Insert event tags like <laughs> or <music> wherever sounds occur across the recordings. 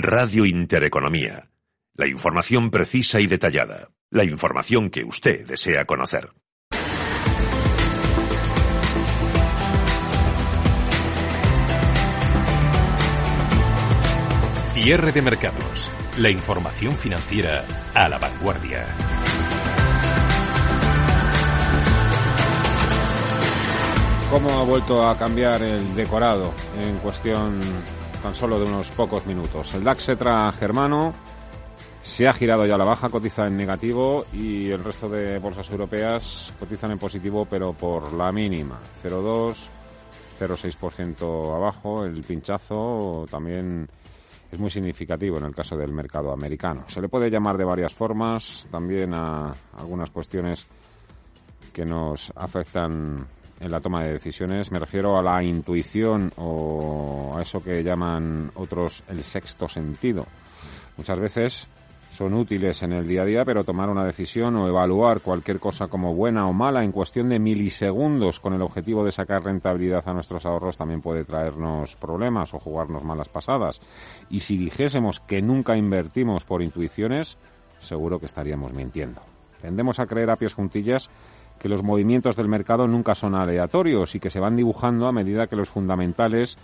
Radio Intereconomía. La información precisa y detallada. La información que usted desea conocer. Cierre de mercados. La información financiera a la vanguardia. ¿Cómo ha vuelto a cambiar el decorado en cuestión tan solo de unos pocos minutos? El DAX Etra Germano se ha girado ya a la baja, cotiza en negativo y el resto de bolsas europeas cotizan en positivo pero por la mínima, 0,2, 0,6% abajo, el pinchazo también es muy significativo en el caso del mercado americano. Se le puede llamar de varias formas, también a algunas cuestiones que nos afectan en la toma de decisiones. Me refiero a la intuición o a eso que llaman otros el sexto sentido. Muchas veces son útiles en el día a día, pero tomar una decisión o evaluar cualquier cosa como buena o mala en cuestión de milisegundos con el objetivo de sacar rentabilidad a nuestros ahorros también puede traernos problemas o jugarnos malas pasadas. Y si dijésemos que nunca invertimos por intuiciones, seguro que estaríamos mintiendo. Tendemos a creer a pies juntillas que los movimientos del mercado nunca son aleatorios y que se van dibujando a medida que los fundamentales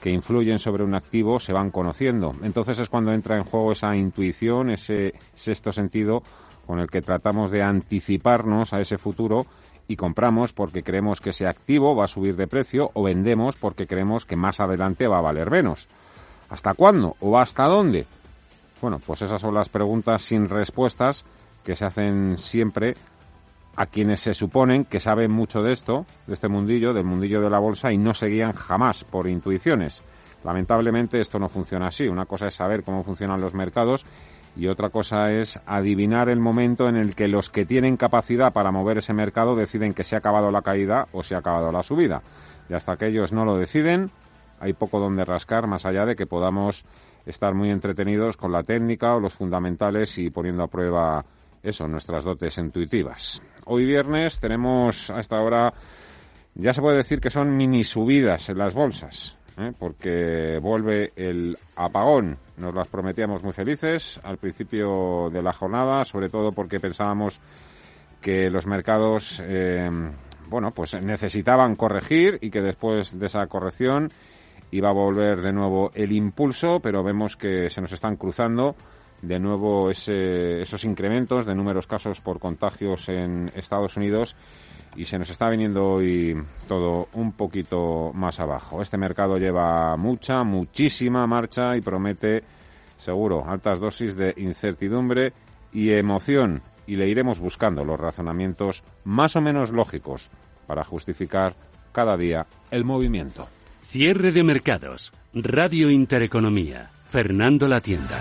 que influyen sobre un activo se van conociendo. Entonces es cuando entra en juego esa intuición, ese sexto sentido con el que tratamos de anticiparnos a ese futuro y compramos porque creemos que ese activo va a subir de precio o vendemos porque creemos que más adelante va a valer menos. ¿Hasta cuándo o hasta dónde? Bueno, pues esas son las preguntas sin respuestas que se hacen siempre a quienes se suponen que saben mucho de esto, de este mundillo, del mundillo de la bolsa, y no se guían jamás por intuiciones. Lamentablemente esto no funciona así. Una cosa es saber cómo funcionan los mercados y otra cosa es adivinar el momento en el que los que tienen capacidad para mover ese mercado deciden que se ha acabado la caída o se ha acabado la subida. Y hasta que ellos no lo deciden, hay poco donde rascar más allá de que podamos estar muy entretenidos con la técnica o los fundamentales y poniendo a prueba eso, nuestras dotes intuitivas. Hoy viernes tenemos a esta hora, ya se puede decir que son mini subidas en las bolsas, ¿eh? porque vuelve el apagón. Nos las prometíamos muy felices al principio de la jornada, sobre todo porque pensábamos que los mercados, eh, bueno, pues necesitaban corregir y que después de esa corrección iba a volver de nuevo el impulso, pero vemos que se nos están cruzando de nuevo esos incrementos de números casos por contagios en Estados Unidos y se nos está viniendo hoy todo un poquito más abajo. Este mercado lleva mucha, muchísima marcha y promete, seguro, altas dosis de incertidumbre y emoción y le iremos buscando los razonamientos más o menos lógicos para justificar cada día el movimiento. Cierre de mercados. Radio Intereconomía. Fernando La Tienda.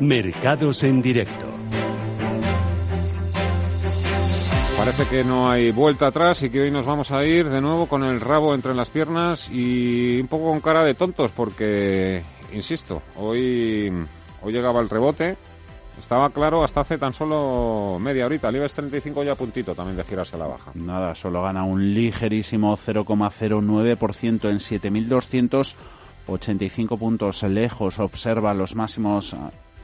Mercados en directo. Parece que no hay vuelta atrás y que hoy nos vamos a ir de nuevo con el rabo entre las piernas y un poco con cara de tontos porque, insisto, hoy, hoy llegaba el rebote. Estaba claro hasta hace tan solo media horita. El IBEX 35 ya puntito también de girarse a la baja. Nada, solo gana un ligerísimo 0,09% en 7.285 puntos lejos. Observa los máximos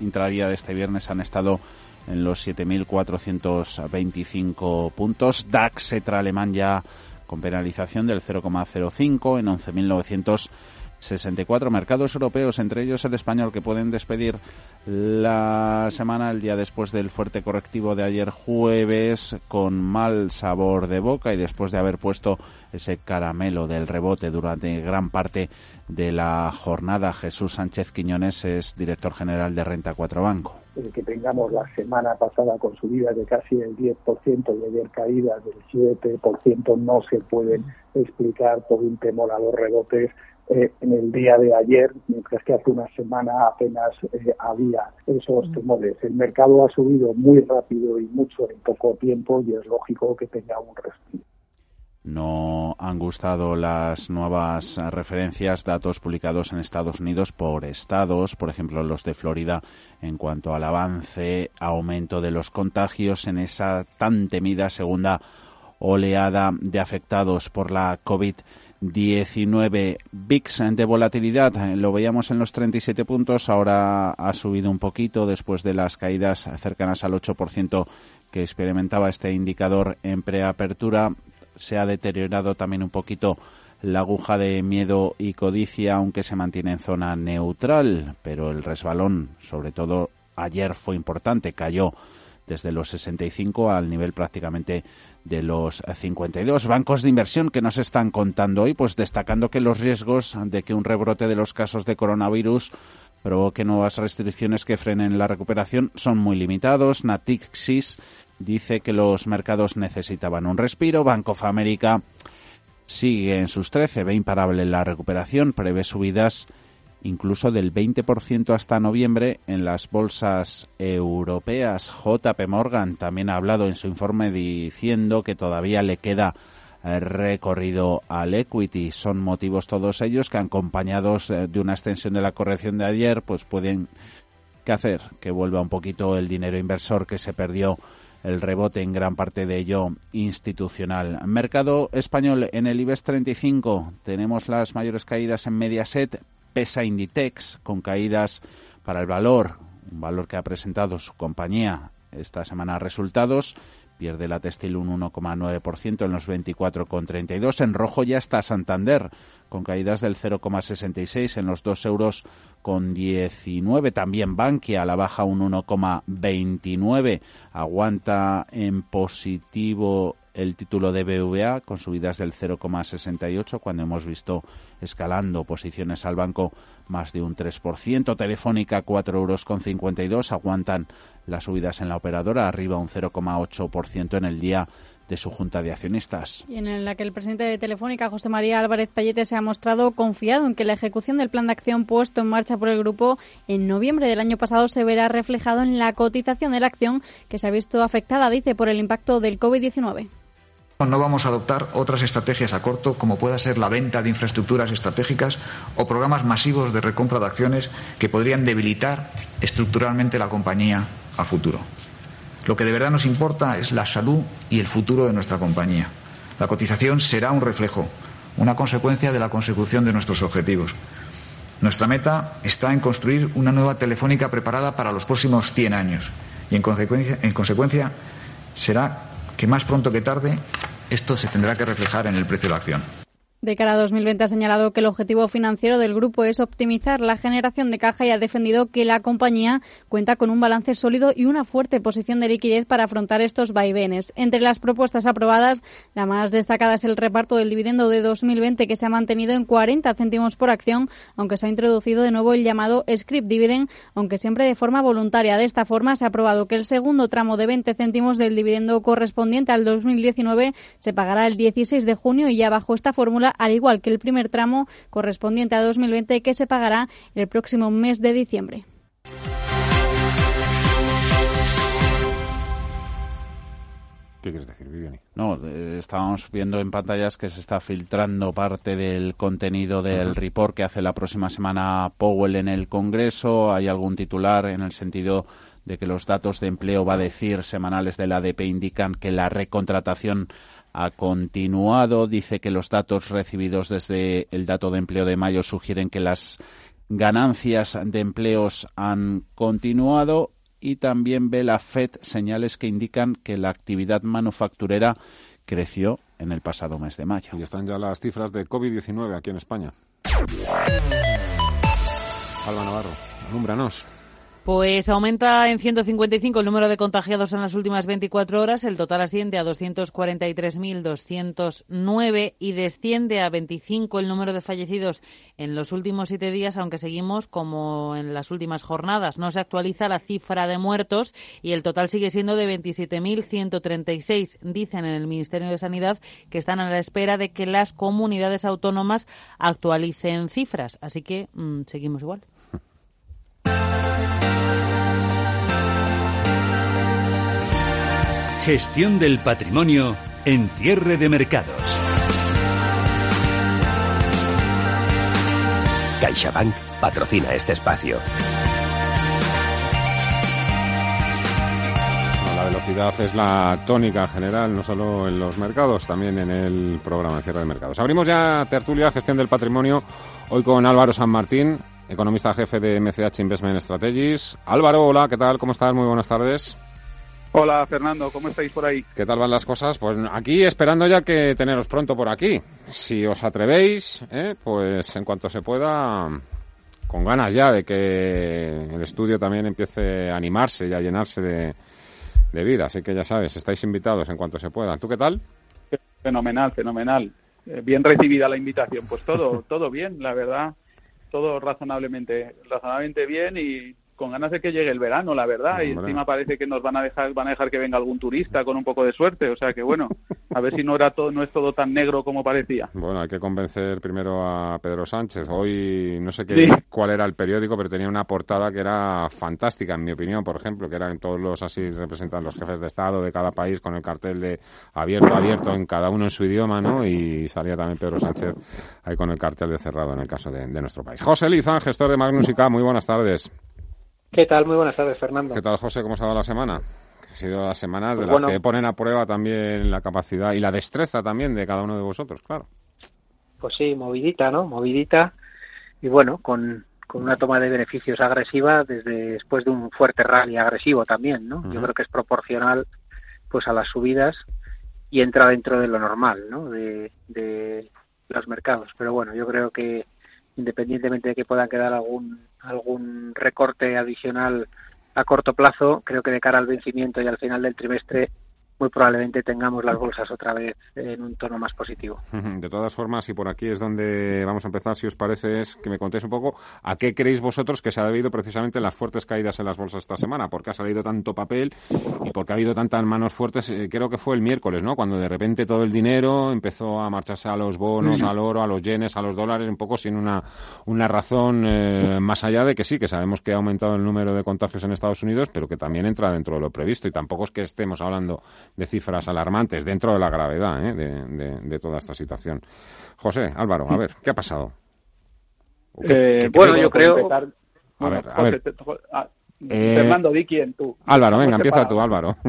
intradía de este viernes han estado en los 7.425 puntos. DAX Etra alemán ya con penalización del 0,05 en 11.900 64 mercados europeos, entre ellos el español, que pueden despedir la semana el día después del fuerte correctivo de ayer jueves con mal sabor de boca y después de haber puesto ese caramelo del rebote durante gran parte de la jornada. Jesús Sánchez Quiñones es director general de Renta 4 Banco. El que tengamos la semana pasada con subidas de casi el 10% y ayer caídas del 7% no se pueden explicar por un temor a los rebotes eh, en el día de ayer, mientras que hace una semana apenas eh, había esos temores. El mercado ha subido muy rápido y mucho en poco tiempo y es lógico que tenga un respiro. No han gustado las nuevas referencias, datos publicados en Estados Unidos por estados, por ejemplo los de Florida, en cuanto al avance, aumento de los contagios en esa tan temida segunda oleada de afectados por la COVID-19. VIX de volatilidad, lo veíamos en los 37 puntos, ahora ha subido un poquito después de las caídas cercanas al 8% que experimentaba este indicador en preapertura. Se ha deteriorado también un poquito la aguja de miedo y codicia, aunque se mantiene en zona neutral, pero el resbalón, sobre todo ayer, fue importante, cayó desde los 65 al nivel prácticamente de los 52. Bancos de inversión que nos están contando hoy, pues destacando que los riesgos de que un rebrote de los casos de coronavirus provoque nuevas restricciones que frenen la recuperación son muy limitados. Natixis dice que los mercados necesitaban un respiro. Bank of America sigue en sus 13, ve imparable la recuperación, prevé subidas incluso del 20% hasta noviembre en las bolsas europeas. JP Morgan también ha hablado en su informe diciendo que todavía le queda eh, recorrido al equity. Son motivos todos ellos que acompañados eh, de una extensión de la corrección de ayer, pues pueden que hacer que vuelva un poquito el dinero inversor que se perdió el rebote en gran parte de ello institucional. Mercado español en el IBEX 35 tenemos las mayores caídas en Mediaset, pesa Inditex con caídas para el valor, un valor que ha presentado su compañía esta semana resultados. Pierde la textil un 1,9% en los 24,32. En rojo ya está Santander, con caídas del 0,66 en los 2 euros con 19. También Bankia a la baja un 1,29. Aguanta en positivo el título de BVA con subidas del 0,68 cuando hemos visto escalando posiciones al banco más de un 3%. Telefónica 4 euros con 52 aguantan las subidas en la operadora arriba un 0,8% en el día de su junta de accionistas. Y en la que el presidente de Telefónica, José María Álvarez Payete, se ha mostrado confiado en que la ejecución del plan de acción puesto en marcha por el grupo en noviembre del año pasado se verá reflejado en la cotización de la acción que se ha visto afectada, dice, por el impacto del COVID-19. No vamos a adoptar otras estrategias a corto, como pueda ser la venta de infraestructuras estratégicas o programas masivos de recompra de acciones que podrían debilitar estructuralmente la compañía a futuro. Lo que de verdad nos importa es la salud y el futuro de nuestra compañía. La cotización será un reflejo, una consecuencia de la consecución de nuestros objetivos. Nuestra meta está en construir una nueva telefónica preparada para los próximos 100 años y, en consecuencia, en consecuencia será que más pronto que tarde esto se tendrá que reflejar en el precio de la acción. De cara a 2020 ha señalado que el objetivo financiero del grupo es optimizar la generación de caja y ha defendido que la compañía cuenta con un balance sólido y una fuerte posición de liquidez para afrontar estos vaivenes. Entre las propuestas aprobadas, la más destacada es el reparto del dividendo de 2020 que se ha mantenido en 40 céntimos por acción, aunque se ha introducido de nuevo el llamado script dividend, aunque siempre de forma voluntaria. De esta forma se ha aprobado que el segundo tramo de 20 céntimos del dividendo correspondiente al 2019 se pagará el 16 de junio y ya bajo esta fórmula al igual que el primer tramo correspondiente a 2020 que se pagará el próximo mes de diciembre. ¿Qué quieres decir, Viviani? No, eh, estábamos viendo en pantallas que se está filtrando parte del contenido del report que hace la próxima semana Powell en el Congreso. Hay algún titular en el sentido de que los datos de empleo, va a decir, semanales del ADP indican que la recontratación ha continuado. Dice que los datos recibidos desde el dato de empleo de mayo sugieren que las ganancias de empleos han continuado y también ve la FED señales que indican que la actividad manufacturera creció en el pasado mes de mayo. Y están ya las cifras de COVID-19 aquí en España. Alba Navarro, alúmbranos. Pues aumenta en 155 el número de contagiados en las últimas 24 horas. El total asciende a 243.209 y desciende a 25 el número de fallecidos en los últimos siete días, aunque seguimos como en las últimas jornadas. No se actualiza la cifra de muertos y el total sigue siendo de 27.136. Dicen en el Ministerio de Sanidad que están a la espera de que las comunidades autónomas actualicen cifras. Así que mm, seguimos igual. Gestión del patrimonio en cierre de mercados. CaixaBank patrocina este espacio. volatilidad es la tónica general, no solo en los mercados, también en el programa de cierre de mercados. Abrimos ya tertulia, gestión del patrimonio, hoy con Álvaro San Martín, economista jefe de MCH Investment Strategies. Álvaro, hola, ¿qué tal? ¿Cómo estás? Muy buenas tardes. Hola Fernando, ¿cómo estáis por ahí? ¿Qué tal van las cosas? Pues aquí esperando ya que teneros pronto por aquí. Si os atrevéis, ¿eh? pues en cuanto se pueda, con ganas ya de que el estudio también empiece a animarse y a llenarse de, de vida. Así que ya sabes, estáis invitados en cuanto se pueda. ¿Tú qué tal? Fenomenal, fenomenal. Eh, bien recibida la invitación. Pues todo, <laughs> todo bien, la verdad. Todo razonablemente, razonablemente bien y con ganas de que llegue el verano, la verdad, y encima parece que nos van a dejar van a dejar que venga algún turista con un poco de suerte, o sea que bueno, a ver si no era todo no es todo tan negro como parecía. Bueno, hay que convencer primero a Pedro Sánchez. Hoy no sé qué cuál era el periódico, pero tenía una portada que era fantástica en mi opinión, por ejemplo, que eran todos los así representan los jefes de estado de cada país con el cartel de abierto abierto en cada uno en su idioma, ¿no? Y salía también Pedro Sánchez ahí con el cartel de cerrado en el caso de, nuestro país. José Lizán, gestor de Magnus muy buenas tardes. ¿Qué tal? Muy buenas tardes, Fernando. ¿Qué tal, José? ¿Cómo se ha dado la semana? Ha sido las semanas de pues las que ponen a prueba también la capacidad y la destreza también de cada uno de vosotros, claro. Pues sí, movidita, ¿no? Movidita. Y bueno, con, una toma de beneficios agresiva desde después de un fuerte rally agresivo también, ¿no? Yo creo que es proporcional pues a las subidas y entra dentro de lo normal, ¿no? De, de los mercados. Pero bueno, yo creo que independientemente de que pueda quedar algún algún recorte adicional a corto plazo, creo que de cara al vencimiento y al final del trimestre muy probablemente tengamos las bolsas otra vez en un tono más positivo. <laughs> De todas formas, y por aquí es donde vamos a empezar, si os parece, es que me contéis un poco a qué creéis vosotros que se ha debido precisamente las fuertes caídas en las bolsas esta semana, porque ha salido tanto papel y porque ha habido tantas manos fuertes, eh, creo que fue el miércoles, ¿no? Cuando de repente todo el dinero empezó a marcharse a los bonos, al oro, a los yenes, a los dólares, un poco sin una, una razón eh, más allá de que sí, que sabemos que ha aumentado el número de contagios en Estados Unidos, pero que también entra dentro de lo previsto y tampoco es que estemos hablando de cifras alarmantes dentro de la gravedad ¿eh? de, toda esta situación. José, Álvaro, a ver, ¿qué ha pasado? Eh, bueno, yo creo... A ver, a ver. Ah, eh, Fernando, di quién, tú. Álvaro, venga, empieza tú, Álvaro. <laughs>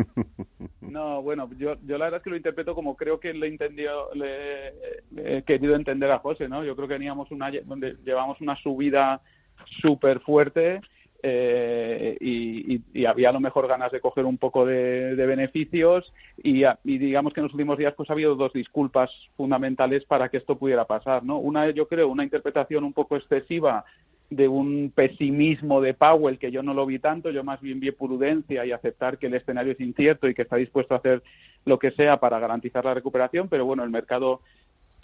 No, bueno, yo, yo la verdad es que lo interpreto como creo que le, entendió, le he querido entender a José, ¿no? Yo creo que teníamos una, donde llevamos una subida súper fuerte eh, y, había a lo mejor ganas de coger un poco de, beneficios y, digamos que en los últimos días pues ha habido dos disculpas fundamentales para que esto pudiera pasar, ¿no? Una, yo creo, una interpretación un poco excesiva de un pesimismo de Powell que yo no lo vi tanto, yo más bien vi prudencia y aceptar que el escenario es incierto y que está dispuesto a hacer lo que sea para garantizar la recuperación, pero bueno, el mercado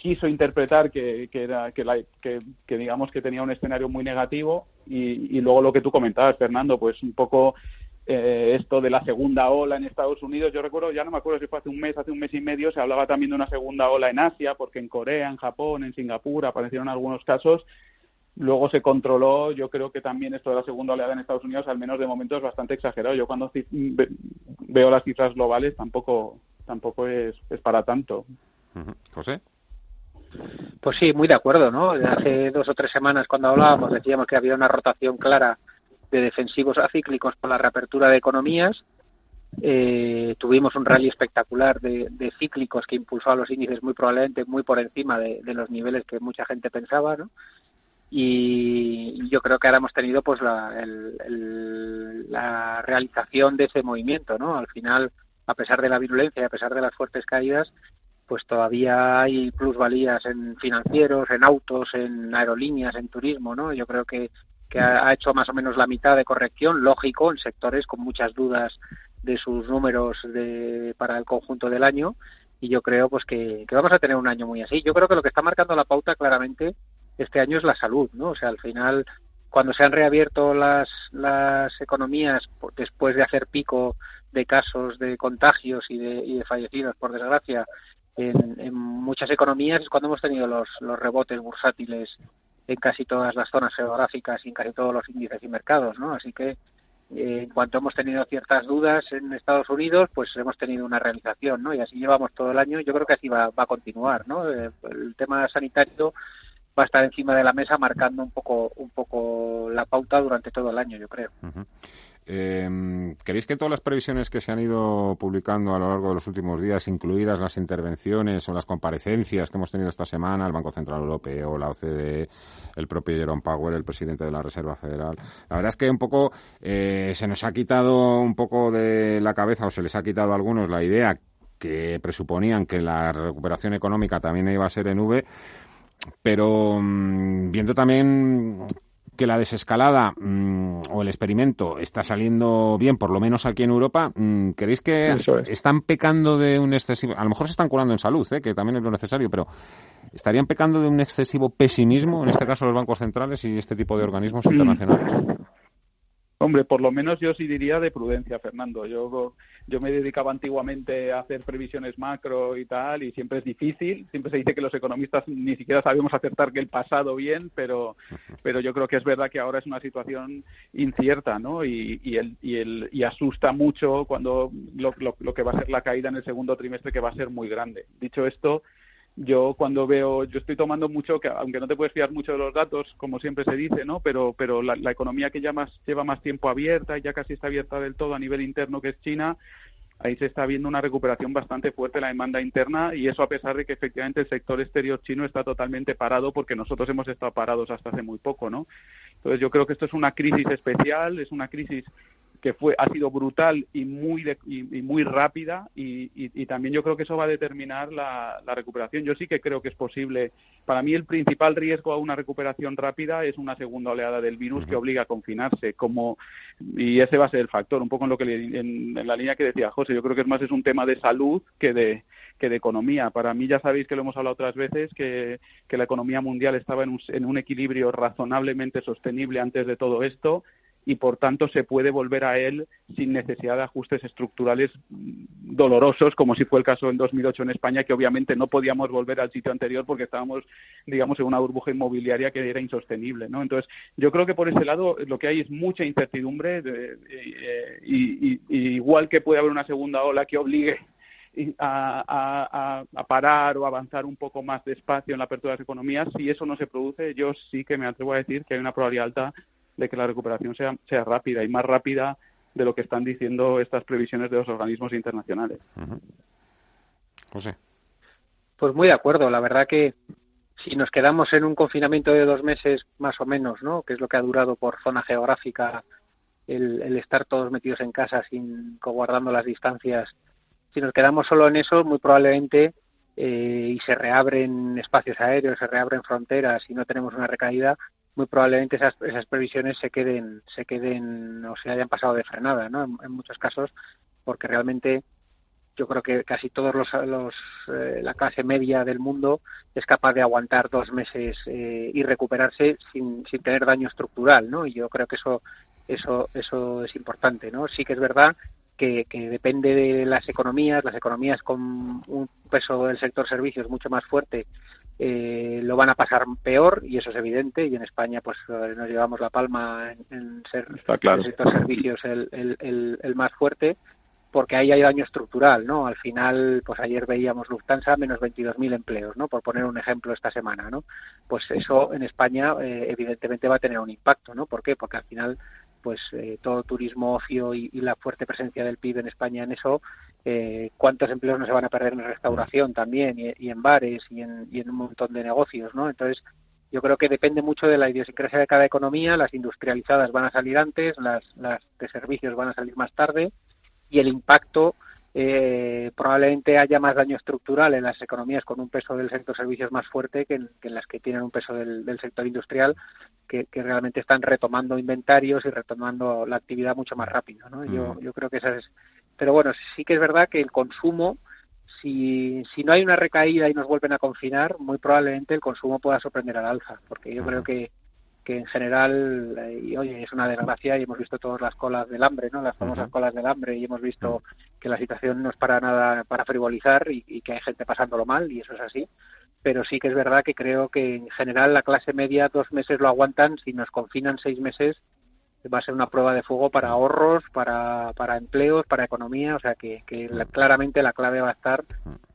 quiso interpretar que, que, era, que, la, que, digamos que tenía un escenario muy negativo y, luego lo que tú comentabas, Fernando, pues un poco eh, esto de la segunda ola en Estados Unidos. Yo recuerdo, ya no me acuerdo si fue hace un mes, hace un mes y medio, se hablaba también de una segunda ola en Asia, porque en Corea, en Japón, en Singapur aparecieron algunos casos. Luego se controló, yo creo que también esto de la segunda oleada en Estados Unidos, al menos de momento, es bastante exagerado. Yo cuando veo las cifras globales tampoco tampoco es, es para tanto. José. Pues sí, muy de acuerdo, ¿no? Hace dos o tres semanas cuando hablábamos decíamos que había una rotación clara de defensivos a cíclicos por la reapertura de economías. Eh, tuvimos un rally espectacular de, cíclicos que impulsó a los índices muy probablemente muy por encima de, los niveles que mucha gente pensaba, ¿no? Y yo creo que ahora hemos tenido pues la, la realización de ese movimiento, ¿no? Al final, a pesar de la virulencia y a pesar de las fuertes caídas, pues todavía hay plusvalías en financieros, en autos, en aerolíneas, en turismo, ¿no? Yo creo que, que ha hecho más o menos la mitad de corrección, lógico, en sectores con muchas dudas de sus números de, para el conjunto del año y yo creo pues que, que, vamos a tener un año muy así. Yo creo que lo que está marcando la pauta claramente este año es la salud, ¿no? O sea, al final cuando se han reabierto las, las economías después de hacer pico de casos de contagios y de, y de fallecidos, por desgracia, en, muchas economías es cuando hemos tenido los, los rebotes bursátiles en casi todas las zonas geográficas y en casi todos los índices y mercados, ¿no? Así que eh, en cuanto hemos tenido ciertas dudas en Estados Unidos, pues hemos tenido una realización, ¿no? Y así llevamos todo el año. Yo creo que así va, va a continuar, ¿no? Eh, el tema sanitario va a estar encima de la mesa marcando un poco un poco la pauta durante todo el año, yo creo. Eh, ¿Queréis que todas las previsiones que se han ido publicando a lo largo de los últimos días, incluidas las intervenciones o las comparecencias que hemos tenido esta semana, el Banco Central Europeo, la OCDE, el propio Jerome Powell, el presidente de la Reserva Federal, la verdad es que un poco eh, se nos ha quitado un poco de la cabeza o se les ha quitado a algunos la idea que presuponían que la recuperación económica también iba a ser en V, pero mm, viendo también que la desescalada mm, o el experimento está saliendo bien, por lo menos aquí en Europa, mm, ¿creéis que están pecando de un excesivo, a lo mejor se están curando en salud, ¿eh? que también es lo necesario, pero estarían pecando de un excesivo pesimismo, en este caso los bancos centrales y este tipo de organismos internacionales? Hombre, por lo menos yo sí diría de prudencia, Fernando. Yo, yo me dedicaba antiguamente a hacer previsiones macro y tal, y siempre es difícil. Siempre se dice que los economistas ni siquiera sabemos acertar que el pasado bien, pero, pero yo creo que es verdad que ahora es una situación incierta, ¿no? Y, y, el, y, el, y asusta mucho cuando lo, lo, lo que va a ser la caída en el segundo trimestre, que va a ser muy grande. Dicho esto, yo cuando veo, yo estoy tomando mucho, que aunque no te puedes fiar mucho de los datos, como siempre se dice, ¿no? Pero, pero la, economía que ya más, lleva más tiempo abierta y ya casi está abierta del todo a nivel interno, que es China, ahí se está viendo una recuperación bastante fuerte en la demanda interna y eso a pesar de que efectivamente el sector exterior chino está totalmente parado porque nosotros hemos estado parados hasta hace muy poco, ¿no? Entonces yo creo que esto es una crisis especial, es una crisis que fue ha sido brutal y muy y, muy rápida y, y, también yo creo que eso va a determinar la, la, recuperación. Yo sí que creo que es posible. Para mí el principal riesgo a una recuperación rápida es una segunda oleada del virus que obliga a confinarse. Como y ese va a ser el factor. Un poco en lo que en, en la línea que decía José. Yo creo que es más es un tema de salud que de que de economía. Para mí ya sabéis que lo hemos hablado otras veces que, que la economía mundial estaba en un, en un equilibrio razonablemente sostenible antes de todo esto y por tanto se puede volver a él sin necesidad de ajustes estructurales dolorosos, como si fue el caso en 2008 en España, que obviamente no podíamos volver al sitio anterior porque estábamos, digamos, en una burbuja inmobiliaria que era insostenible, ¿no? Entonces, yo creo que por ese lado lo que hay es mucha incertidumbre y, igual que puede haber una segunda ola que obligue a, a, parar o avanzar un poco más despacio en la apertura de las economías, si eso no se produce, yo sí que me atrevo a decir que hay una probabilidad alta de que la recuperación sea, sea rápida y más rápida de lo que están diciendo estas previsiones de los organismos internacionales. José. Pues muy de acuerdo. La verdad que si nos quedamos en un confinamiento de dos meses más o menos, ¿no? que es lo que ha durado por zona geográfica el, el estar todos metidos en casa sin guardando las distancias, si nos quedamos solo en eso, muy probablemente eh, y se reabren espacios aéreos, se reabren fronteras y no tenemos una recaída, muy probablemente esas, esas previsiones se queden, se queden o se hayan pasado de frenada, ¿no? En, muchos casos, porque realmente yo creo que casi todos los, los eh, la clase media del mundo es capaz de aguantar dos meses eh, y recuperarse sin, sin tener daño estructural, ¿no? Y yo creo que eso eso eso es importante, ¿no? Sí que es verdad que, que, depende de las economías, las economías con un peso del sector servicios mucho más fuerte eh, lo van a pasar peor y eso es evidente y en España pues eh, nos llevamos la palma en, ser el sector servicios el, el, el, más fuerte porque ahí hay daño estructural, ¿no? Al final, pues ayer veíamos Lufthansa menos 22.000 empleos, ¿no? Por poner un ejemplo esta semana, ¿no? Pues eso en España eh, evidentemente va a tener un impacto, ¿no? ¿Por qué? Porque al final pues eh, todo turismo, ocio y, la fuerte presencia del PIB en España en eso, eh, cuántos empleos no se van a perder en restauración también y, en bares y en, y en, un montón de negocios, ¿no? Entonces, yo creo que depende mucho de la idiosincrasia de cada economía. Las industrializadas van a salir antes, las, las de servicios van a salir más tarde y el impacto eh, probablemente haya más daño estructural en las economías con un peso del sector servicios más fuerte que en, las que tienen un peso del, sector industrial que, realmente están retomando inventarios y retomando la actividad mucho más rápido. ¿no? Yo, yo creo que esa es. Pero bueno, sí que es verdad que el consumo, si, si no hay una recaída y nos vuelven a confinar, muy probablemente el consumo pueda sorprender al alza, porque yo creo que que en general, eh, y oye, es una desgracia y hemos visto todas las colas del hambre, ¿no? Las famosas colas del hambre y hemos visto que la situación no es para nada para frivolizar y, que hay gente pasándolo mal y eso es así. Pero sí que es verdad que creo que en general la clase media dos meses lo aguantan, si nos confinan seis meses va a ser una prueba de fuego para ahorros, para, para empleos, para economía, o sea que, que claramente la clave va a estar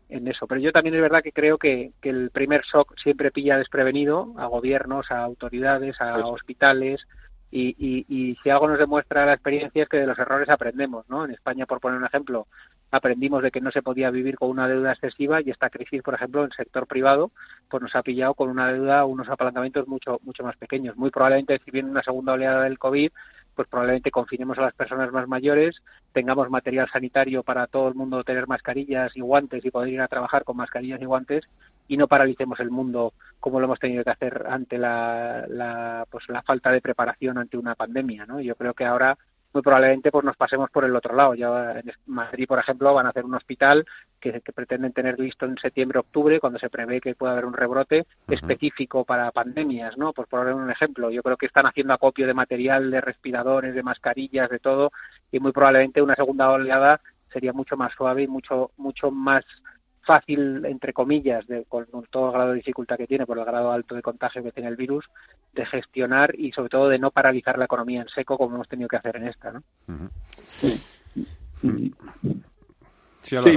en eso. Pero yo también es verdad que creo que, que el primer shock siempre pilla desprevenido a gobiernos, a autoridades, a hospitales, Y, y, y, si algo nos demuestra la experiencia es que de los errores aprendemos, ¿no? En España, por poner un ejemplo, aprendimos de que no se podía vivir con una deuda excesiva y esta crisis, por ejemplo, en el sector privado, pues nos ha pillado con una deuda, unos apalancamientos mucho, mucho más pequeños. Muy probablemente, si viene una segunda oleada del COVID, pues probablemente confinemos a las personas más mayores, tengamos material sanitario para todo el mundo tener mascarillas y guantes y poder ir a trabajar con mascarillas y guantes y no paralicemos el mundo como lo hemos tenido que hacer ante la, la, pues la falta de preparación ante una pandemia, ¿no? Yo creo que ahora muy probablemente pues nos pasemos por el otro lado. Ya en Madrid, por ejemplo, van a hacer un hospital que, pretenden tener listo en septiembre-octubre, cuando se prevé que pueda haber un rebrote específico para pandemias, ¿no? Por poner un ejemplo, yo creo que están haciendo acopio de material, de respiradores, de mascarillas, de todo, y muy probablemente una segunda oleada sería mucho más suave y mucho mucho más fácil, entre comillas, de, con todo el grado de dificultad que tiene por el grado alto de contagio que tiene el virus, de gestionar y sobre todo de no paralizar la economía en seco como hemos tenido que hacer en esta. ¿no? Sí,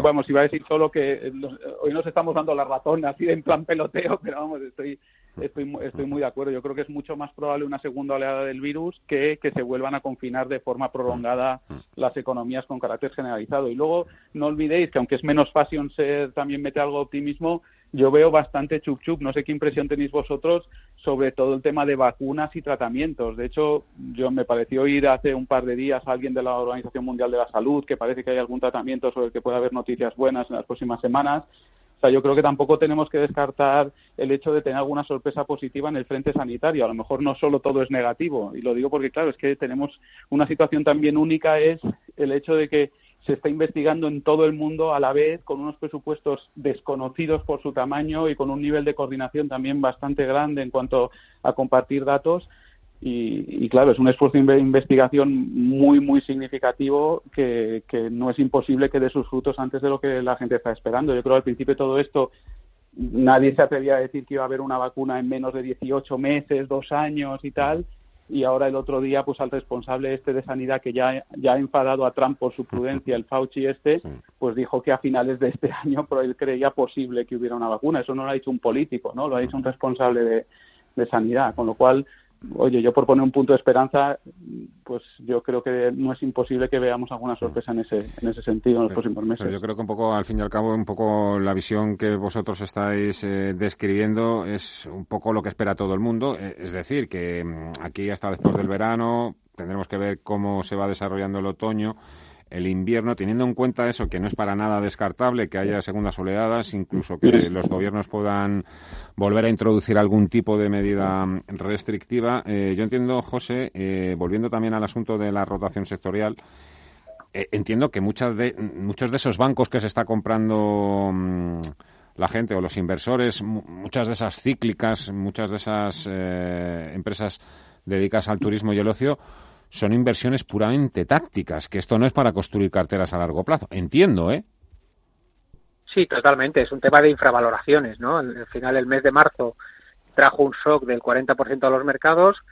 vamos, iba a decir solo que eh, hoy nos estamos dando la razón así en plan peloteo, pero vamos, estoy estoy, estoy muy de acuerdo. Yo creo que es mucho más probable una segunda oleada del virus que que se vuelvan a confinar de forma prolongada las economías con carácter generalizado. Y luego no olvidéis que aunque es menos fashion ser también mete algo de optimismo, yo veo bastante chup chup. No sé qué impresión tenéis vosotros sobre todo el tema de vacunas y tratamientos. De hecho, yo me pareció ir hace un par de días a alguien de la Organización Mundial de la Salud que parece que hay algún tratamiento sobre el que puede haber noticias buenas en las próximas semanas. O sea, yo creo que tampoco tenemos que descartar el hecho de tener alguna sorpresa positiva en el frente sanitario. A lo mejor no solo todo es negativo. Y lo digo porque, claro, es que tenemos una situación también única, es el hecho de que se está investigando en todo el mundo a la vez, con unos presupuestos desconocidos por su tamaño y con un nivel de coordinación también bastante grande en cuanto a compartir datos. Y, claro, es un esfuerzo de investigación muy, muy significativo que, que, no es imposible que dé sus frutos antes de lo que la gente está esperando. Yo creo que al principio todo esto nadie se atrevía a decir que iba a haber una vacuna en menos de 18 meses, dos años y tal y ahora el otro día pues al responsable este de sanidad que ya, ya ha enfadado a Trump por su prudencia, el Fauci este, pues dijo que a finales de este <laughs> año pero él creía posible que hubiera una vacuna. Eso no lo ha dicho un político, ¿no? Lo ha dicho un responsable de, de sanidad, con lo cual oye, yo por poner un punto de esperanza, pues yo creo que no es imposible que veamos alguna sorpresa en ese, en ese sentido en los próximos meses. yo creo que un poco, al fin y al cabo, un poco la visión que vosotros estáis eh, describiendo es un poco lo que espera todo el mundo. Eh, es decir, que mm, aquí hasta después del verano tendremos que ver cómo se va desarrollando el otoño el invierno, teniendo en cuenta eso, que no es para nada descartable que haya segundas oleadas, incluso que los gobiernos puedan volver a introducir algún tipo de medida restrictiva. Eh, yo entiendo, José, eh, volviendo también al asunto de la rotación sectorial, eh, entiendo que muchas de, muchos de esos bancos que se está comprando mm, la gente o los inversores, muchas de esas cíclicas, muchas de esas empresas dedicadas al turismo y el ocio, son inversiones puramente tácticas, que esto no es para construir carteras a largo plazo. Entiendo, ¿eh? Sí, totalmente. Es un tema de infravaloraciones, ¿no? Al final, el mes de marzo trajo un shock del 40% a los mercados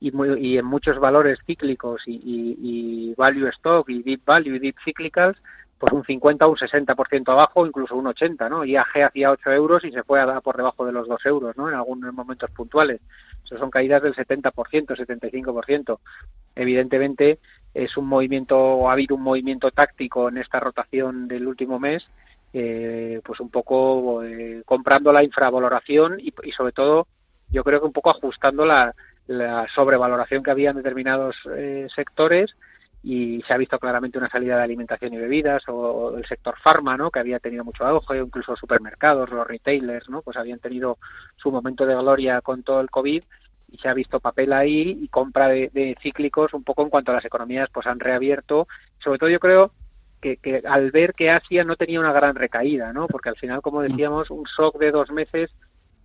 y, y, en muchos valores cíclicos y, y, value stock y deep value y deep cyclicals, pues un 50 o un 60% abajo, incluso un 80, ¿no? IAG hacía 8 euros y se fue a por debajo de los 2 euros, ¿no? En algunos momentos puntuales. Eso son caídas del 70%, 75%. Evidentemente es un movimiento, ha habido un movimiento táctico en esta rotación del último mes, eh, pues un poco eh, comprando la infravaloración y, sobre todo yo creo que un poco ajustando la, sobrevaloración que había en determinados eh, sectores y se ha visto claramente una salida de alimentación y bebidas o, el sector farma, ¿no? que había tenido mucho auge, incluso supermercados, los retailers, ¿no? pues habían tenido su momento de gloria con todo el COVID y se ha visto papel ahí y compra de, cíclicos un poco en cuanto a las economías pues han reabierto. Sobre todo yo creo que, que al ver que Asia no tenía una gran recaída, ¿no? porque al final, como decíamos, un shock de dos meses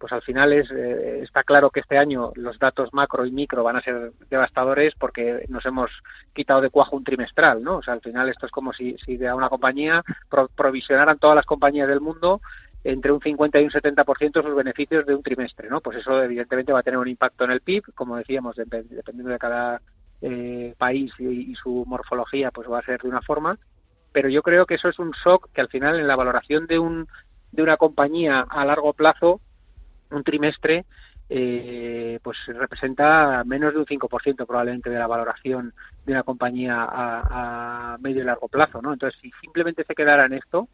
pues al final es, eh, está claro que este año los datos macro y micro van a ser devastadores porque nos hemos quitado de cuajo un trimestral, ¿no? O sea, al final esto es como si, si a una compañía provisionaran todas las compañías del mundo entre un 50 y un 70% sus beneficios de un trimestre, ¿no? Pues eso evidentemente va a tener un impacto en el PIB, como decíamos, dependiendo de cada eh, país y, y, su morfología, pues va a ser de una forma. Pero yo creo que eso es un shock que al final en la valoración de un de una compañía a largo plazo un trimestre eh, pues representa menos de un 5% probablemente de la valoración de una compañía a, medio y largo plazo, ¿no? Entonces, si simplemente se quedara en esto,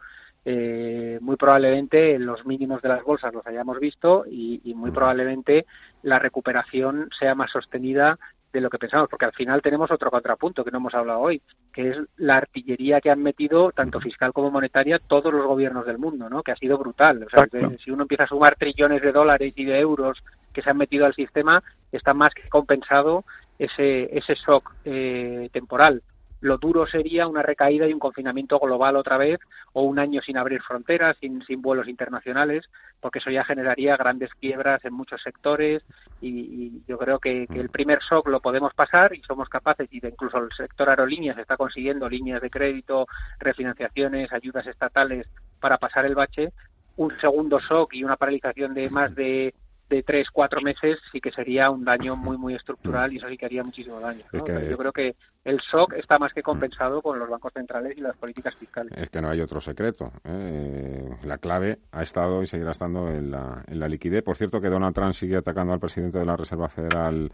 eh, muy probablemente los mínimos de las bolsas los hayamos visto y, y, muy probablemente la recuperación sea más sostenida de lo que pensamos, porque al final tenemos otro contrapunto que no hemos hablado hoy, que es la artillería que han metido, tanto fiscal como monetaria, todos los gobiernos del mundo, ¿no? que ha sido brutal. O sea, si uno empieza a sumar trillones de dólares y de euros que se han metido al sistema, está más que compensado ese, ese shock eh, temporal. Lo duro sería una recaída y un confinamiento global otra vez o un año sin abrir fronteras, sin, sin vuelos internacionales, porque eso ya generaría grandes quiebras en muchos sectores y, yo creo que, el mm. primer shock lo podemos pasar y somos capaces, y de incluso el sector aerolíneas está consiguiendo líneas de crédito, refinanciaciones, ayudas estatales para pasar el bache. Un segundo shock y una paralización de más de de tres, cuatro meses sí que sería un daño muy, muy estructural y eso sí que haría muchísimo daño. Yo creo que el shock está más que compensado con los bancos centrales y las políticas fiscales. Es que no hay otro secreto. ¿eh? La clave ha estado y seguirá estando en la, en la liquidez. Por cierto, que Donald Trump sigue atacando al presidente de la Reserva Federal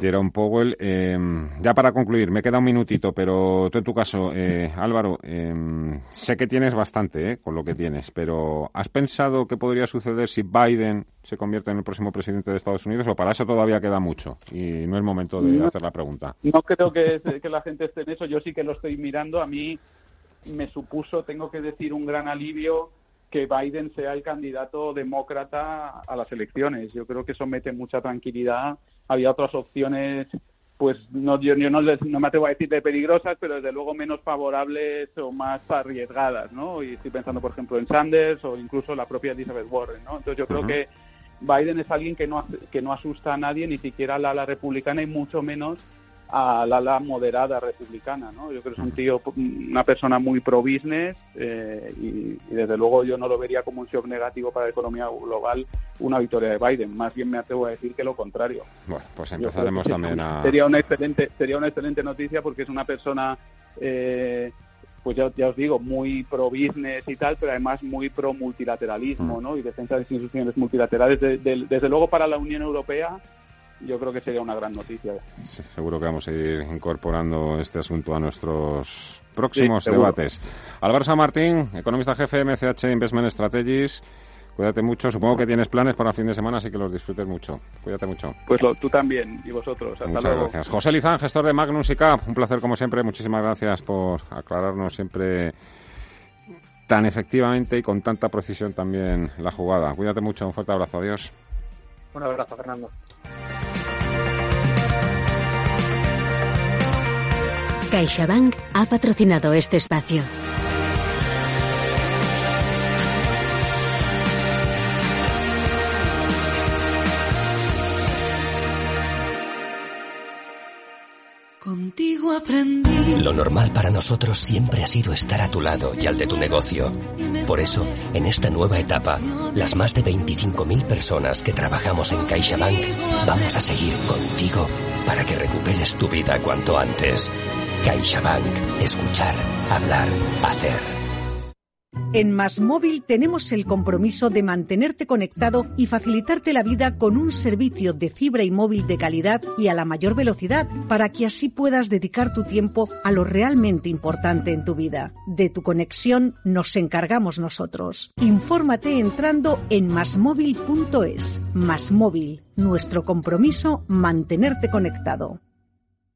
Jerome Powell. Eh, ya para concluir, me queda un minutito, pero tú en tu caso, eh, Álvaro, eh, sé que tienes bastante eh, con lo que tienes, pero ¿has pensado qué podría suceder si Biden se convierte en el próximo presidente de Estados Unidos o para eso todavía queda mucho y no es momento de hacer la pregunta? No creo que, <laughs> que la gente esté en eso, yo sí que lo estoy mirando. A mí me supuso, tengo que decir, un gran alivio que Biden sea el candidato demócrata a las elecciones. Yo creo que eso mete mucha tranquilidad había otras opciones pues no, yo, no, no, me atrevo a decir de peligrosas, pero desde luego menos favorables o más arriesgadas, ¿no? Y estoy pensando, por ejemplo, en Sanders o incluso la propia Elizabeth Warren, ¿no? Entonces yo creo que Biden es alguien que no, que no asusta a nadie, ni siquiera a la, la republicana y mucho menos a la ala moderada republicana, ¿no? Yo creo que es un tío, una persona muy pro business eh, y, desde luego yo no lo vería como un shock negativo para la economía global una victoria de Biden. Más bien me atrevo a decir que lo contrario. Bueno, pues empezaremos también a sería una excelente sería una excelente noticia porque es una persona eh, pues ya, os digo, muy pro business y tal, pero además muy pro multilateralismo. ¿no? Y defensa de instituciones multilaterales. desde luego para la Unión Europea yo creo que sería una gran noticia. seguro que vamos a ir incorporando este asunto a nuestros próximos debates. Álvaro San Martín, economista jefe MCH Investment Strategies. Cuídate mucho. Supongo que tienes planes para el fin de semana, así que los disfrutes mucho. Cuídate mucho. Pues tú también y vosotros. Hasta Muchas gracias. José Lizán, gestor de Magnus y Cap. Un placer como siempre. Muchísimas gracias por aclararnos siempre tan efectivamente y con tanta precisión también la jugada. Cuídate mucho. Un fuerte abrazo. Adiós. Un abrazo, Fernando. CaixaBank ha patrocinado este espacio. Contigo aprendí. Lo normal para nosotros siempre ha sido estar a tu lado y al de tu negocio. Por eso, en esta nueva etapa, las más de 25.000 personas que trabajamos en CaixaBank vamos a seguir contigo para que recuperes tu vida cuanto antes. CaixaBank. Escuchar, hablar, hacer. En Más Móvil tenemos el compromiso de mantenerte conectado y facilitarte la vida con un servicio de fibra y móvil de calidad y a la mayor velocidad para que así puedas dedicar tu tiempo a lo realmente importante en tu vida. De tu conexión nos encargamos nosotros. Infórmate entrando en masmóvil.es. Más Móvil, nuestro compromiso mantenerte conectado.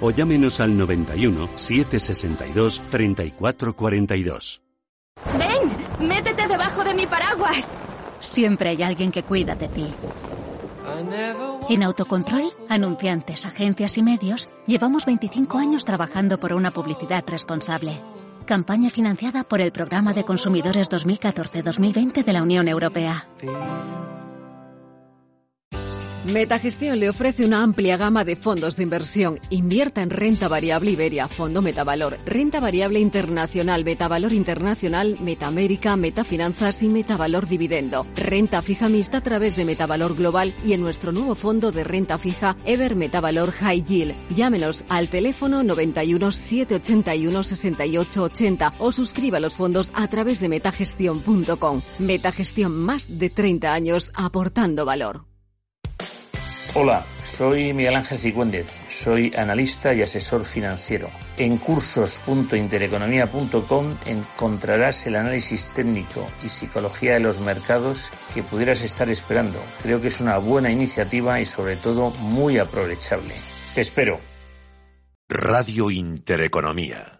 o llámenos al 91 762 3442. ¡Ven! ¡Métete debajo de mi paraguas! Siempre hay alguien que cuida de ti. En Autocontrol, anunciantes, agencias y medios, llevamos 25 años trabajando por una publicidad responsable. Campaña financiada por el Programa de Consumidores 2014-2020 de la Unión Europea. Metagestión le ofrece una amplia gama de fondos de inversión. Invierta en renta variable Iberia, Fondo Metavalor, renta variable internacional, Metavalor Internacional, Metamérica, Metafinanzas y Metavalor Dividendo. Renta fija mixta a través de Metavalor Global y en nuestro nuevo fondo de renta fija Ever Metavalor High Yield. Llámenos al teléfono 91 781 68 80 o suscriba los fondos a través de metagestión.com. Metagestión más de 30 años aportando valor. Hola, soy Miguel Ángel Sigüéndez, soy analista y asesor financiero. En cursos.intereconomía.com encontrarás el análisis técnico y psicología de los mercados que pudieras estar esperando. Creo que es una buena iniciativa y sobre todo muy aprovechable. Te espero. Radio Intereconomía.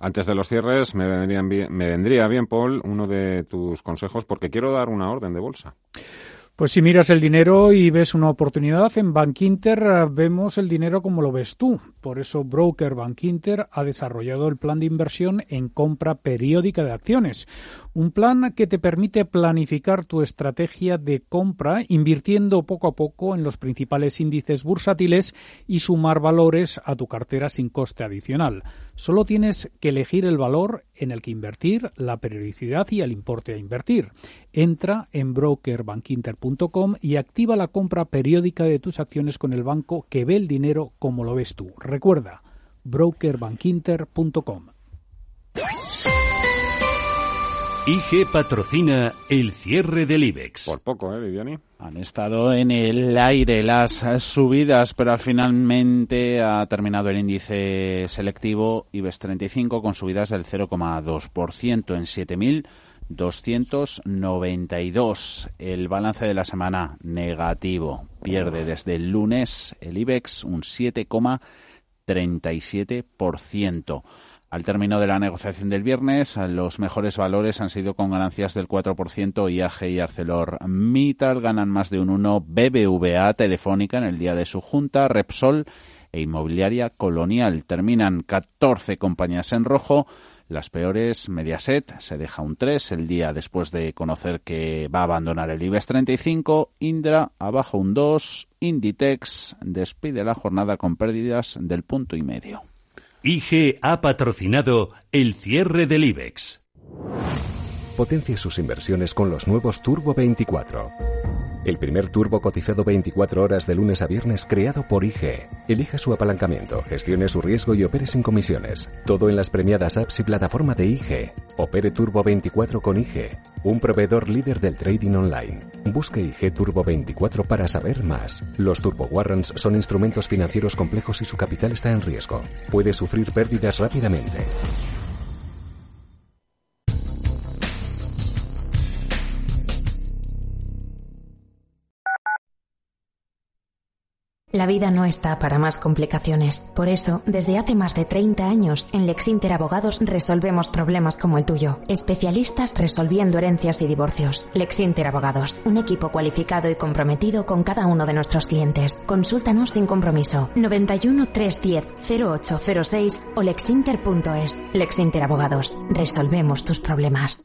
Antes de los cierres, me, vendrían bien, me vendría bien, Paul, uno de tus consejos, porque quiero dar una orden de bolsa. Pues si miras el dinero y ves una oportunidad, en Bankinter vemos el dinero como lo ves tú. Por eso Broker Bankinter ha desarrollado el plan de inversión en compra periódica de acciones. Un plan que te permite planificar tu estrategia de compra invirtiendo poco a poco en los principales índices bursátiles y sumar valores a tu cartera sin coste adicional. Solo tienes que elegir el valor en el que invertir, la periodicidad y el importe a invertir. Entra en brokerbankinter.com y activa la compra periódica de tus acciones con el banco que ve el dinero como lo ves tú. Recuerda, brokerbankinter.com. IG patrocina el cierre del IBEX. Por poco, ¿eh, Viviani? Han estado en el aire las subidas, pero al finalmente ha terminado el índice selectivo IBEX 35 con subidas del 0,2% en 7.292. El balance de la semana negativo. Pierde desde el lunes el IBEX un 7,37%. Al término de la negociación del viernes, los mejores valores han sido con ganancias del 4%. IAG y ArcelorMittal ganan más de un 1. BBVA, Telefónica en el día de su junta, Repsol e Inmobiliaria Colonial. Terminan 14 compañías en rojo. Las peores, Mediaset se deja un 3 el día después de conocer que va a abandonar el IBEX 35. Indra abajo un 2. Inditex despide la jornada con pérdidas del punto y medio. IG ha patrocinado el cierre del IBEX. Potencie sus inversiones con los nuevos Turbo 24. El primer turbo cotizado 24 horas de lunes a viernes creado por IG. Elija su apalancamiento, gestione su riesgo y opere sin comisiones. Todo en las premiadas apps y plataforma de IG. Opere Turbo 24 con IG, un proveedor líder del trading online. Busque IG Turbo 24 para saber más. Los Turbo Warrants son instrumentos financieros complejos y su capital está en riesgo. Puede sufrir pérdidas rápidamente. La vida no está para más complicaciones. Por eso, desde hace más de 30 años, en Lexinter Abogados resolvemos problemas como el tuyo. Especialistas resolviendo herencias y divorcios. Lexinter Abogados, un equipo cualificado y comprometido con cada uno de nuestros clientes. Consúltanos sin compromiso. 91 310 0806 o lexinter.es. Lexinter Abogados, resolvemos tus problemas.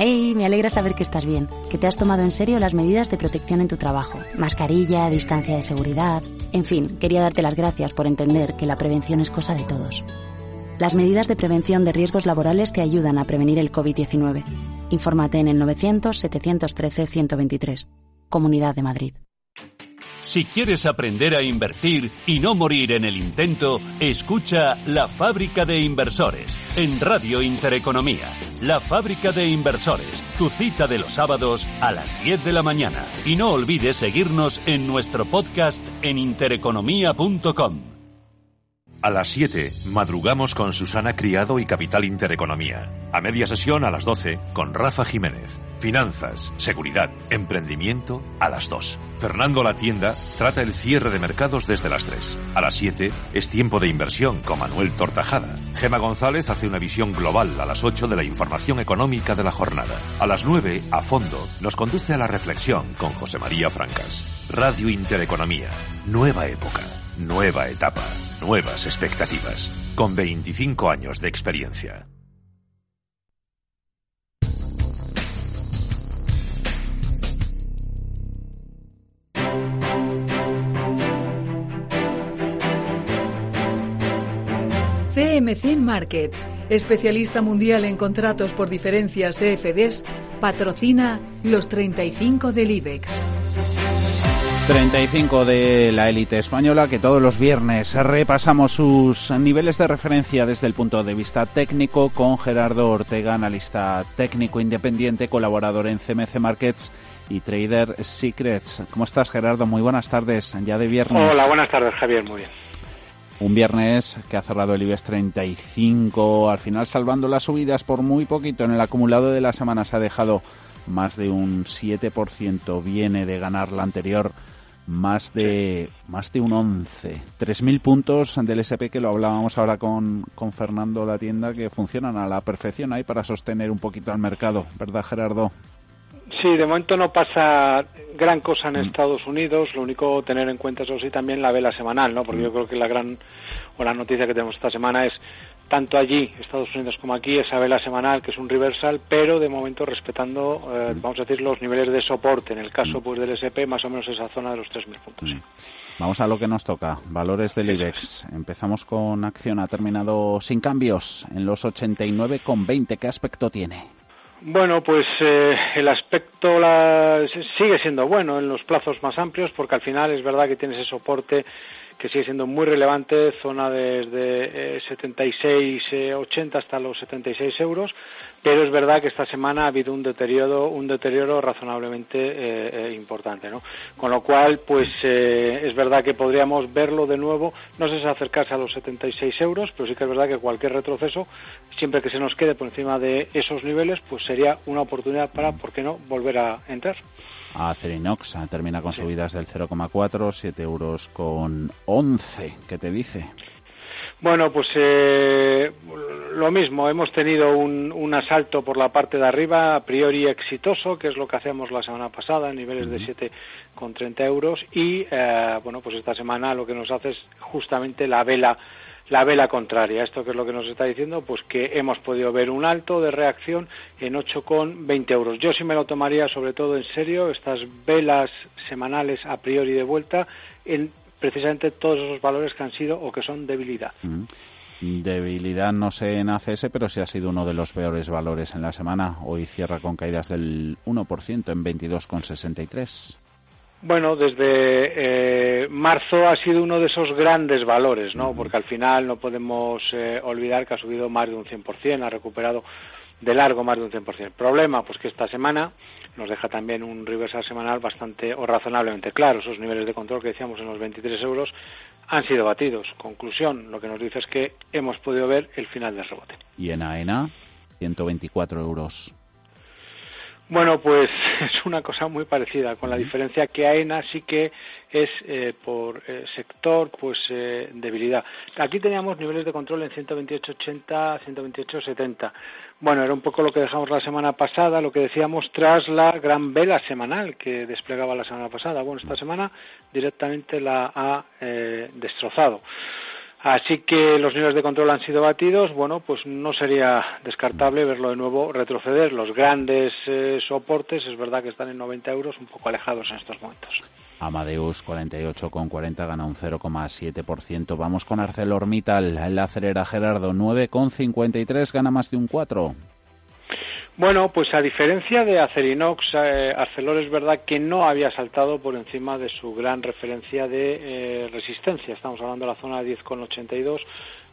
Hey, me alegra saber que estás bien, que te has tomado en serio las medidas de protección en tu trabajo. Mascarilla, distancia de seguridad. En fin, quería darte las gracias por entender que la prevención es cosa de todos. Las medidas de prevención de riesgos laborales te ayudan a prevenir el COVID-19. Infórmate en el 900-713-123. Comunidad de Madrid. Si quieres aprender a invertir y no morir en el intento, escucha La Fábrica de Inversores en Radio Intereconomía. La Fábrica de Inversores, tu cita de los sábados a las 10 de la mañana. Y no olvides seguirnos en nuestro podcast en intereconomía.com. A las 7, madrugamos con Susana Criado y Capital Intereconomía. A media sesión a las 12 con Rafa Jiménez. Finanzas, seguridad, emprendimiento a las 2. Fernando La Tienda trata el cierre de mercados desde las 3. A las 7 es tiempo de inversión con Manuel Tortajada. Gema González hace una visión global a las 8 de la información económica de la jornada. A las 9, a fondo, nos conduce a la reflexión con José María Francas. Radio Intereconomía. Nueva época. Nueva etapa. Nuevas expectativas. Con 25 años de experiencia. CMC Markets, especialista mundial en contratos por diferencias CFDs, patrocina los 35 del IBEX. 35 de la élite española que todos los viernes repasamos sus niveles de referencia desde el punto de vista técnico con Gerardo Ortega, analista técnico independiente, colaborador en CMC Markets y Trader Secrets. ¿Cómo estás Gerardo? Muy buenas tardes, ya de viernes. Hola, buenas tardes Javier, muy bien. Un viernes que ha cerrado el IBEX 35, al final salvando las subidas por muy poquito. En el acumulado de la semana se ha dejado más de un 7%, viene de ganar la anterior más de más de un 11. 3.000 puntos del SP que lo hablábamos ahora con, con Fernando La Tienda que funcionan a la perfección ahí para sostener un poquito al mercado, ¿verdad Gerardo? Sí, de momento no pasa gran cosa en mm. Estados Unidos. Lo único tener en cuenta, eso sí, también la vela semanal, ¿no? Porque mm. yo creo que la gran o la noticia que tenemos esta semana es tanto allí, Estados Unidos, como aquí, esa vela semanal que es un reversal, pero de momento respetando, eh, mm. vamos a decir, los niveles de soporte. En el caso pues del SP, más o menos esa zona de los 3.000 puntos. Vamos a lo que nos toca, valores del IBEX. Empezamos con acción, ha terminado sin cambios en los 89,20. ¿Qué aspecto tiene? Bueno, pues eh, el aspecto la, sigue siendo bueno en los plazos más amplios porque al final es verdad que tiene ese soporte que sigue siendo muy relevante, zona desde eh, 76, 80 eh, hasta los 76 euros, pero es verdad que esta semana ha habido un deterioro, un deterioro razonablemente eh, eh importante, ¿no? Con lo cual, pues eh, es verdad que podríamos verlo de nuevo, no sé si acercarse a los 76 euros, pero sí que es verdad que cualquier retroceso, siempre que se nos quede por encima de esos niveles, pues sería una oportunidad para, ¿por qué no?, volver a entrar a Cerinox. Termina con subidas del 0,4, 7 euros con 11. ¿Qué te dice? Bueno, pues eh, lo mismo. Hemos tenido un, un, asalto por la parte de arriba, a priori exitoso, que es lo que hacíamos la semana pasada, en niveles de 7,30 euros. Y, eh, bueno, pues esta semana lo que nos hace es justamente la vela la vela contraria. ¿Esto que es lo que nos está diciendo? Pues que hemos podido ver un alto de reacción en 8,20 euros. Yo sí me lo tomaría sobre todo en serio, estas velas semanales a priori de vuelta, en precisamente todos esos valores que han sido o que son debilidad. Debilidad no sé en ACS, pero sí ha sido uno de los peores valores en la semana. Hoy cierra con caídas del 1% en 22,63. Bueno, desde eh, marzo ha sido uno de esos grandes valores, ¿no? Porque al final no podemos eh, olvidar que ha subido más de un 100%, ha recuperado de largo más de un 100%. Problema, pues que esta semana nos deja también un reversal semanal bastante o razonablemente claro. Esos niveles de control que decíamos en los 23 euros han sido batidos. Conclusión, lo que nos dice es que hemos podido ver el final del rebote. Y en AENA, 124 euros. Bueno, pues <laughs> es una cosa muy parecida, con la diferencia que AENA sí que es eh, por eh, sector, pues eh, debilidad. Aquí teníamos niveles de control en 128.80, 128.70. Bueno, era un poco lo que dejamos la semana pasada, lo que decíamos tras la gran vela semanal que desplegaba la semana pasada. Bueno, esta semana directamente la ha destrozado. Así que los niveles de control han sido batidos. Bueno, pues no sería descartable verlo de nuevo retroceder. Los grandes eh, soportes es verdad que están en 90 euros, un poco alejados en estos momentos. Amadeus 48,40 gana un 0,7%. Vamos con ArcelorMittal, la acelera Gerardo 9,53 gana más de un 4. Bueno, pues a diferencia de Acerinox, eh, Arcelor es verdad que no había saltado por encima de su gran referencia de eh, resistencia. Estamos hablando de la zona 10,82,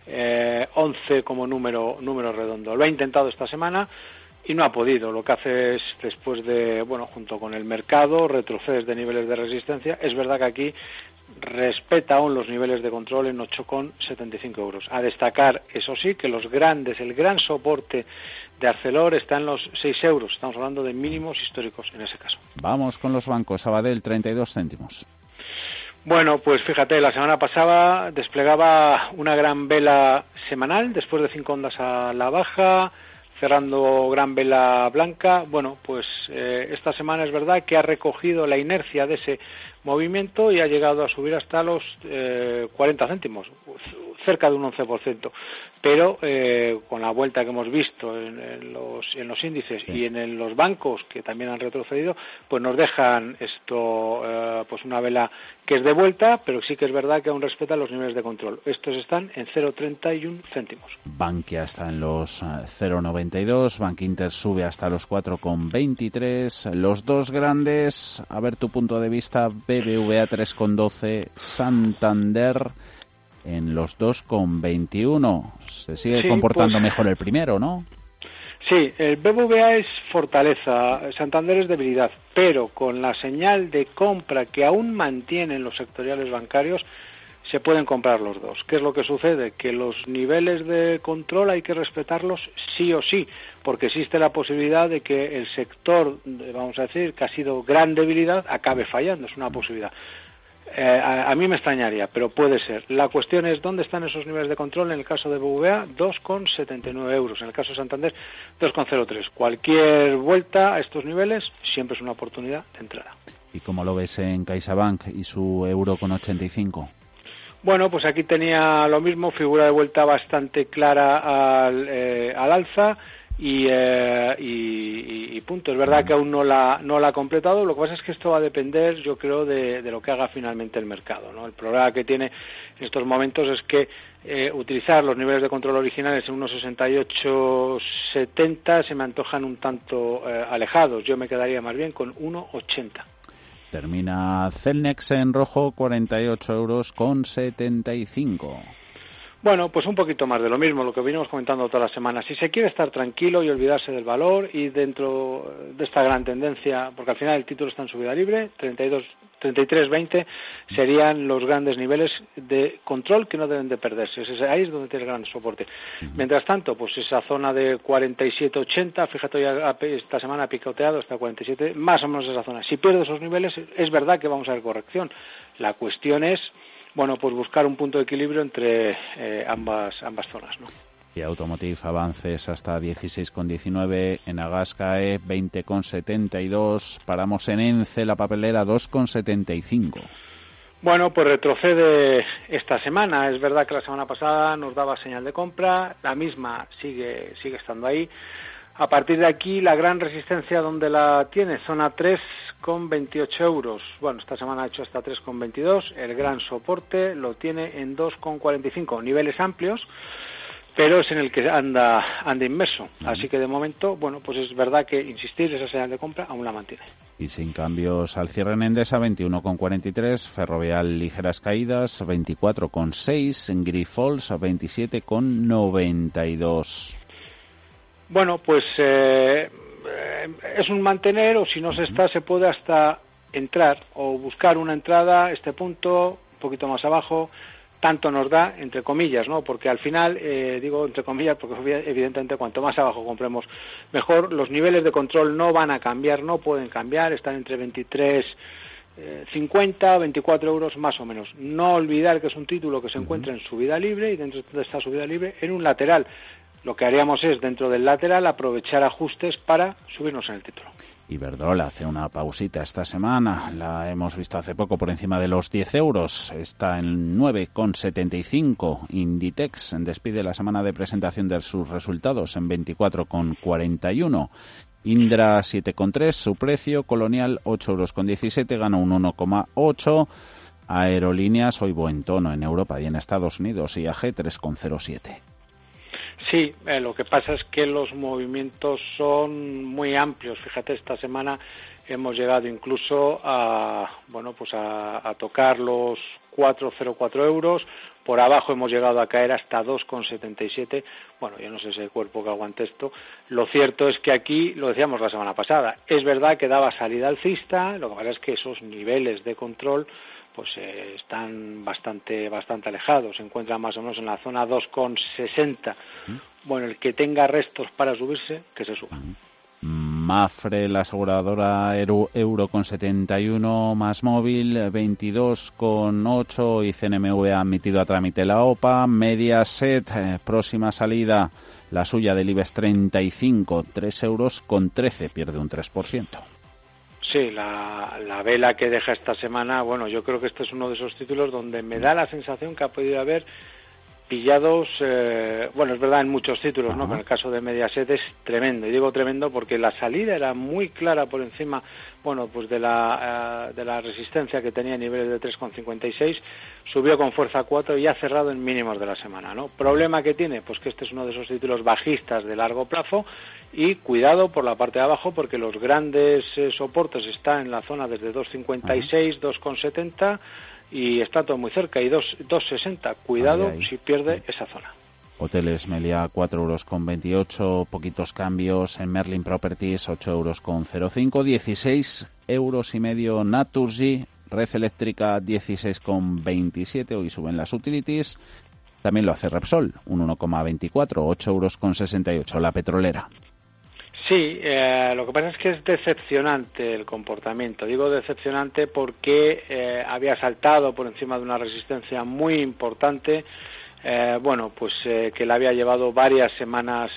eh, 11 como número, número redondo. Lo ha intentado esta semana y no ha podido. Lo que hace es, después de, bueno, junto con el mercado, retrocedes de niveles de resistencia. Es verdad que aquí respeta aún los niveles de control en 8,75 euros. A destacar, eso sí, que los grandes, el gran soporte de Arcelor está en los 6 euros. Estamos hablando de mínimos históricos en ese caso. Vamos con los bancos. Sabadell, 32 céntimos. Bueno, pues fíjate, la semana pasada desplegaba una gran vela semanal después de cinco ondas a la baja, cerrando gran vela blanca. Bueno, pues eh, esta semana es verdad que ha recogido la inercia de ese movimiento y ha llegado a subir hasta los eh, 40 céntimos, cerca de un 11%. Pero eh, con la vuelta que hemos visto en, los, en los, índices y en los bancos, que también han retrocedido, pues nos dejan esto, eh, pues una vela que es de vuelta, pero sí que es verdad que aún respeta los niveles de control. Estos están en 0,31 céntimos. Bankia está en los 0,92, Bank Inter sube hasta los 4,23. Los dos grandes, a ver tu punto de vista, BBVA 3,12, Santander en los 2,21. Se sigue comportando pues mejor el primero, ¿no? Sí, el BBVA es fortaleza, Santander es debilidad, pero con la señal de compra que aún mantienen los sectoriales bancarios, se pueden comprar los dos. ¿Qué es lo que sucede? Que los niveles de control hay que respetarlos sí o sí, porque existe la posibilidad de que el sector, vamos a decir, que ha sido gran debilidad, acabe fallando. Es una posibilidad. Eh, a, a, mí me extrañaría, pero puede ser. La cuestión es dónde están esos niveles de control. En el caso de BVA, 2,79 euros. En el caso de Santander, 2,03. Cualquier vuelta a estos niveles siempre es una oportunidad de entrada. ¿Y cómo lo ves en CaixaBank y su euro con 85? Bueno, pues aquí tenía lo mismo, figura de vuelta bastante clara al, eh, al alza. Y, eh, y, y, punto. Es verdad que aún no la, no la ha completado. Lo que pasa es que esto va a depender, yo creo, de, lo que haga finalmente el mercado. ¿no? El problema que tiene en estos momentos es que eh, utilizar los niveles de control originales en unos 68-70 se me antojan un tanto eh, alejados. Yo me quedaría más bien con 1,80. Termina Celnex en rojo, 48 euros con 75. Bueno, pues un poquito más de lo mismo, lo que venimos comentando todas las semanas. Si se quiere estar tranquilo y olvidarse del valor y dentro de esta gran tendencia, porque al final el título está en subida libre, 32, 33-20 serían los grandes niveles de control que no deben de perderse. Ahí es donde tiene gran soporte. Mientras tanto, pues esa zona de 47-80, fíjate, ya esta semana ha picoteado hasta 47, más o menos esa zona. Si pierde esos niveles, es verdad que vamos a ver corrección. La cuestión es bueno, pues buscar un punto de equilibrio entre eh, ambas, ambas zonas, ¿no? Y Automotive avances hasta 16,19, en Agascae 20,72, paramos en Ence, la papelera 2,75. Bueno, pues retrocede esta semana. Es verdad que la semana pasada nos daba señal de compra, la misma sigue, sigue estando ahí. A partir de aquí, la gran resistencia donde la tiene, zona 3 con 28 euros. Bueno, esta semana ha hecho hasta 3,22. El gran soporte lo tiene en 2,45. Niveles amplios, pero es en el que anda, anda inmerso. Así que de momento, bueno, pues es verdad que insistir, esa señal de compra aún la mantiene. Y sin cambios al cierre en Endesa, 21,43. Ferrovial, ligeras caídas, 24,6. En Grifols, 27,92. Bueno, pues eh, es un mantener o si no se está se puede hasta entrar o buscar una entrada, este punto, un poquito más abajo, tanto nos da, entre comillas, ¿no? Porque al final, eh, digo entre comillas, porque evidentemente cuanto más abajo compremos, mejor. Los niveles de control no van a cambiar, no pueden cambiar, están entre 23 eh, 50, 24 euros más o menos. No olvidar que es un título que se encuentra en subida libre y dentro de esta subida libre en un lateral lo que haríamos es, dentro del lateral, aprovechar ajustes para subirnos en el título. Iberdrola hace una pausita esta semana, la hemos visto hace poco por encima de los 10 euros, está en 9,75. Inditex despide la semana de presentación de sus resultados en 24,41. Indra 7,3, su precio, Colonial 8,17 euros, gana un 1,8. Aerolíneas hoy buen tono en Europa y en Estados Unidos, IAG 3,07. Sí, eh, lo que pasa es que los movimientos son muy amplios. Fíjate, esta semana hemos llegado incluso a bueno pues a, a tocar los 4,04 euros. Por abajo hemos llegado a caer hasta 2,77. Bueno, yo no sé si el cuerpo que aguante esto. Lo cierto es que aquí, lo decíamos la semana pasada, es verdad que daba salida alcista, lo que pasa es que esos niveles de control pues eh, están bastante bastante alejados, se encuentran más o menos en la zona 2,60. Bueno, el que tenga restos para subirse, que se suba. Mafre, la aseguradora Euro, con 71, más móvil 22 con 8 y CNMV ha admitido a trámite la OPA. Mediaset, eh, próxima salida, la suya del IBEX 35, 3 euros con 13, pierde un 3%. Sí, la, la vela que deja esta semana, bueno, yo creo que este es uno de esos títulos donde me da la sensación que ha podido haber pillados, eh, bueno, es verdad en muchos títulos, ¿no? En el caso de Mediaset es tremendo, y digo tremendo porque la salida era muy clara por encima, bueno, pues de la, eh, de la resistencia que tenía a niveles de 3,56, subió con fuerza 4 y ha cerrado en mínimos de la semana, ¿no? Problema que tiene, pues que este es uno de esos títulos bajistas de largo plazo y cuidado por la parte de abajo porque los grandes eh, soportes están en la zona desde 2,56, 2,70 y está todo muy cerca y 2,60. Cuidado si pierde esa zona. Hoteles Melia 4 euros con 28, poquitos cambios en Merlin Properties 8 euros con 05, 16 euros y medio Naturgy, Red Eléctrica 16 con 27, hoy suben las utilities. También lo hace Repsol, un 1,24, 8 euros con 68, la petrolera. Sí, eh, lo que pasa es que es decepcionante el comportamiento. Digo decepcionante porque eh, había saltado por encima de una resistencia muy importante. Eh, bueno, pues que le había llevado varias semanas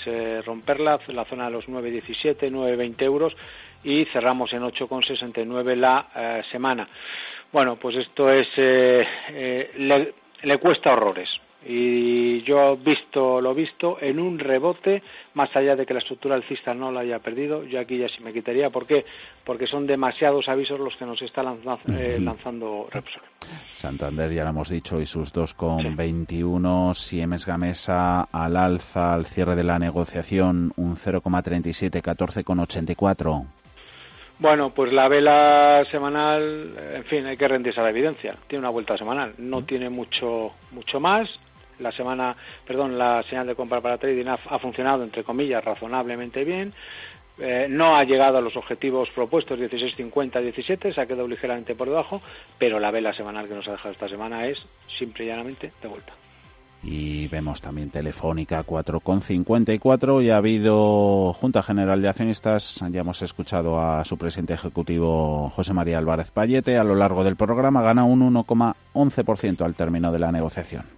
romperla, la zona de los 9,17, 9,20 euros y cerramos en 8,69 la semana. Bueno, pues esto es le, le cuesta horrores y yo he visto lo visto en un rebote más allá de que la estructura alcista no la haya perdido yo aquí ya sí me quitaría. ¿por qué? porque son demasiados avisos los que nos está eh, lanzando Repsol. Santander ya lo hemos dicho y sus 2,21 Siemens Gamesa al alza al cierre de la negociación un 0,37 14,84 bueno, pues la vela semanal, en fin, hay que rendirse a la evidencia. Tiene una vuelta semanal, no tiene mucho, mucho más la semana, perdón, la señal de compra para trading ha, funcionado entre comillas razonablemente bien. Eh, no ha llegado a los objetivos propuestos 16.50-17, se ha quedado ligeramente por debajo, pero la vela semanal que nos ha dejado esta semana es simple y llanamente de vuelta. Y vemos también Telefónica 4,54 y ha habido Junta General de Accionistas, ya hemos escuchado a su presidente ejecutivo José María Álvarez Payete, a lo largo del programa gana un 1,11% al término de la negociación.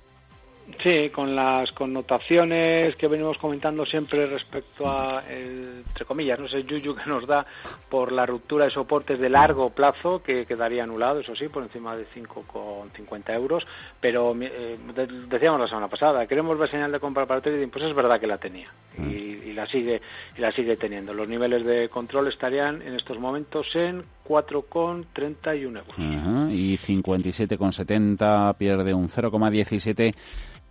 Sí, con las connotaciones que venimos comentando siempre respecto a, entre comillas, no sé, yuyu que nos da por la ruptura de soportes de largo plazo, que quedaría anulado, eso sí, por encima de 5,50 euros, pero eh, decíamos la semana pasada, queremos ver señal de compra para trading, pues es verdad que la tenía y, mm. y, la sigue y la sigue teniendo. Los niveles de control estarían en estos momentos en 4,31 euros. Y 57,70 pierde un 0,17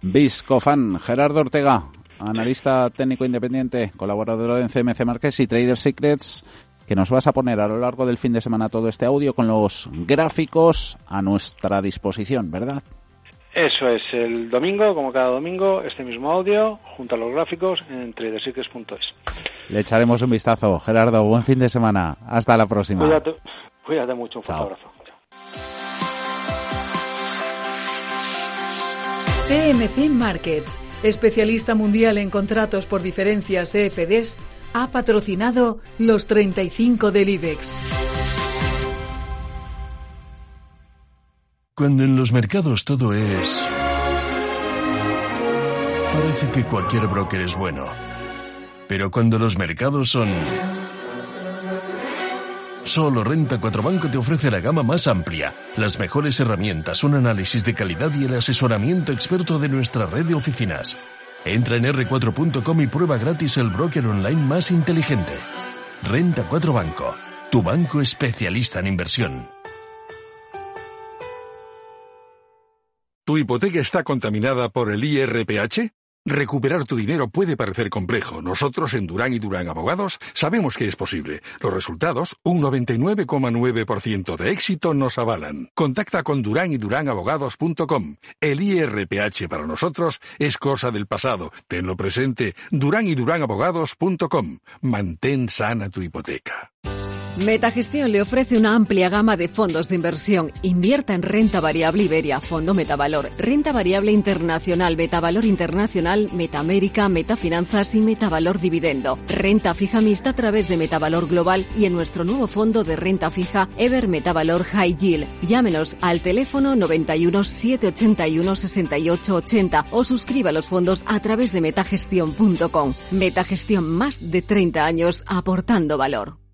Viscofan, Gerardo Ortega, analista técnico independiente, colaborador en CMC Marques y Trader Secrets, que nos vas a poner a lo largo del fin de semana todo este audio con los gráficos a nuestra disposición, ¿verdad? Eso es, el domingo, como cada domingo, este mismo audio junto a los gráficos en tradersecrets.es. Le echaremos un vistazo. Gerardo, buen fin de semana. Hasta la próxima. Cuídate, mucho. Un fuerte abrazo. TMC Markets, especialista mundial en contratos por diferencias de FDs, ha patrocinado los 35 del IBEX. Cuando en los mercados todo es... Parece que cualquier broker es bueno. Pero cuando los mercados son... Solo Renta 4 Banco te ofrece la gama más amplia, las mejores herramientas, un análisis de calidad y el asesoramiento experto de nuestra red de oficinas. Entra en r4.com y prueba gratis el broker online más inteligente. Renta 4 Banco, tu banco especialista en inversión. ¿Tu hipoteca está contaminada por el IRPH? Recuperar tu dinero puede parecer complejo. Nosotros en Durán y Durán Abogados sabemos que es posible. Los resultados, un 99,9% de éxito nos avalan. Contacta con Durán y Durán Abogados.com. El IRPH para nosotros es cosa del pasado. Tenlo presente. Durán y Durán Abogados.com. Mantén sana tu hipoteca. Metagestión le ofrece una amplia gama de fondos de inversión. Invierta en renta variable Iberia, Fondo Metavalor, renta variable internacional, Metavalor Internacional, Metamérica, Metafinanzas y Metavalor Dividendo. Renta fija mixta a través de Metavalor Global y en nuestro nuevo fondo de renta fija Ever Metavalor High Yield. Llámenos al teléfono 91 781 68 80 o suscriba los fondos a través de metagestión.com. Metagestión más de 30 años aportando valor.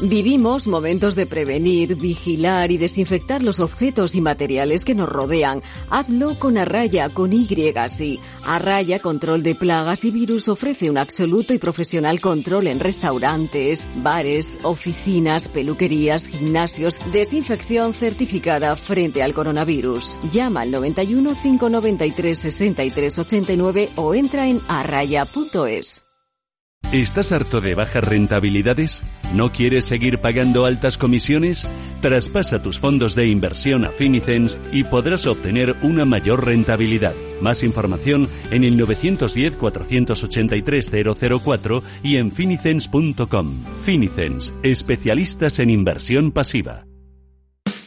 Vivimos momentos de prevenir, vigilar y desinfectar los objetos y materiales que nos rodean. Hazlo con Arraya, con Y, sí. Arraya Control de Plagas y Virus ofrece un absoluto y profesional control en restaurantes, bares, oficinas, peluquerías, gimnasios, desinfección certificada frente al coronavirus. Llama al 91 593 63 89 o entra en arraya.es. ¿Estás harto de bajas rentabilidades? ¿No quieres seguir pagando altas comisiones? Traspasa tus fondos de inversión a Finicens y podrás obtener una mayor rentabilidad. Más información en el 910-483-004 y en finicens.com. Finicens, especialistas en inversión pasiva.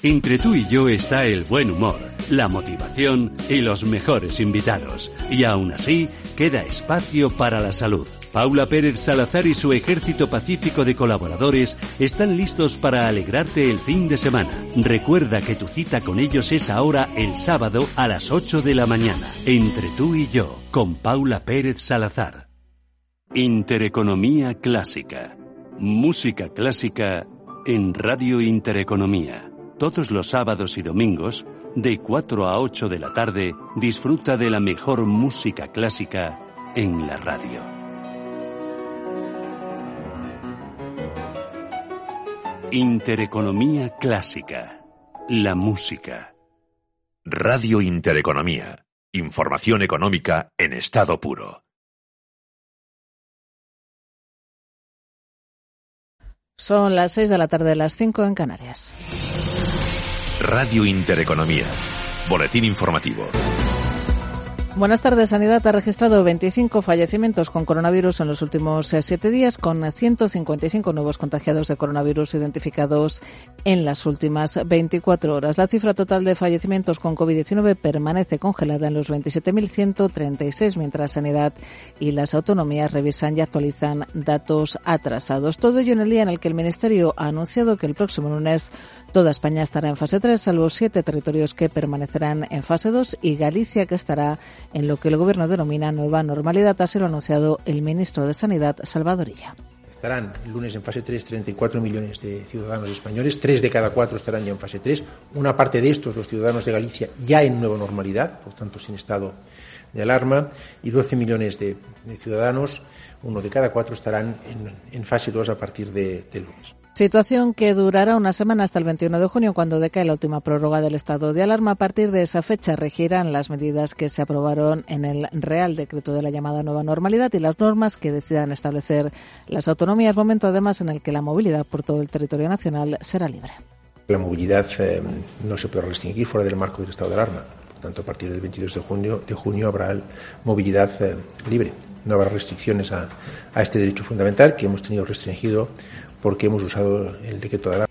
Entre tú y yo está el buen humor, la motivación y los mejores invitados. Y aún así, queda espacio para la salud. Paula Pérez Salazar y su ejército pacífico de colaboradores están listos para alegrarte el fin de semana. Recuerda que tu cita con ellos es ahora el sábado a las 8 de la mañana, entre tú y yo, con Paula Pérez Salazar. Intereconomía Clásica. Música clásica en Radio Intereconomía. Todos los sábados y domingos, de 4 a 8 de la tarde, disfruta de la mejor música clásica en la radio. Intereconomía Clásica. La música. Radio Intereconomía. Información económica en estado puro. Son las 6 de la tarde, las 5 en Canarias. Radio Intereconomía. Boletín informativo. Buenas tardes. Sanidad ha registrado 25 fallecimientos con coronavirus en los últimos eh, siete días, con 155 nuevos contagiados de coronavirus identificados en las últimas 24 horas. La cifra total de fallecimientos con COVID-19 permanece congelada en los 27.136, mientras Sanidad y las autonomías revisan y actualizan datos atrasados. Todo ello en el día en el que el Ministerio ha anunciado que el próximo lunes toda España estará en fase 3, salvo siete territorios que permanecerán en fase 2 y Galicia que estará en lo que el Gobierno denomina nueva normalidad, así lo ha anunciado el ministro de Sanidad, Salvadorilla. Estarán el lunes en fase 3 34 millones de ciudadanos españoles, tres de cada cuatro estarán ya en fase 3. Una parte de estos, los ciudadanos de Galicia, ya en nueva normalidad, por tanto sin estado de alarma, y 12 millones de, ciudadanos, uno de cada cuatro, estarán en, fase 2 a partir de lunes. Situación que durará una semana hasta el 21 de junio, cuando decae la última prórroga del estado de alarma. A partir de esa fecha regirán las medidas que se aprobaron en el Real Decreto de la llamada nueva normalidad y las normas que decidan establecer las autonomías. Momento además en el que la movilidad por todo el territorio nacional será libre. La movilidad eh, no se puede restringir fuera del marco del estado de alarma. Por tanto, a partir del 22 de junio, de junio habrá movilidad eh, libre. No habrá restricciones a, a este derecho fundamental que hemos tenido restringido porque hemos usado el de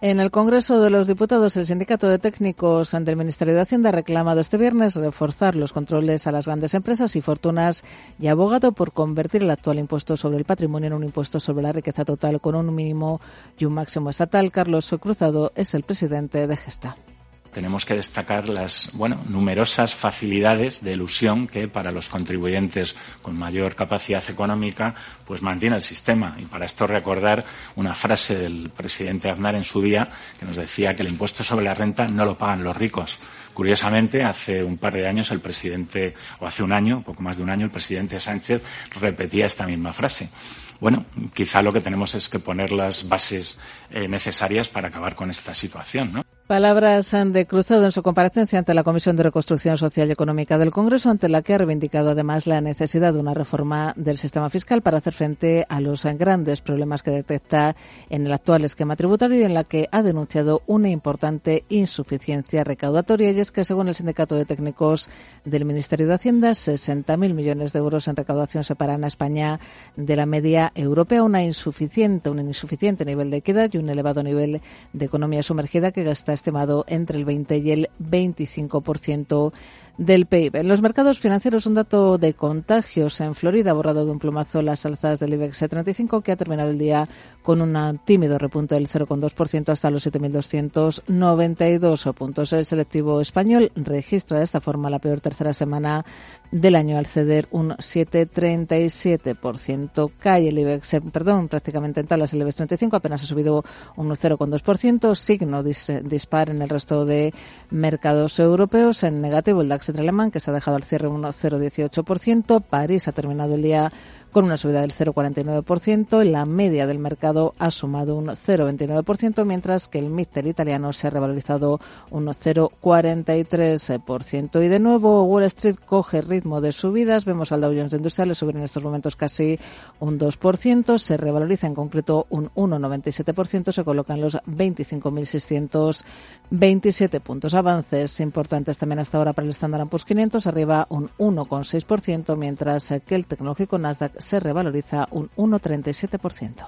en el Congreso de los Diputados, el Sindicato de Técnicos ante el Ministerio de Hacienda ha reclamado este viernes reforzar los controles a las grandes empresas y fortunas y abogado por convertir el actual impuesto sobre el patrimonio en un impuesto sobre la riqueza total con un mínimo y un máximo estatal. Carlos Cruzado es el presidente de Gesta tenemos que destacar las bueno, numerosas facilidades de elusión que para los contribuyentes con mayor capacidad económica pues mantiene el sistema. Y para esto recordar una frase del presidente Aznar en su día que nos decía que el impuesto sobre la renta no lo pagan los ricos. Curiosamente, hace un par de años el presidente, o hace un año, poco más de un año, el presidente Sánchez repetía esta misma frase. Bueno, quizá lo que tenemos es que poner las bases eh, necesarias para acabar con esta situación, ¿no? Palabras de Cruzado en su comparecencia ante la Comisión de Reconstrucción Social y Económica del Congreso, ante la que ha reivindicado además la necesidad de una reforma del sistema fiscal para hacer frente a los grandes problemas que detecta en el actual esquema tributario y en la que ha denunciado una importante insuficiencia recaudatoria. Y es que, según el Sindicato de Técnicos del Ministerio de Hacienda, 60.000 millones de euros en recaudación separan a España de la media europea, una insuficiente, un insuficiente nivel de equidad y un elevado nivel de economía sumergida que gasta estimado entre el 20 y el 25% del PIB. En los mercados financieros, un dato de contagios en Florida ha borrado de un plumazo las alzas del IBEX 35, que ha terminado el día con un tímido repunte del 0,2% hasta los 7.292 puntos. El selectivo español registra de esta forma la peor tercera semana del año al ceder un 7,37%. Cae el IBEX, perdón, prácticamente en tablas el IBEX 35, apenas ha subido un 0,2%, signo dispar en el resto de mercados europeos. En negativo el DAX alemán, que se ha dejado al cierre un 0,18%. París ha terminado el día con una subida del 0,49%. La media del mercado ha sumado un 0,29%, mientras que el Mister italiano se ha revalorizado un 0,43%. Y de nuevo, Wall Street coge ritmo de subidas. Vemos al Dow Jones Industriales subir en estos momentos casi un 2%. Se revaloriza en concreto un 1,97%. Se colocan los 25.627 puntos. Avances importantes también hasta ahora para el Standard Poor's 500, arriba un 1,6%, mientras que el tecnológico Nasdaq se revaloriza un 1,37%.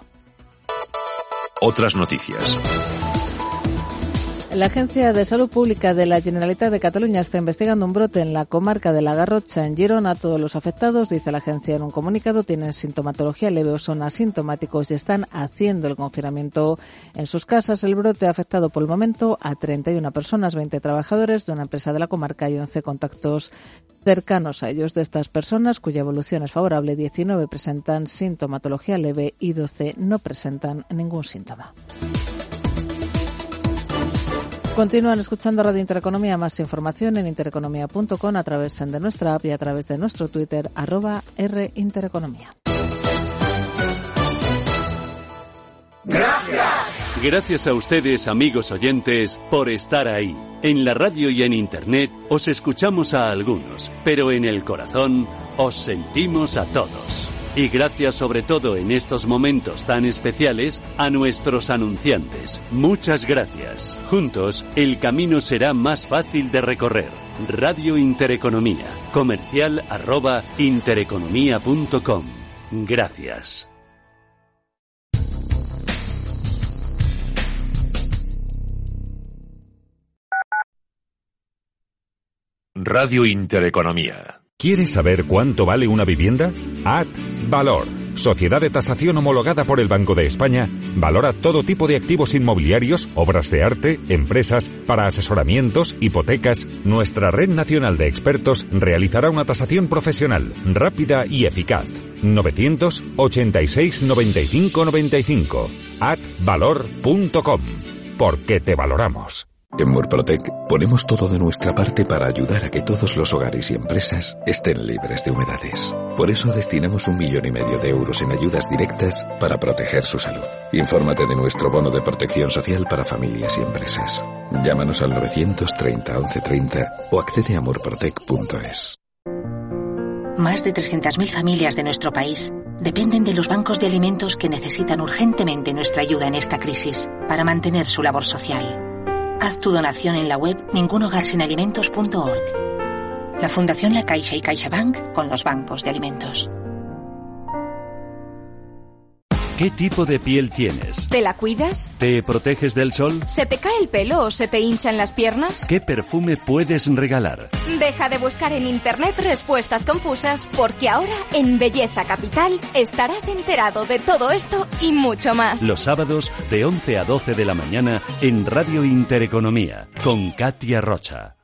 Otras noticias. La Agencia de Salud Pública de la Generalitat de Cataluña está investigando un brote en la comarca de la Garrocha, en Girona. Todos los afectados, dice la agencia en un comunicado, tienen sintomatología leve o son asintomáticos y están haciendo el confinamiento en sus casas. El brote ha afectado por el momento a 31 personas, 20 trabajadores de una empresa de la comarca y 11 contactos cercanos a ellos. De estas personas, cuya evolución es favorable, 19 presentan sintomatología leve y 12 no presentan ningún síntoma. Continúan escuchando Radio Intereconomía. Más información en intereconomía.com a través de nuestra app y a través de nuestro Twitter, arroba R Intereconomía. Gracias. Gracias a ustedes, amigos oyentes, por estar ahí. En la radio y en Internet os escuchamos a algunos, pero en el corazón os sentimos a todos. Y gracias sobre todo en estos momentos tan especiales a nuestros anunciantes. Muchas gracias. Juntos, el camino será más fácil de recorrer. Radio Intereconomía. Comercial arroba intereconomía.com. Gracias. Radio Intereconomía. ¿Quieres saber cuánto vale una vivienda? Ad Valor. Sociedad de tasación homologada por el Banco de España, valora todo tipo de activos inmobiliarios, obras de arte, empresas, para asesoramientos, hipotecas. Nuestra red nacional de expertos realizará una tasación profesional, rápida y eficaz. 986 95 95. advalor.com. Porque te valoramos. En Murprotec ponemos todo de nuestra parte para ayudar a que todos los hogares y empresas estén libres de humedades. Por eso destinamos un millón y medio de euros en ayudas directas para proteger su salud. Infórmate de nuestro bono de protección social para familias y empresas. Llámanos al 930 1130 o accede a murprotec.es. Más de 300.000 familias de nuestro país dependen de los bancos de alimentos que necesitan urgentemente nuestra ayuda en esta crisis para mantener su labor social. Haz tu donación en la web ningunogarsinalimentos.org. La Fundación La Caixa y CaixaBank con los bancos de alimentos. ¿Qué tipo de piel tienes? ¿Te la cuidas? ¿Te proteges del sol? ¿Se te cae el pelo o se te hinchan las piernas? ¿Qué perfume puedes regalar? Deja de buscar en internet respuestas confusas porque ahora en Belleza Capital estarás enterado de todo esto y mucho más. Los sábados de 11 a 12 de la mañana en Radio Intereconomía con Katia Rocha.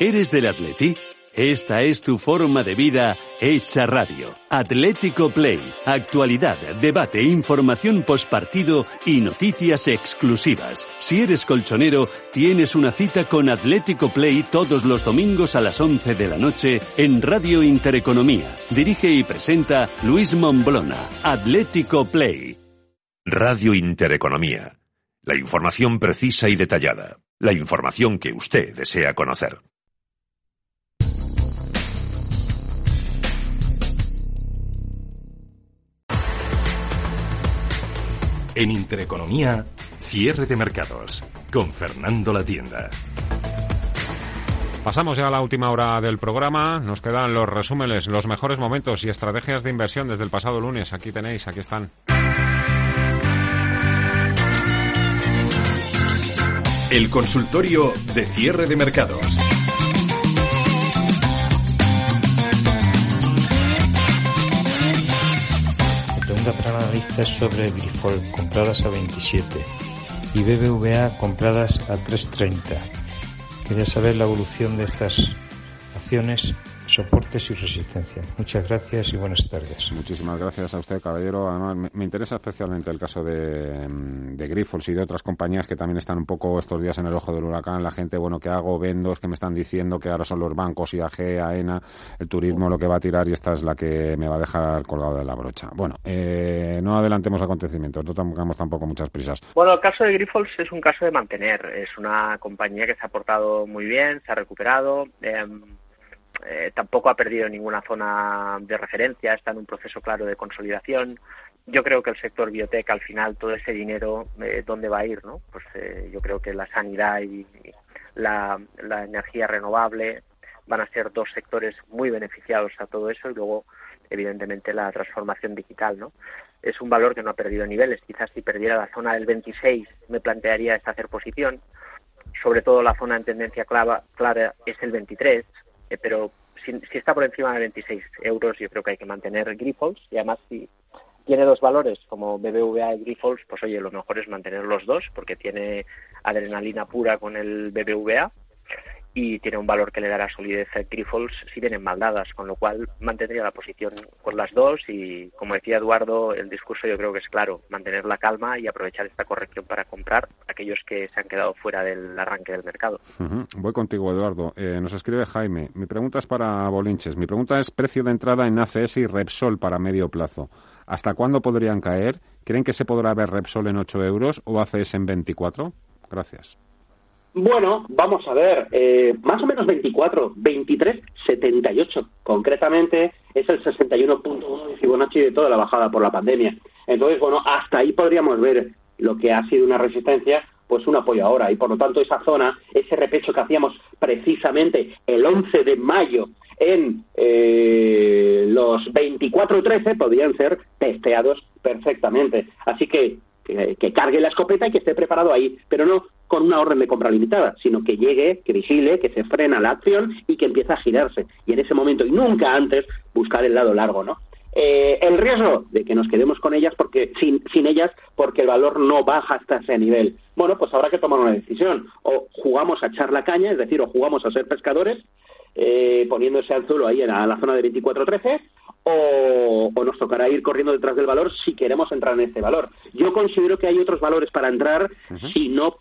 ¿Eres del Atleti? Esta es tu forma de vida hecha radio. Atlético Play. Actualidad, debate, información postpartido y noticias exclusivas. Si eres colchonero, tienes una cita con Atlético Play todos los domingos a las 11 de la noche en Radio Intereconomía. Dirige y presenta Luis Momblona. Atlético Play. Radio Intereconomía. La información precisa y detallada. La información que usted desea conocer. En Intereconomía, cierre de mercados, con Fernando La Tienda. Pasamos ya a la última hora del programa. Nos quedan los resúmenes, los mejores momentos y estrategias de inversión desde el pasado lunes. Aquí tenéis, aquí están. El consultorio de cierre de mercados. Analistas sobre Grifol compradas a 27 y BBVA compradas a 3.30. Quería saber la evolución de estas acciones soportes y resistencia. Muchas gracias y buenas tardes. Muchísimas gracias a usted, caballero. Además, me, interesa especialmente el caso de, de Grifols y de otras compañías que también están un poco estos días en el ojo del huracán. La gente, bueno, que hago? Vendo, es que me están diciendo que ahora son los bancos, IAG, AENA, el turismo lo que va a tirar y esta es la que me va a dejar colgado de la brocha. Bueno, eh, no adelantemos acontecimientos, no tengamos tampoco muchas prisas. Bueno, el caso de Grifols es un caso de mantener. Es una compañía que se ha portado muy bien, se ha recuperado. Eh, eh, tampoco ha perdido ninguna zona de referencia, está en un proceso claro de consolidación. Yo creo que el sector biotech, al final, todo ese dinero, eh, ¿dónde va a ir? no? Pues eh, yo creo que la sanidad y la, energía renovable van a ser dos sectores muy beneficiados a todo eso y luego, evidentemente, la transformación digital. ¿no? Es un valor que no ha perdido niveles. Quizás si perdiera la zona del 26 me plantearía esta hacer posición. Sobre todo la zona en tendencia clara, clara es el 23 eh, pero si, está por encima de 26 euros, yo creo que hay que mantener Grifols. Y además si tiene dos valores como BBVA y Grifols, pues oye, lo mejor es mantener los dos porque tiene adrenalina pura con el BBVA y tiene un valor que le dará solidez a Grifols si vienen mal dadas, con lo cual mantendría la posición con las dos y como decía Eduardo, el discurso yo creo que es claro, mantener la calma y aprovechar esta corrección para comprar aquellos que se han quedado fuera del arranque del mercado. Voy contigo, Eduardo. Eh, nos escribe Jaime. Mi pregunta es para Bolinches. Mi pregunta es precio de entrada en ACS y Repsol para medio plazo. ¿Hasta cuándo podrían caer? ¿Creen que se podrá ver Repsol en 8 euros o ACS en 24? Gracias. Bueno, vamos a ver, eh, más o menos 24, 23, 78. Concretamente es el 61.1 de Fibonacci de toda la bajada por la pandemia. Entonces, bueno, hasta ahí podríamos ver lo que ha sido una resistencia, pues un apoyo ahora. Y por lo tanto, esa zona, ese repecho que hacíamos precisamente el 11 de mayo en eh, los 24-13 podrían ser testeados perfectamente. Así que, que cargue la escopeta y que esté preparado ahí, pero no con una orden de compra limitada, sino que llegue, que vigile, que se frena la acción y que empiece a girarse. Y en ese momento, y nunca antes, buscar el lado largo, ¿no? Eh, el riesgo de que nos quedemos con ellas porque sin, sin ellas porque el valor no baja hasta ese nivel. Bueno, pues habrá que tomar una decisión. O jugamos a echar la caña, es decir, o jugamos a ser pescadores, eh, poniendo ese anzuelo ahí en la, zona de 24-13, o, o, nos tocará ir corriendo detrás del valor si queremos entrar en este valor. Yo considero que hay otros valores para entrar si no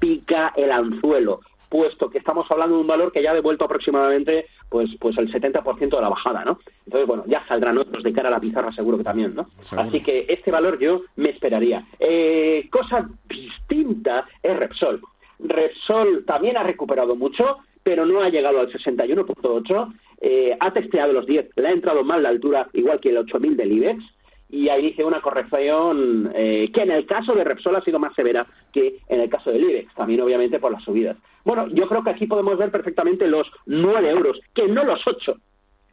pica el anzuelo, puesto que estamos hablando de un valor que ya ha devuelto aproximadamente pues pues el 70% de la bajada, ¿no? Entonces, bueno, ya saldrán otros de cara a la pizarra seguro que también, ¿no? Así que este valor yo me esperaría. Eh, cosa distinta es Repsol. Repsol también ha recuperado mucho, pero no ha llegado al 61.8. Eh, ha testeado los 10, le ha entrado mal la altura, igual que el 8000 del IBEX y ahí dice una corrección eh, que en el caso de Repsol ha sido más severa que en el caso del IBEX, también obviamente por las subidas. Bueno, yo creo que aquí podemos ver perfectamente los 9 euros, que no los 8.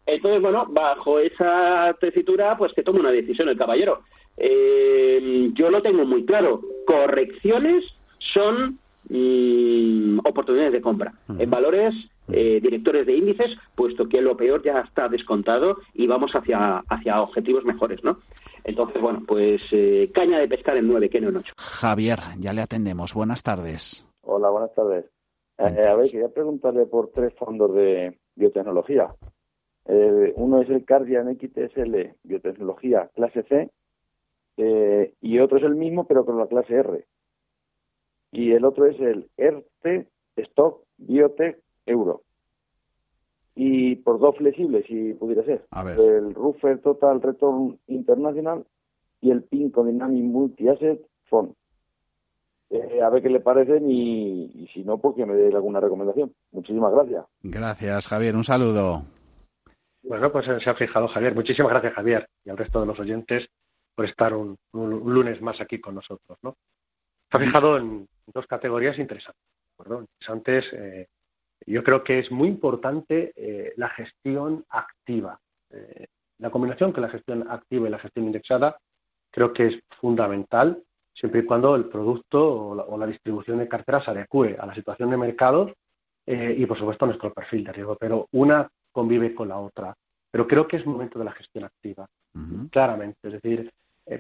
Entonces, bueno, bajo esa tesitura, pues que tome una decisión el caballero. Eh, yo lo tengo muy claro. Correcciones son mm, oportunidades de compra. En valores eh, directores de índices, puesto que lo peor ya está descontado y vamos hacia, hacia objetivos mejores, ¿no? Entonces, bueno, pues eh, caña de pescar en 9, que no en 8. Javier, ya le atendemos. Buenas tardes. Hola, buenas tardes. Eh, a ver, quería preguntarle por tres fondos de biotecnología. Eh, uno es el Cardian XTSL Biotecnología clase C y otro es el mismo pero con la clase R. Y el otro es el RT Stock Biotech Euro y por dos flexibles, si pudiera ser. El Ruffer Total Return International y el Pinco Dynamic Multi-Asset Fund. eh, a ver qué le parecen y, si no, pues que me dé alguna recomendación. Muchísimas gracias. Gracias, Javier. Un saludo. Bueno, pues se ha fijado Javier. Muchísimas gracias, Javier, y al resto de los oyentes por estar un, lunes más aquí con nosotros. ¿no? Se ha fijado en dos categorías interesantes. Interesantes, eh, yo creo que es muy importante eh, la gestión activa. Eh, la combinación que la gestión activa y la gestión indexada creo que es fundamental siempre y cuando el producto o la, distribución de carteras se adecue a la situación de mercado eh, y, por supuesto, a nuestro perfil de riesgo. Pero una convive con la otra. Pero creo que es momento de la gestión activa, claramente. Es decir,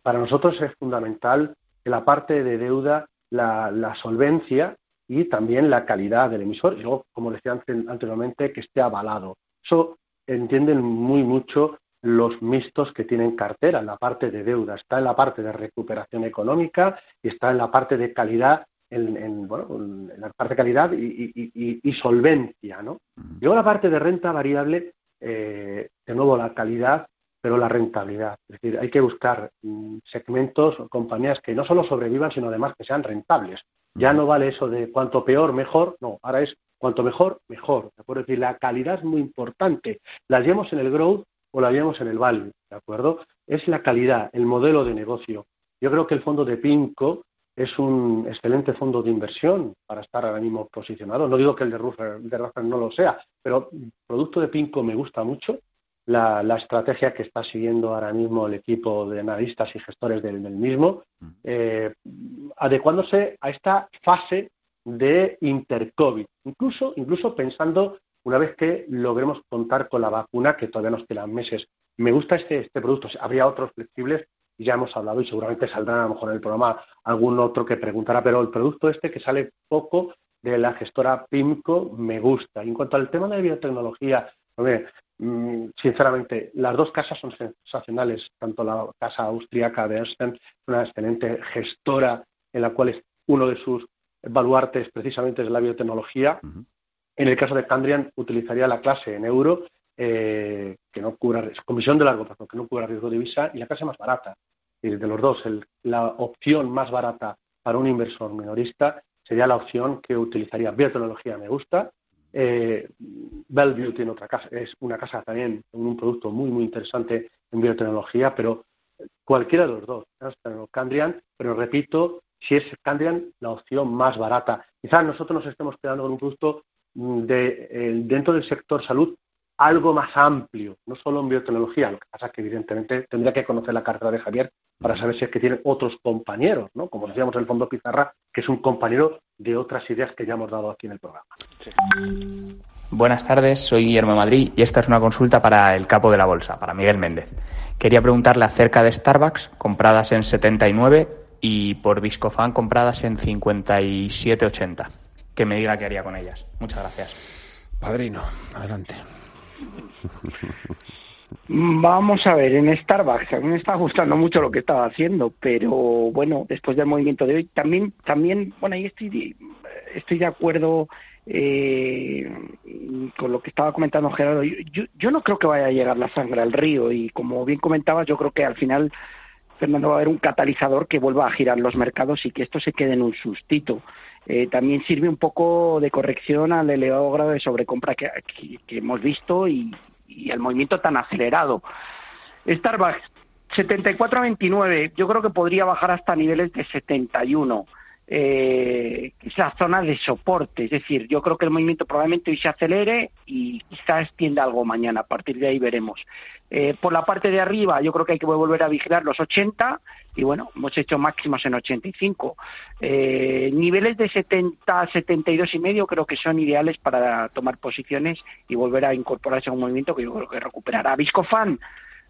para nosotros es fundamental que la parte de deuda, la, solvencia y también la calidad del emisor, y luego, como decía anteriormente, que esté avalado. Eso entienden muy mucho los mixtos que tienen cartera, en la parte de deuda, está en la parte de recuperación económica y está en la parte de calidad, en, bueno, en la parte de calidad y, solvencia, ¿no? Luego la parte de renta variable, eh, de nuevo la calidad, pero la rentabilidad. Es decir, hay que buscar mm, segmentos o compañías que no solo sobrevivan, sino además que sean rentables. Ya no vale eso de cuanto peor, mejor, no, ahora es cuanto mejor, mejor. ¿de acuerdo? Es decir, la calidad es muy importante. La llevamos en el growth o la llevamos en el value, ¿de acuerdo? Es la calidad, el modelo de negocio. Yo creo que el fondo de PINCO es un excelente fondo de inversión para estar ahora mismo posicionado. No digo que el de Ruffer, no lo sea, pero el producto de PINCO me gusta mucho. La, estrategia que está siguiendo ahora mismo el equipo de analistas y gestores del, mismo, eh, adecuándose a esta fase de intercovid, incluso, incluso pensando una vez que logremos contar con la vacuna, que todavía nos quedan meses. Me gusta este, este producto. Habría otros flexibles, ya hemos hablado y seguramente saldrá a lo mejor en el programa algún otro que preguntará, pero el producto este que sale poco de la gestora PIMCO me gusta. Y en cuanto al tema de biotecnología, sinceramente, las dos casas son sensacionales, tanto la casa austríaca de Ernst, una excelente gestora en la cual es uno de sus baluartes precisamente es la biotecnología, en el caso de Candrian, utilizaría la clase en euro, eh, que no cubra, comisión de largo plazo, que no cubra riesgo de divisa, y la clase más barata. Y de los dos, la opción más barata para un inversor minorista sería la opción que utilizaría biotecnología, me gusta. Eh, Bellevue tiene otra casa, es una casa también, un producto muy, muy interesante en biotecnología, pero cualquiera de los dos, Candrian, pero repito, si es Candrian, la opción más barata. Quizás nosotros nos estemos quedando con un producto de, dentro del sector salud algo más amplio, no solo en biotecnología, lo que pasa es que evidentemente tendría que conocer la cartera de Javier para saber si es que tiene otros compañeros, ¿no? Como decíamos el Fondo Pizarra, que es un compañero de otras ideas que ya hemos dado aquí en el programa. Buenas tardes, soy Guillermo Madrid y esta es una consulta para el capo de la bolsa, para Miguel Méndez. Quería preguntarle acerca de Starbucks, compradas en 79 y por Viscofan compradas en 57,80 que me diga qué haría con ellas. Muchas gracias. Padrino, adelante. <laughs> Vamos a ver, en Starbucks a mí me está gustando mucho lo que estaba haciendo, pero bueno, después del movimiento de hoy también, también bueno, ahí estoy, estoy de acuerdo eh, con lo que estaba comentando Gerardo. Yo, yo no creo que vaya a llegar la sangre al río y como bien comentabas, yo creo que al final Fernando va a haber un catalizador que vuelva a girar los mercados y que esto se quede en un sustito. Eh, también sirve un poco de corrección al elevado grado de sobrecompra que, hemos visto y, y, al movimiento tan acelerado. Starbucks, 74 a 29, yo creo que podría bajar hasta niveles de 71. Eh, esa zona de soporte, es decir, yo creo que el movimiento probablemente hoy se acelere y quizás extienda algo mañana, a partir de ahí veremos. Eh, por la parte de arriba, yo creo que hay que volver a vigilar los 80 y bueno, hemos hecho máximos en 85. Eh, niveles de 70, 72 y medio creo que son ideales para tomar posiciones y volver a incorporarse a un movimiento que yo creo que recuperará. Viscofan,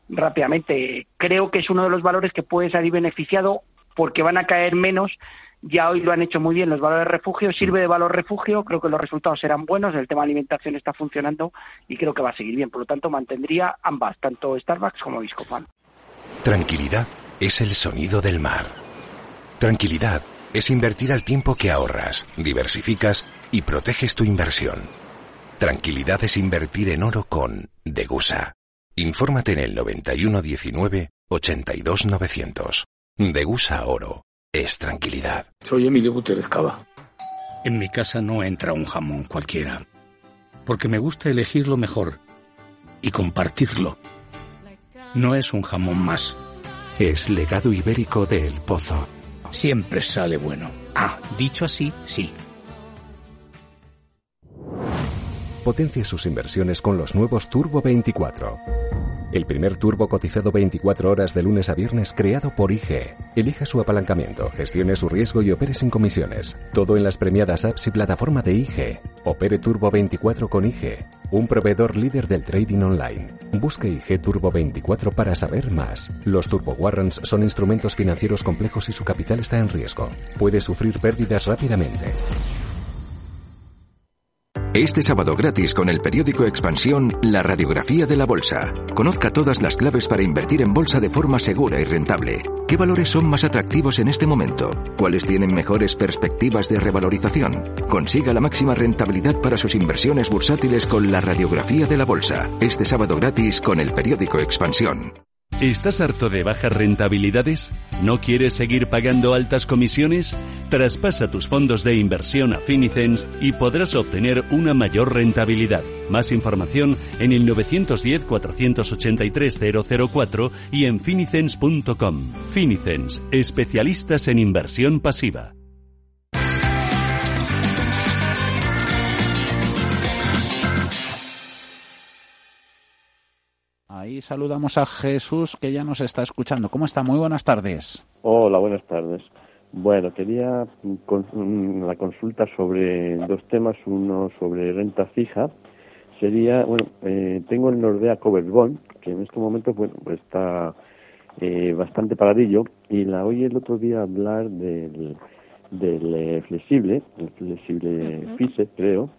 rápidamente, creo que es uno de los valores que puede salir beneficiado porque van a caer menos ya hoy lo han hecho muy bien los valores refugio, sirve de valor refugio, creo que los resultados serán buenos, el tema de alimentación está funcionando y creo que va a seguir bien. Por lo tanto, mantendría ambas, tanto Starbucks como Viscofan. Tranquilidad es el sonido del mar. Tranquilidad es invertir al tiempo que ahorras, diversificas y proteges tu inversión. Tranquilidad es invertir en oro con Degusa. Infórmate en el 9119 82900. Degusa Oro es tranquilidad. Soy Emilio Gutiérrez Cava. En mi casa no entra un jamón cualquiera, porque me gusta elegir lo mejor y compartirlo. No es un jamón más. Es legado ibérico de El Pozo. Siempre sale bueno. Ah, dicho así, sí. Potencia sus inversiones con los nuevos Turbo 24. El primer turbo cotizado 24 horas de lunes a viernes creado por IG. Elija su apalancamiento, gestione su riesgo y opere sin comisiones. Todo en las premiadas apps y plataforma de IG. Opere Turbo 24 con IG, un proveedor líder del trading online. Busque IG Turbo 24 para saber más. Los Turbo Warrants son instrumentos financieros complejos y su capital está en riesgo. Puede sufrir pérdidas rápidamente. Este sábado gratis con el periódico Expansión, la radiografía de la bolsa. Conozca todas las claves para invertir en bolsa de forma segura y rentable. ¿Qué valores son más atractivos en este momento? ¿Cuáles tienen mejores perspectivas de revalorización? Consiga la máxima rentabilidad para sus inversiones bursátiles con la radiografía de la bolsa. Este sábado gratis con el periódico Expansión. ¿Estás harto de bajas rentabilidades? ¿No quieres seguir pagando altas comisiones? Traspasa tus fondos de inversión a Finicens y podrás obtener una mayor rentabilidad. Más información en el 910-483-004 y en finicens.com. Finicens, especialistas en inversión pasiva. Saludamos a Jesús que ya nos está escuchando. ¿Cómo está? Muy buenas tardes. Hola, buenas tardes. Bueno, quería la consulta sobre dos temas. Uno sobre renta fija. Sería, bueno, eh, tengo el Nordea Covered Bond, que en este momento bueno, pues está eh, bastante paradillo, y la oí el otro día hablar del, del eh, flexible, el flexible FISE, creo,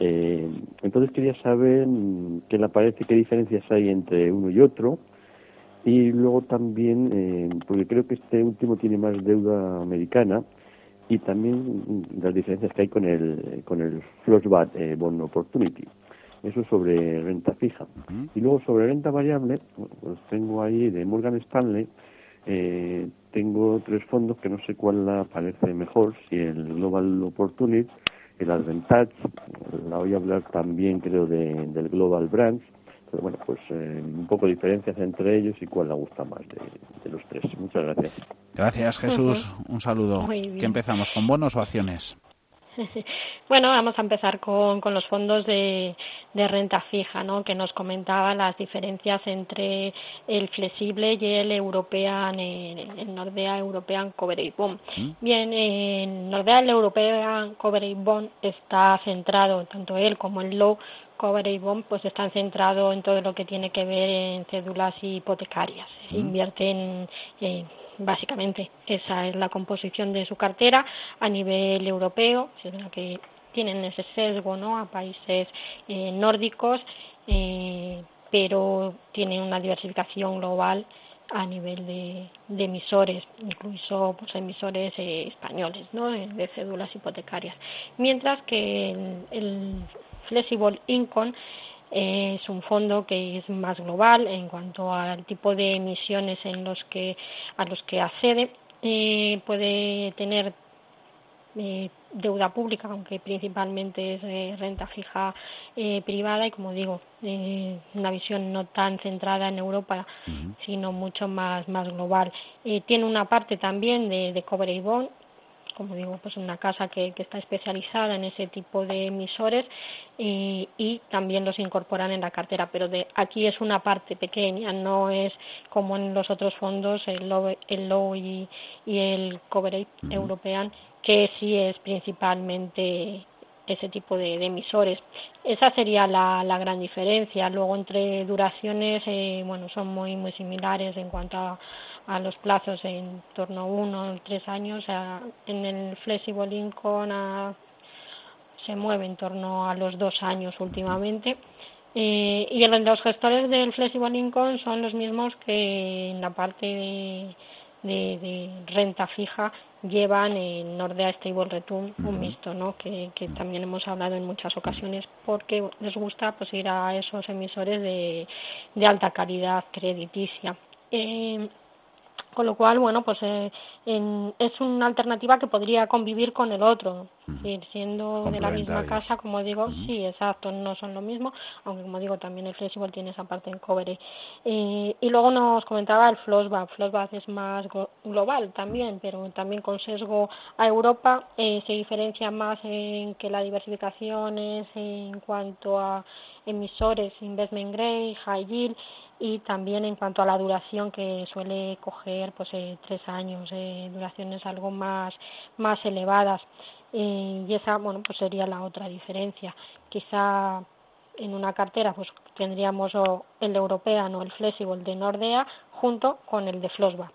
eh, entonces quería saber mm, qué le parece, qué diferencias hay entre uno y otro. Y luego también, eh, porque creo que este último tiene más deuda americana y también mm, las diferencias que hay con el, con el Flossbat eh, Bond Opportunity. Eso sobre renta fija. Y luego sobre renta variable, pues tengo ahí de Morgan Stanley, eh, tengo tres fondos que no sé cuál la parece mejor, si el Global Opportunity el Advantage, la voy a hablar también creo de, del Global Brands, pero bueno, pues eh, un poco de diferencias entre ellos y cuál la gusta más de, los tres. Muchas gracias. Gracias Jesús, un saludo. ¿Qué empezamos, con bonos o acciones? <laughs> Bueno, vamos a empezar con, con los fondos de, de, renta fija, ¿no? que nos comentaba las diferencias entre el flexible y el European, el, Nordea European Coverage Bond. ¿Mm? Bien, en Nordea el European Coverage Bond está centrado, tanto él como el Low Coverage Bond, pues están centrados en todo lo que tiene que ver en cédulas hipotecarias. ¿Mm? Invierten en básicamente esa es la composición de su cartera a nivel europeo, sino que tienen ese sesgo ¿no? a países eh, nórdicos, eh, pero tienen una diversificación global a nivel de, emisores, incluso pues, emisores eh, españoles ¿no? de cédulas hipotecarias. Mientras que el, el Flexible Income es un fondo que es más global en cuanto al tipo de emisiones en los que, a los que accede. Eh, puede tener eh, deuda pública, aunque principalmente es eh, renta fija privada y, como digo, una visión no tan centrada en Europa, sino mucho más, más global. tiene una parte también de, de cobre y bond como digo, pues una casa que, está especializada en ese tipo de emisores y, también los incorporan en la cartera, pero de aquí es una parte pequeña, no es como en los otros fondos, el Low, el low y, el Coverage European, que sí es principalmente ese tipo de, emisores. Esa sería la, gran diferencia. Luego entre duraciones, eh, bueno, son muy muy similares en cuanto a, a los plazos en torno a uno o tres años. en el Flexible Income se mueve en torno a los dos años últimamente. Eh, y los gestores del Flexible Income son los mismos que en la parte de, de, renta fija llevan en Nordea Stable Return un mixto, ¿no? Que, también hemos hablado en muchas ocasiones porque les gusta pues ir a esos emisores de, de alta calidad crediticia. Eh, Con lo cual, bueno, pues eh, es una alternativa que podría convivir con el otro. Mm. siendo de la misma casa, como digo, sí, exacto, no son lo mismo, aunque como digo, también el Flexible tiene esa parte en cover. Eh, y luego nos comentaba el Flossback. Flossback es más global también, pero también con sesgo a Europa. Eh, se diferencia más en que la diversificación es en cuanto a emisores, investment grade, high yield y también en cuanto a la duración que suele coger pues eh, tres años eh, duraciones algo más más elevadas eh, y esa bueno pues sería la otra diferencia. Quizá en una cartera pues tendríamos o el European o el Flexible de Nordea junto con el de Flossback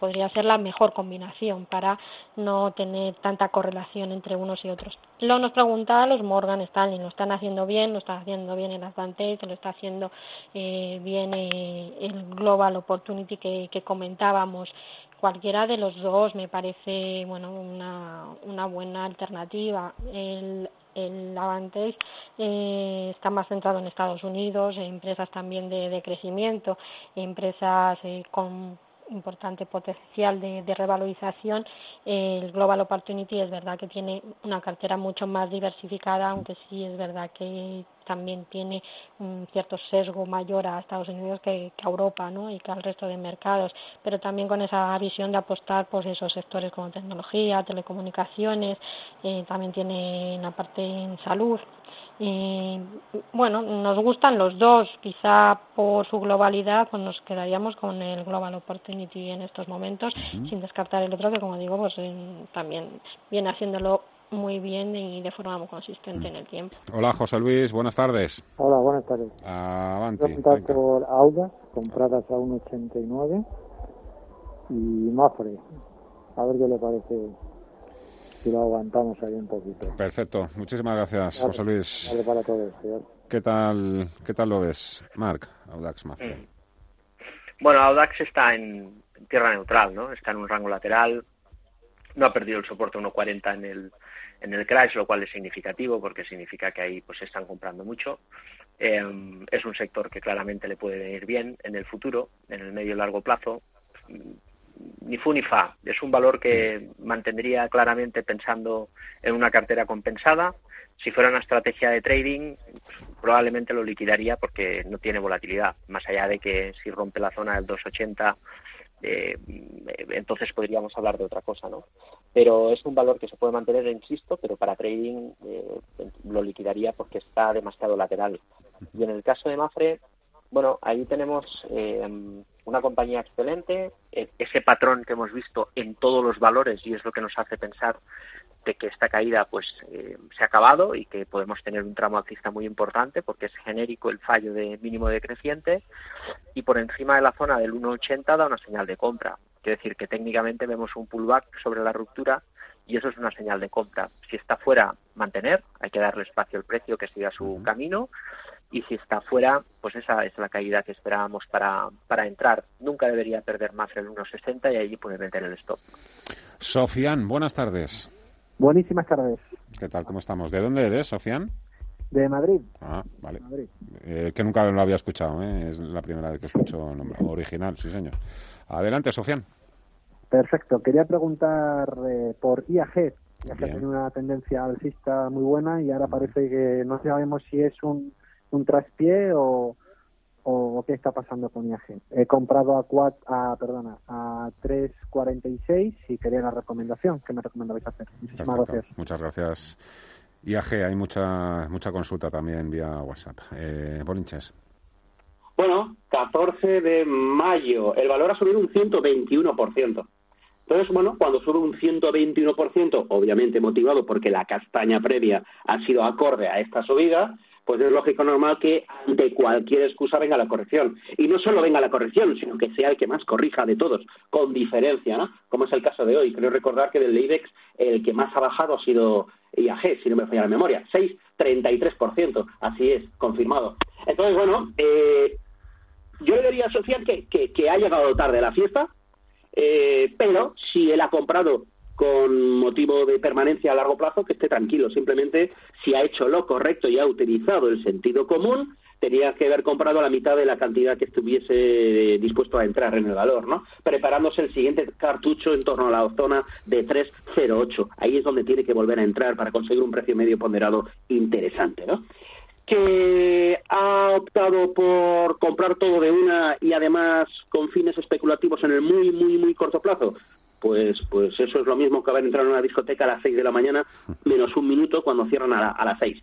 podría ser la mejor combinación para no tener tanta correlación entre unos y otros. Lo nos preguntaba los Morgan Stanley, lo están haciendo bien, lo está haciendo bien el Advantage, lo está haciendo eh, bien eh, el Global Opportunity que, que comentábamos cualquiera de los dos me parece bueno una, una buena alternativa. El, el Avantage eh, está más centrado en Estados Unidos, empresas también de, de crecimiento, empresas eh, con importante potencial de, de, revalorización, el Global Opportunity es verdad que tiene una cartera mucho más diversificada, aunque sí es verdad que también tiene un cierto sesgo mayor a Estados Unidos que, a Europa ¿no? y que al resto de mercados, pero también con esa visión de apostar por esos sectores como tecnología, telecomunicaciones, eh, también tiene una parte en salud. Eh, bueno, nos gustan los dos, quizá por su globalidad pues nos quedaríamos con el Global Opportunity en estos momentos, sin descartar el otro que como digo pues también viene haciéndolo muy bien y de forma muy consistente en el tiempo. Hola, José Luis, buenas tardes. Hola, buenas tardes. Avanti. Voy por Audas, compradas a 1,89 y Mafre. A ver qué le parece si lo aguantamos ahí un poquito. Perfecto, muchísimas gracias, José Luis. Vale para todos. ¿Qué tal, ¿Qué tal lo ves, Marc, Audax Mafre? Mm. Bueno, Audax está en tierra neutral, ¿no? Está en un rango lateral, no ha perdido el soporte 1.40 en el en el crash, lo cual es significativo porque significa que ahí pues se están comprando mucho. Eh, es un sector que claramente le puede venir bien en el futuro, en el medio y largo plazo. Ni fu ni fa. Es un valor que mantendría claramente pensando en una cartera compensada. Si fuera una estrategia de trading, probablemente lo liquidaría porque no tiene volatilidad. Más allá de que si rompe la zona del 280 eh, entonces podríamos hablar de otra cosa, ¿no? Pero es un valor que se puede mantener, insisto, pero para trading eh, lo liquidaría porque está demasiado lateral. Y en el caso de Mafre, bueno, ahí tenemos eh, una compañía excelente, e-, ese patrón que hemos visto en todos los valores y es lo que nos hace pensar de que esta caída pues eh, se ha acabado y que podemos tener un tramo alcista muy importante porque es genérico el fallo de mínimo decreciente y por encima de la zona del 1,80 da una señal de compra. Quiere decir que técnicamente vemos un pullback sobre la ruptura y eso es una señal de compra. Si está fuera, mantener, hay que darle espacio al precio que siga su camino y si está fuera, pues esa es la caída que esperábamos para, para entrar. Nunca debería perder más el 1,60 y allí puede meter el stop. Sofian, buenas tardes. Buenísimas tardes. ¿Qué tal? ¿Cómo estamos? ¿De dónde eres, Sofian? De Madrid. Ah, vale. Eh, que nunca lo había escuchado, ¿eh? es la primera vez que escucho nombre original, sí señor. Adelante, Sofian. Perfecto. Quería preguntar eh, por IAG. Ya que tiene una tendencia alcista muy buena y ahora parece que no sabemos si es un, un traspié o, o qué está pasando con IAG. He comprado a, cuatro, a perdona, a 3.46 y quería la recomendación. ¿Qué me recomendabais hacer? Muchísimas gracias. Muchas gracias. IAG, hay mucha mucha consulta también vía WhatsApp. Eh, Bolinches. Bueno, 14 de mayo. El valor ha subido un 121%. Entonces, bueno, cuando sube un 121%, obviamente motivado porque la castaña previa ha sido acorde a esta subida, pues es lógico normal que ante cualquier excusa venga la corrección. Y no solo venga la corrección, sino que sea el que más corrija de todos, con diferencia, ¿no? Como es el caso de hoy. Creo recordar que del IBEX el que más ha bajado ha sido IAG, si no me falla la memoria, 6,33%, así es, confirmado. Entonces, bueno, eh, yo le diría a Sofía que, que, ha llegado tarde a la fiesta, eh, pero si él ha comprado con motivo de permanencia a largo plazo, que esté tranquilo. Simplemente, si ha hecho lo correcto y ha utilizado el sentido común, tenía que haber comprado la mitad de la cantidad que estuviese dispuesto a entrar en el valor, ¿no? Preparándose el siguiente cartucho en torno a la zona de 3,08. Ahí es donde tiene que volver a entrar para conseguir un precio medio ponderado interesante, ¿no? que ha optado por comprar todo de una y además con fines especulativos en el muy, muy, muy corto plazo, pues, pues eso es lo mismo que haber entrado en una discoteca a las 6 de la mañana menos un minuto cuando cierran a, a las 6.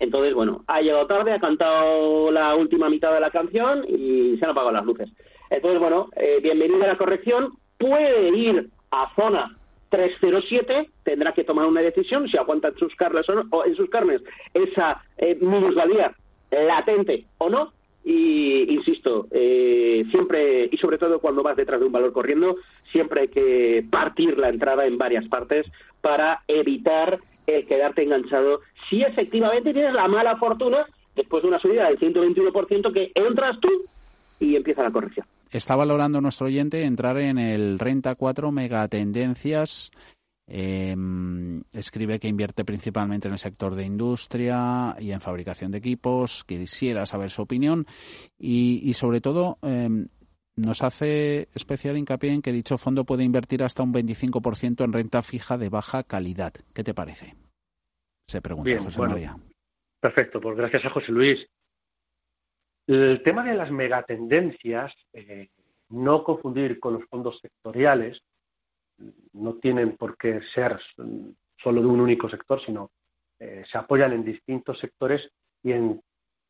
Entonces, bueno, ha llegado tarde, ha cantado la última mitad de la canción y se han apagado las luces. Entonces, bueno, eh, bienvenida a la corrección. Puede ir a zona 307 tendrá que tomar una decisión si aguanta en sus carnes o, no, o en sus carnes esa eh, minusvalía latente o no y insisto eh, siempre y sobre todo cuando vas detrás de un valor corriendo siempre hay que partir la entrada en varias partes para evitar el quedarte enganchado si efectivamente tienes la mala fortuna después de una subida del 121% que entras tú y empieza la corrección está valorando nuestro oyente entrar en el Renta 4 Megatendencias. Eh, escribe que invierte principalmente en el sector de industria y en fabricación de equipos. Quisiera saber su opinión y, sobre todo eh, nos hace especial hincapié en que dicho fondo puede invertir hasta un 25% en renta fija de baja calidad. ¿Qué te parece? Se pregunta José María. Perfecto, pues gracias a José Luis. El tema de las megatendencias, eh, no confundir con los fondos sectoriales, no tienen por qué ser solo de un único sector, sino eh, se apoyan en distintos sectores y en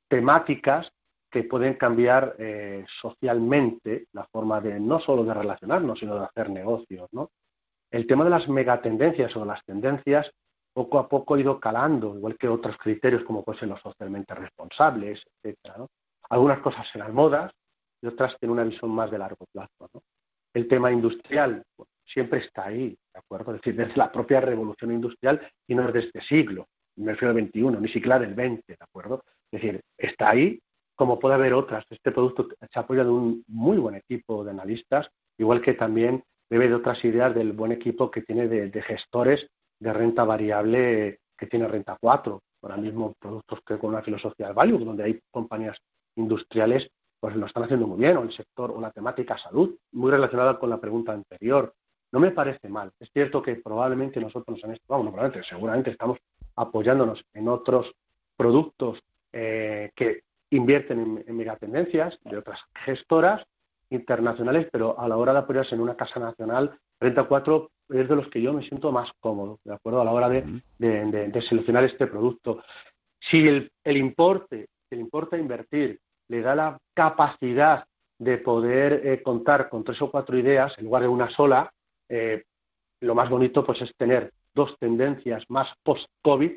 temáticas que pueden cambiar eh, socialmente la forma de no solo de relacionarnos, sino de hacer negocios. El tema de las megatendencias o las tendencias poco a poco ha ido calando, igual que otros criterios como ser los socialmente responsables. ¿no? Algunas cosas serán modas y otras tienen una visión más de largo plazo. El tema industrial siempre está ahí, ¿de acuerdo? Es decir, desde la propia revolución industrial y no es de este siglo, me refiero al XXI, ni siquiera del XX, ¿de acuerdo? Es decir, está ahí como puede haber otras. Este producto se apoya de un muy buen equipo de analistas, igual que también debe de otras ideas del buen equipo que tiene de, gestores de renta variable que tiene renta 4, ahora mismo productos que con una filosofía del value, donde hay compañías industriales pues lo están haciendo muy bien, o el sector o la temática salud, muy relacionada con la pregunta anterior. No me parece mal. Es cierto que probablemente nosotros en esto, bueno, probablemente, seguramente estamos apoyándonos en otros productos eh, que invierten en, megatendencias de otras gestoras internacionales, pero a la hora de apoyarse en una casa nacional, 34 es de los que yo me siento más cómodo, ¿de acuerdo? A la hora de, de, seleccionar este producto. Si el, el importe, el importe a invertir le da la capacidad de poder eh, contar con tres o cuatro ideas en lugar de una sola, eh, lo más bonito pues es tener dos tendencias más post-COVID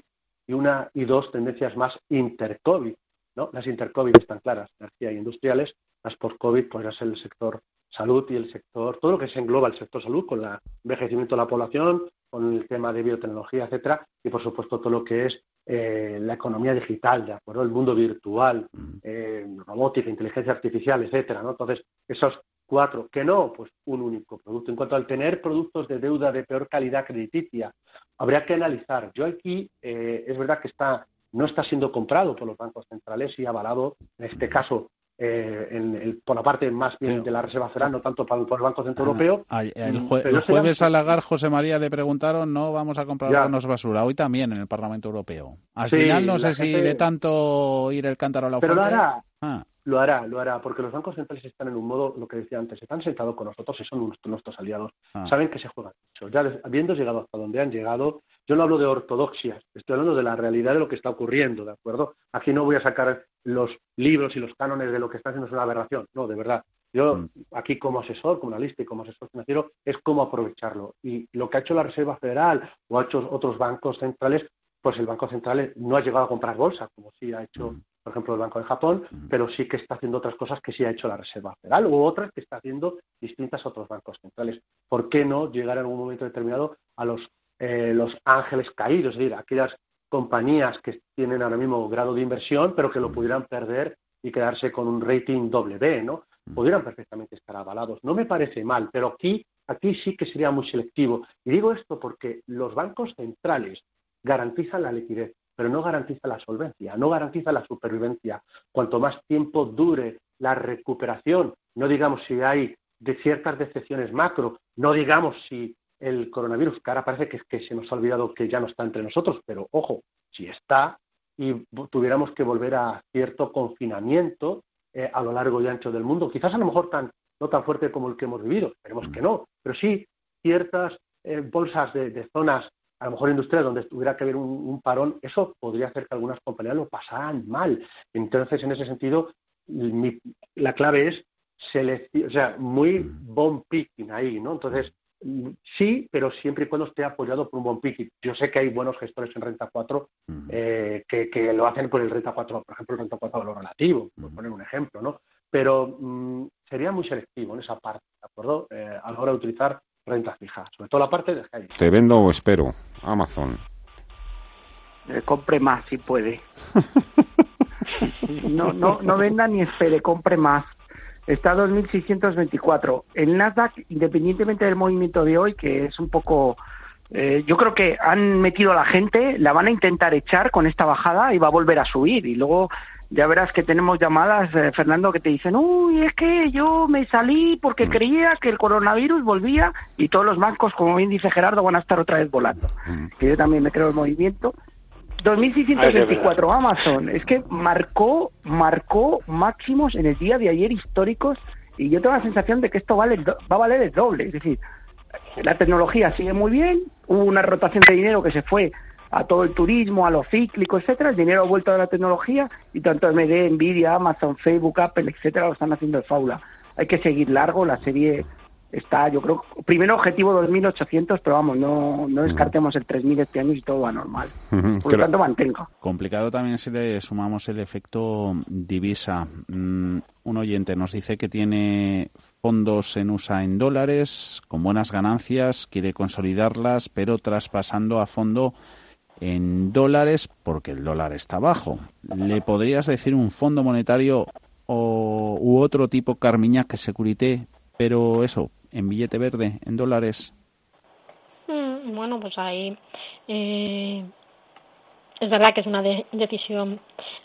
y una y dos tendencias más inter-COVID. ¿no? Las inter-COVID están claras, energía y industriales, las post-COVID pues es el sector salud y el sector, todo lo que se engloba el sector salud con el envejecimiento de la población, con el tema de biotecnología, etcétera, y por supuesto todo lo que es eh, la economía digital, ¿de acuerdo? El mundo virtual, eh, robótica, inteligencia artificial, etcétera, ¿no? Entonces, esos cuatro, que no, pues un único producto. En cuanto al tener productos de deuda de peor calidad crediticia, habría que analizar. Yo aquí, eh, es verdad que está no está siendo comprado por los bancos centrales y avalado, en este caso, eh, en por la parte más bien de la Reserva Federal, no tanto por, el Banco Central ah, Europeo. el, jueves a Lagar, José María le preguntaron, no vamos a comprarnos basura. Hoy también en el Parlamento Europeo. Al final no sé si de tanto ir el cántaro a la oferta. Pero lo hará. Ah. Lo hará, lo hará, porque los bancos centrales están en un modo, lo que decía antes, están sentados con nosotros y son nuestros, aliados. Ah. Saben que se juegan Ya habiendo llegado hasta donde han llegado, yo no hablo de ortodoxias, estoy hablando de la realidad de lo que está ocurriendo, ¿de acuerdo? Aquí no voy a sacar los libros y los cánones de lo que está haciendo es una aberración, no, de verdad. Yo mm. aquí como asesor, como analista y como asesor financiero es cómo aprovecharlo. Y lo que ha hecho la Reserva Federal o ha hecho otros bancos centrales, pues el Banco Central no ha llegado a comprar bolsa, como sí ha hecho, mm. Por ejemplo, el Banco de Japón, pero sí que está haciendo otras cosas que sí ha hecho la Reserva Federal u otras que está haciendo distintas a otros bancos centrales. ¿Por qué no llegar en algún momento determinado a los eh, los ángeles caídos, es decir, aquellas compañías que tienen ahora mismo grado de inversión, pero que lo pudieran perder y quedarse con un rating doble B, ¿no? Pudieran perfectamente estar avalados. No me parece mal, pero aquí, aquí sí que sería muy selectivo. Y digo esto porque los bancos centrales garantizan la liquidez, pero no garantiza la solvencia, no garantiza la supervivencia. Cuanto más tiempo dure la recuperación, no digamos si hay de ciertas decepciones macro, no digamos si el coronavirus, que ahora parece que, que se nos ha olvidado que ya no está entre nosotros, pero ojo, si está y tuviéramos que volver a cierto confinamiento eh, a lo largo y ancho del mundo, quizás a lo mejor tan, no tan fuerte como el que hemos vivido, esperemos que no, pero sí ciertas eh, bolsas de, zonas, a lo mejor industriales, donde tuviera que haber un, parón, eso podría hacer que algunas compañías lo pasaran mal. Entonces, en ese sentido, la clave es o sea, muy bomb picking ahí, ¿no? Entonces, sí, pero siempre y cuando esté apoyado por un buen picking. Yo sé que hay buenos gestores en Renta 4 eh, que, lo hacen por el Renta 4, por ejemplo, el Renta 4 valor relativo, por poner un ejemplo, ¿no? Pero mm, sería muy selectivo en esa parte, ¿de acuerdo? Eh, a la hora de utilizar renta fija, sobre todo la parte de hedge. Te vendo o espero, Amazon. Eh, compre más si puede. <laughs> no, no, no venda ni espere, compre más está a 2.624. El Nasdaq, independientemente del movimiento de hoy, que es un poco... Eh, yo creo que han metido a la gente, la van a intentar echar con esta bajada y va a volver a subir. Y luego ya verás que tenemos llamadas, eh, Fernando, que te dicen, uy, es que yo me salí porque mm. creía que el coronavirus volvía y todos los bancos, como bien dice Gerardo, van a estar otra vez volando. Mm. Que yo también me creo el movimiento 2624 Amazon, es que marcó, marcó máximos en el día de ayer históricos y yo tengo la sensación de que esto vale, va a valer el doble. Es decir, la tecnología sigue muy bien, hubo una rotación de dinero que se fue a todo el turismo, a lo cíclico, etcétera, el dinero ha vuelto a la tecnología y tanto AMD, Nvidia, Amazon, Facebook, Apple, etcétera, lo están haciendo de faula. Hay que seguir largo, la serie está, yo creo, primero objetivo 2.800, pero vamos, no, no descartemos el 3.000 este año y todo va normal. Por lo tanto, mantengo. Complicado también si le sumamos el efecto divisa. Mm, un oyente nos dice que tiene fondos en USA en dólares, con buenas ganancias, quiere consolidarlas, pero traspasando a fondo en dólares porque el dólar está bajo. ¿Le podrías decir un fondo monetario o, u otro tipo Carmiñac que Securité, pero eso, en billete verde, en dólares? Mm, bueno, pues ahí eh, es verdad que es una decisión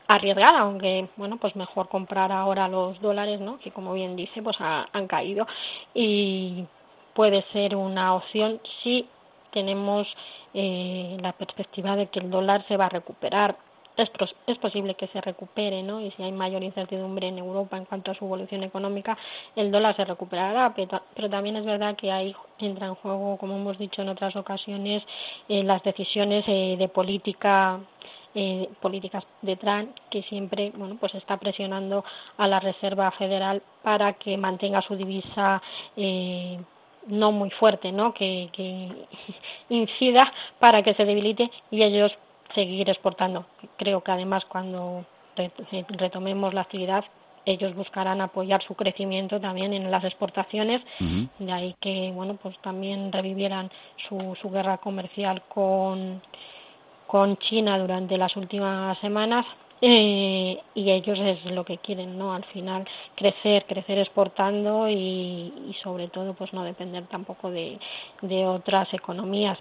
arriesgada, aunque bueno, pues mejor comprar ahora los dólares, ¿no? Que como bien dice, pues han caído y puede ser una opción si tenemos eh, la perspectiva de que el dólar se va a recuperar es, es posible que se recupere, ¿no? Y si hay mayor incertidumbre en Europa en cuanto a su evolución económica, el dólar se recuperará, pero, pero también es verdad que ahí entra en juego, como hemos dicho en otras ocasiones, eh, las decisiones eh, de política eh, políticas de Trump que siempre bueno pues está presionando a la Reserva Federal para que mantenga su divisa eh, no muy fuerte, ¿no? Que, que <laughs> incida para que se debilite y ellos seguir exportando. Creo que además cuando retomemos la actividad ellos buscarán apoyar su crecimiento también en las exportaciones, de ahí que bueno pues también revivieran su, su guerra comercial con, con China durante las últimas semanas eh, y ellos es lo que quieren, ¿no? Al final crecer, crecer exportando y, y sobre todo pues no depender tampoco de, de otras economías.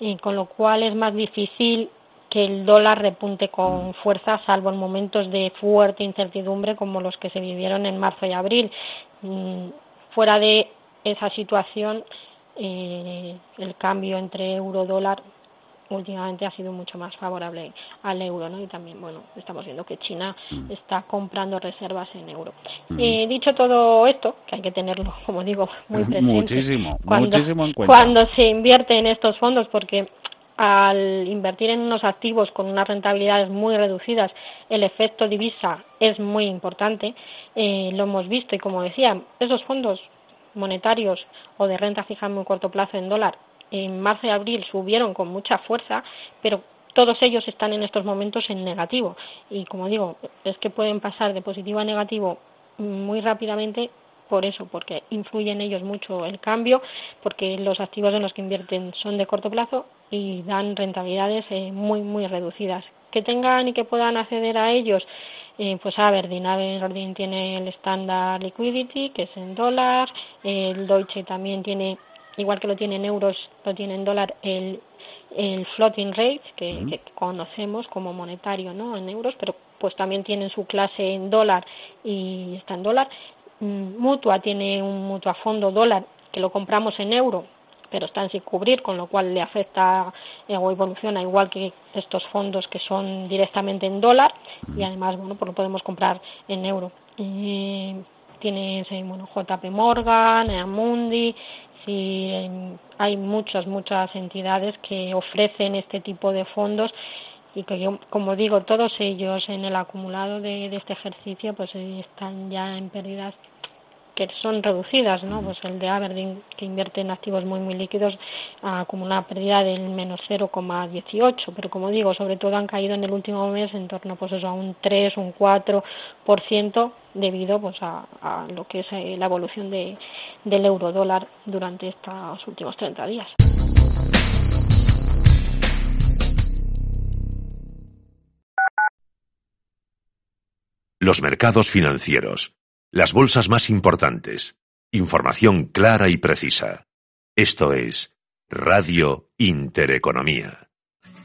y con lo cual es más difícil que el dólar repunte con fuerza, salvo en momentos de fuerte incertidumbre como los que se vivieron en marzo y abril. Mm, fuera de esa situación, eh, el cambio entre euro-dólar últimamente ha sido mucho más favorable al euro, ¿no? Y también, bueno, estamos viendo que China mm. está comprando reservas en euro. Mm. Y dicho todo esto, que hay que tenerlo, <laughs> como digo, muy <laughs> presente. Muchísimo, muchísimo en cuenta. Cuando se invierte en estos fondos, porque al invertir en unos activos con unas rentabilidades muy reducidas, el efecto divisa es muy importante. Eh, lo hemos visto y, como decía, esos fondos monetarios o de renta fija en muy corto plazo en dólar en marzo y abril subieron con mucha fuerza, pero todos ellos están en estos momentos en negativo. Y como digo, es que pueden pasar de positivo a negativo muy rápidamente por eso, porque influye en ellos mucho el cambio, porque los activos en los que invierten son de corto plazo y dan rentabilidades eh, muy, muy reducidas. Que tengan y que puedan acceder a ellos, eh, pues a ver, Aberdeen tiene el Standard Liquidity, que es en dólar, el Deutsche también tiene igual que lo tiene en euros, lo tiene en dólar el, el floating rate, que, conocemos como monetario ¿no? en euros, pero pues también tienen su clase en dólar y está en dólar. Mm, Mutua tiene un mutua fondo dólar que lo compramos en euro, pero están sin cubrir, con lo cual le afecta eh, o evoluciona igual que estos fondos que son directamente en dólar y además, bueno, pues lo podemos comprar en euro. Y tiene bueno, JP Morgan, Amundi, sí, hay muchas, muchas entidades que ofrecen este tipo de fondos y que yo, como digo, todos ellos en el acumulado de, de este ejercicio pues están ya en pérdidas que son reducidas, ¿no? Pues el de Aberdeen, que invierte en activos muy, muy líquidos, acumulado una pérdida del menos 0,18, pero como digo, sobre todo han caído en el último mes en torno pues eso, a un 3, un 4%, debido pues a, lo que es eh, la evolución de, del euro dólar durante estos últimos 30 días. Los mercados financieros las bolsas más importantes. Información clara y precisa. Esto es Radio Intereconomía.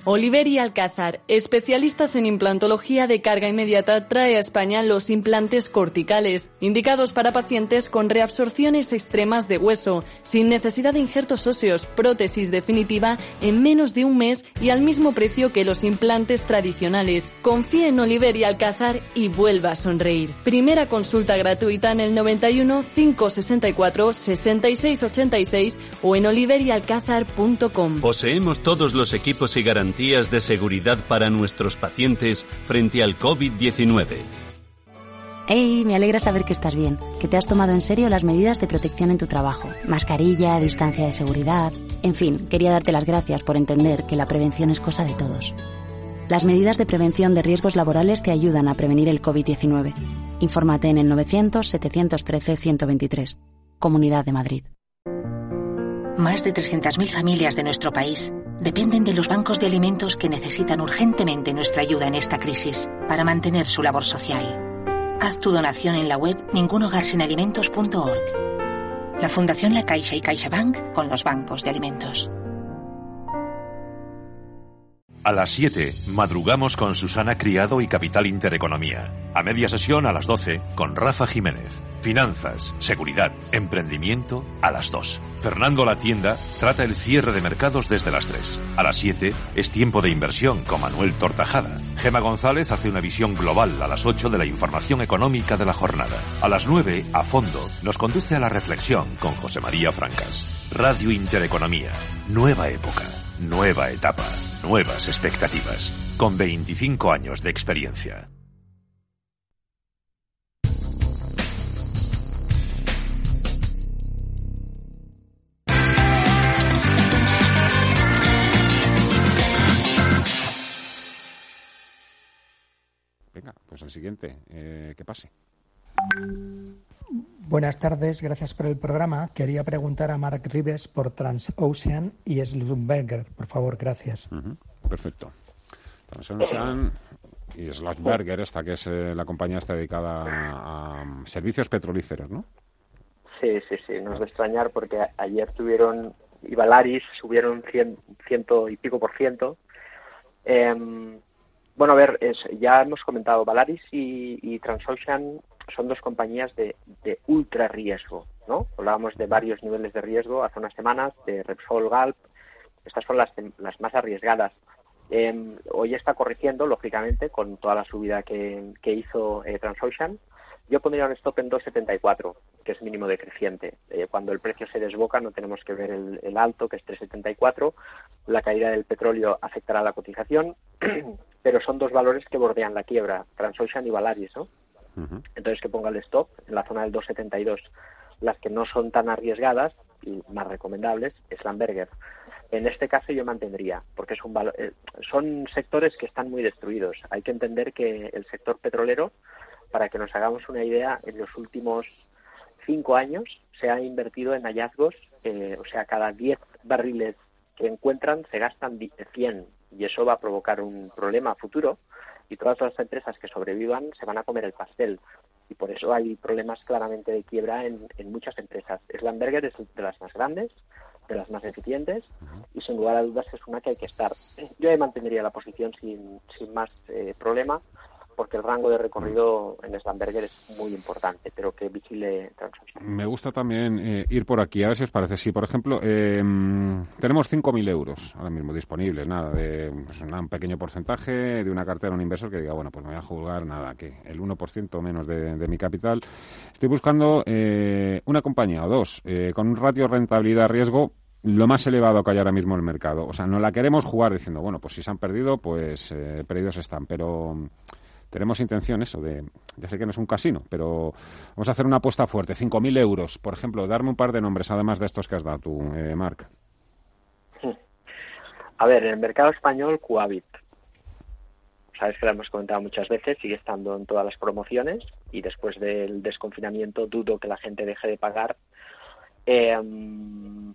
Oliver y Alcázar, especialistas en implantología de carga inmediata, trae a España los implantes corticales, indicados para pacientes con reabsorciones extremas de hueso, sin necesidad de injertos óseos, prótesis definitiva en menos de un mes y al mismo precio que los implantes tradicionales. Confíe en Oliver y Alcázar y vuelva a sonreír. Primera consulta gratuita en el 91 564 6686 o en oliverialcázar.com. Poseemos todos los equipos y garantías de seguridad para nuestros pacientes frente al COVID-19. Hey, me alegra saber que estás bien, que te has tomado en serio las medidas de protección en tu trabajo. Mascarilla, distancia de seguridad. En fin, quería darte las gracias por entender que la prevención es cosa de todos. Las medidas de prevención de riesgos laborales te ayudan a prevenir el COVID-19. Infórmate en el 900-713-123. Comunidad de Madrid. Más de 300.000 familias de nuestro país dependen de los bancos de alimentos que necesitan urgentemente nuestra ayuda en esta crisis para mantener su labor social. Haz tu donación en la web ningunogarsinalimentos.org. La Fundación La Caixa y CaixaBank con los bancos de alimentos. A las 7, madrugamos con Susana Criado y Capital Intereconomía. A media sesión a las 12, con Rafa Jiménez. Finanzas, seguridad, emprendimiento, a las 2. Fernando La Tienda trata el cierre de mercados desde las 3. A las 7, es tiempo de inversión con Manuel Tortajada. Gema González hace una visión global a las 8 de la información económica de la jornada. A las 9, a fondo, nos conduce a la reflexión con José María Francas. Radio Intereconomía. Nueva época. Nueva etapa, nuevas expectativas, con 25 años de experiencia. Venga, pues el siguiente, eh, que pase. Buenas tardes, gracias por el programa. Quería preguntar a Mark Rives por Transocean y Slumberger, por favor, gracias. Perfecto. Transocean y Slumberger, esta que es eh, la compañía está dedicada a, servicios petrolíferos, ¿no? Sí, sí, sí, no es de extrañar porque ayer tuvieron, y Valaris subieron cien, ciento y pico por ciento. Em, bueno, a ver, ya hemos comentado, Valaris y, y Transocean son dos compañías de, de ultra riesgo, ¿no? Hablábamos de varios niveles de riesgo hace unas semanas, de Repsol, Galp, estas son las, las más arriesgadas. Em, hoy está corrigiendo, lógicamente, con toda la subida que, hizo eh, Transocean. Yo pondría un stop en 2,74, que es mínimo decreciente. Eh, cuando el precio se desboca no tenemos que ver el, alto, que es 3,74. La caída del petróleo afectará la cotización, <clears throat> pero son dos valores que bordean la quiebra, Transocean y Valaris, ¿no? Entonces que ponga el stop en la zona del 2,72. Las que no son tan arriesgadas y más recomendables es Lamberger. En este caso yo mantendría, porque es un eh, son sectores que están muy destruidos. Hay que entender que el sector petrolero, para que nos hagamos una idea, en los últimos cinco años se ha invertido en hallazgos, eh, o sea, cada 10 barriles que encuentran se gastan 100 y eso va a provocar un problema futuro y todas las empresas que sobrevivan se van a comer el pastel. Y por eso hay problemas claramente de quiebra en, muchas empresas. Slamberger es de las más grandes, de las más eficientes y sin lugar a dudas es una que hay que estar. Yo mantendría la posición sin, sin más eh, problema porque el rango de recorrido en Slamberger es muy importante, pero que vigile Me gusta también eh, ir por aquí, a ver si os parece. Si, por ejemplo, eh, tenemos 5.000 euros ahora mismo disponibles, nada, de pues, un pequeño porcentaje de una cartera, un inversor que diga, bueno, pues me voy a jugar, nada, que el 1% menos de, mi capital. Estoy buscando eh, una compañía o dos con un ratio rentabilidad-riesgo lo más elevado que hay ahora mismo en el mercado. O sea, no la queremos jugar diciendo, bueno, pues si se han perdido, pues perdidos están. Pero tenemos intención eso de, ya sé que no es un casino, pero vamos a hacer una apuesta fuerte, 5.000 euros, por ejemplo, darme un par de nombres además de estos que has dado tú, eh, Marc. <laughs> A ver, en el mercado español, Coavit. Sabes que lo hemos comentado muchas veces, sigue estando en todas las promociones y después del desconfinamiento dudo que la gente deje de pagar. Em,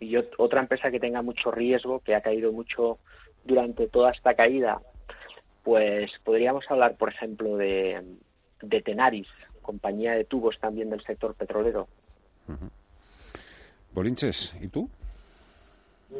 y otra empresa que tenga mucho riesgo, que ha caído mucho durante toda esta caída pues podríamos hablar, por ejemplo, de, Tenaris, compañía de tubos también del sector petrolero. Bolinches, ¿y tú?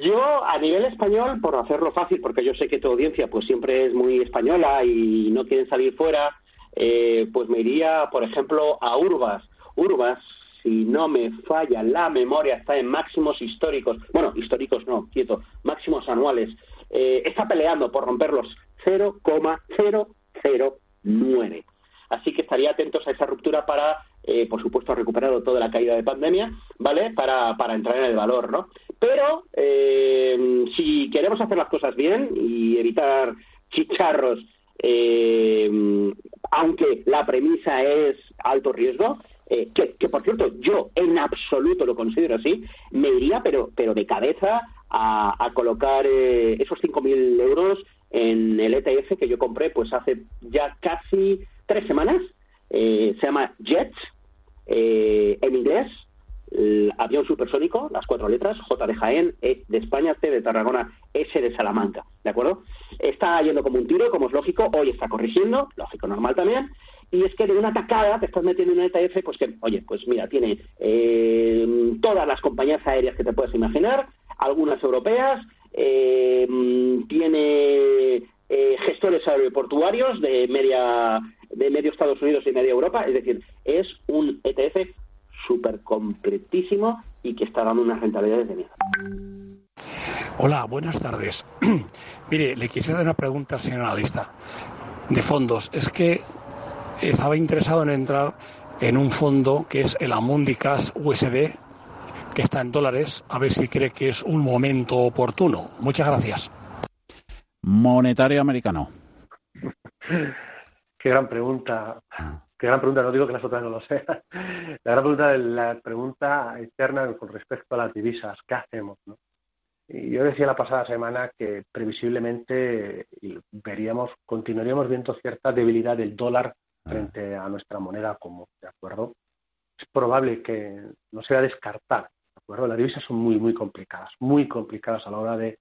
Yo, a nivel español, por hacerlo fácil, porque yo sé que tu audiencia pues siempre es muy española y no quieren salir fuera, eh, pues me iría, por ejemplo, a Urbas. Urbas, si no me falla la memoria, está en máximos históricos. Bueno, históricos no, quieto, máximos anuales. Eh, está peleando por romper los 0,009. Así que estaría atentos a esa ruptura para, eh, por supuesto, recuperar toda la caída de pandemia, ¿vale? Para, para entrar en el valor, ¿no? Pero eh, si queremos hacer las cosas bien y evitar chicharros, eh, aunque la premisa es alto riesgo, que, que, por cierto yo en absoluto lo considero así, me iría pero, pero de cabeza a, a colocar esos 5.000 euros en el ETF que yo compré pues hace ya casi tres semanas. Eh, se llama Jets, eh, en inglés, el avión supersónico, las cuatro letras, J de Jaén, E de España, C de Tarragona, S de Salamanca, ¿de acuerdo? Está yendo como un tiro, como es lógico, hoy está corrigiendo, lógico, normal también, y es que de una tacada te estás metiendo en un ETF, pues que, oye, pues mira, tiene eh, todas las compañías aéreas que te puedes imaginar, algunas europeas, eh, tiene eh, gestores aeroportuarios de media de medio Estados Unidos y media Europa, es decir, es un ETF súper completísimo y que está dando unas rentabilidades de mierda. Hola, buenas tardes. <clears throat> Mire, le quisiera dar una pregunta al señor analista de fondos. Es que estaba interesado en entrar en un fondo que es el Amundi Cash USD que está en dólares, a ver si cree que es un momento oportuno. Muchas gracias. Monetario americano. <laughs> Qué gran pregunta. Qué gran pregunta, no digo que las otras no lo sean. <laughs> La gran pregunta es la pregunta externa con respecto a las divisas. ¿Qué hacemos? Y yo decía la pasada semana que previsiblemente veríamos, continuaríamos viendo cierta debilidad del dólar frente a nuestra moneda común, ¿de acuerdo? Es probable que no sea descartar las divisas son muy, muy complicadas, muy complicadas a la hora de,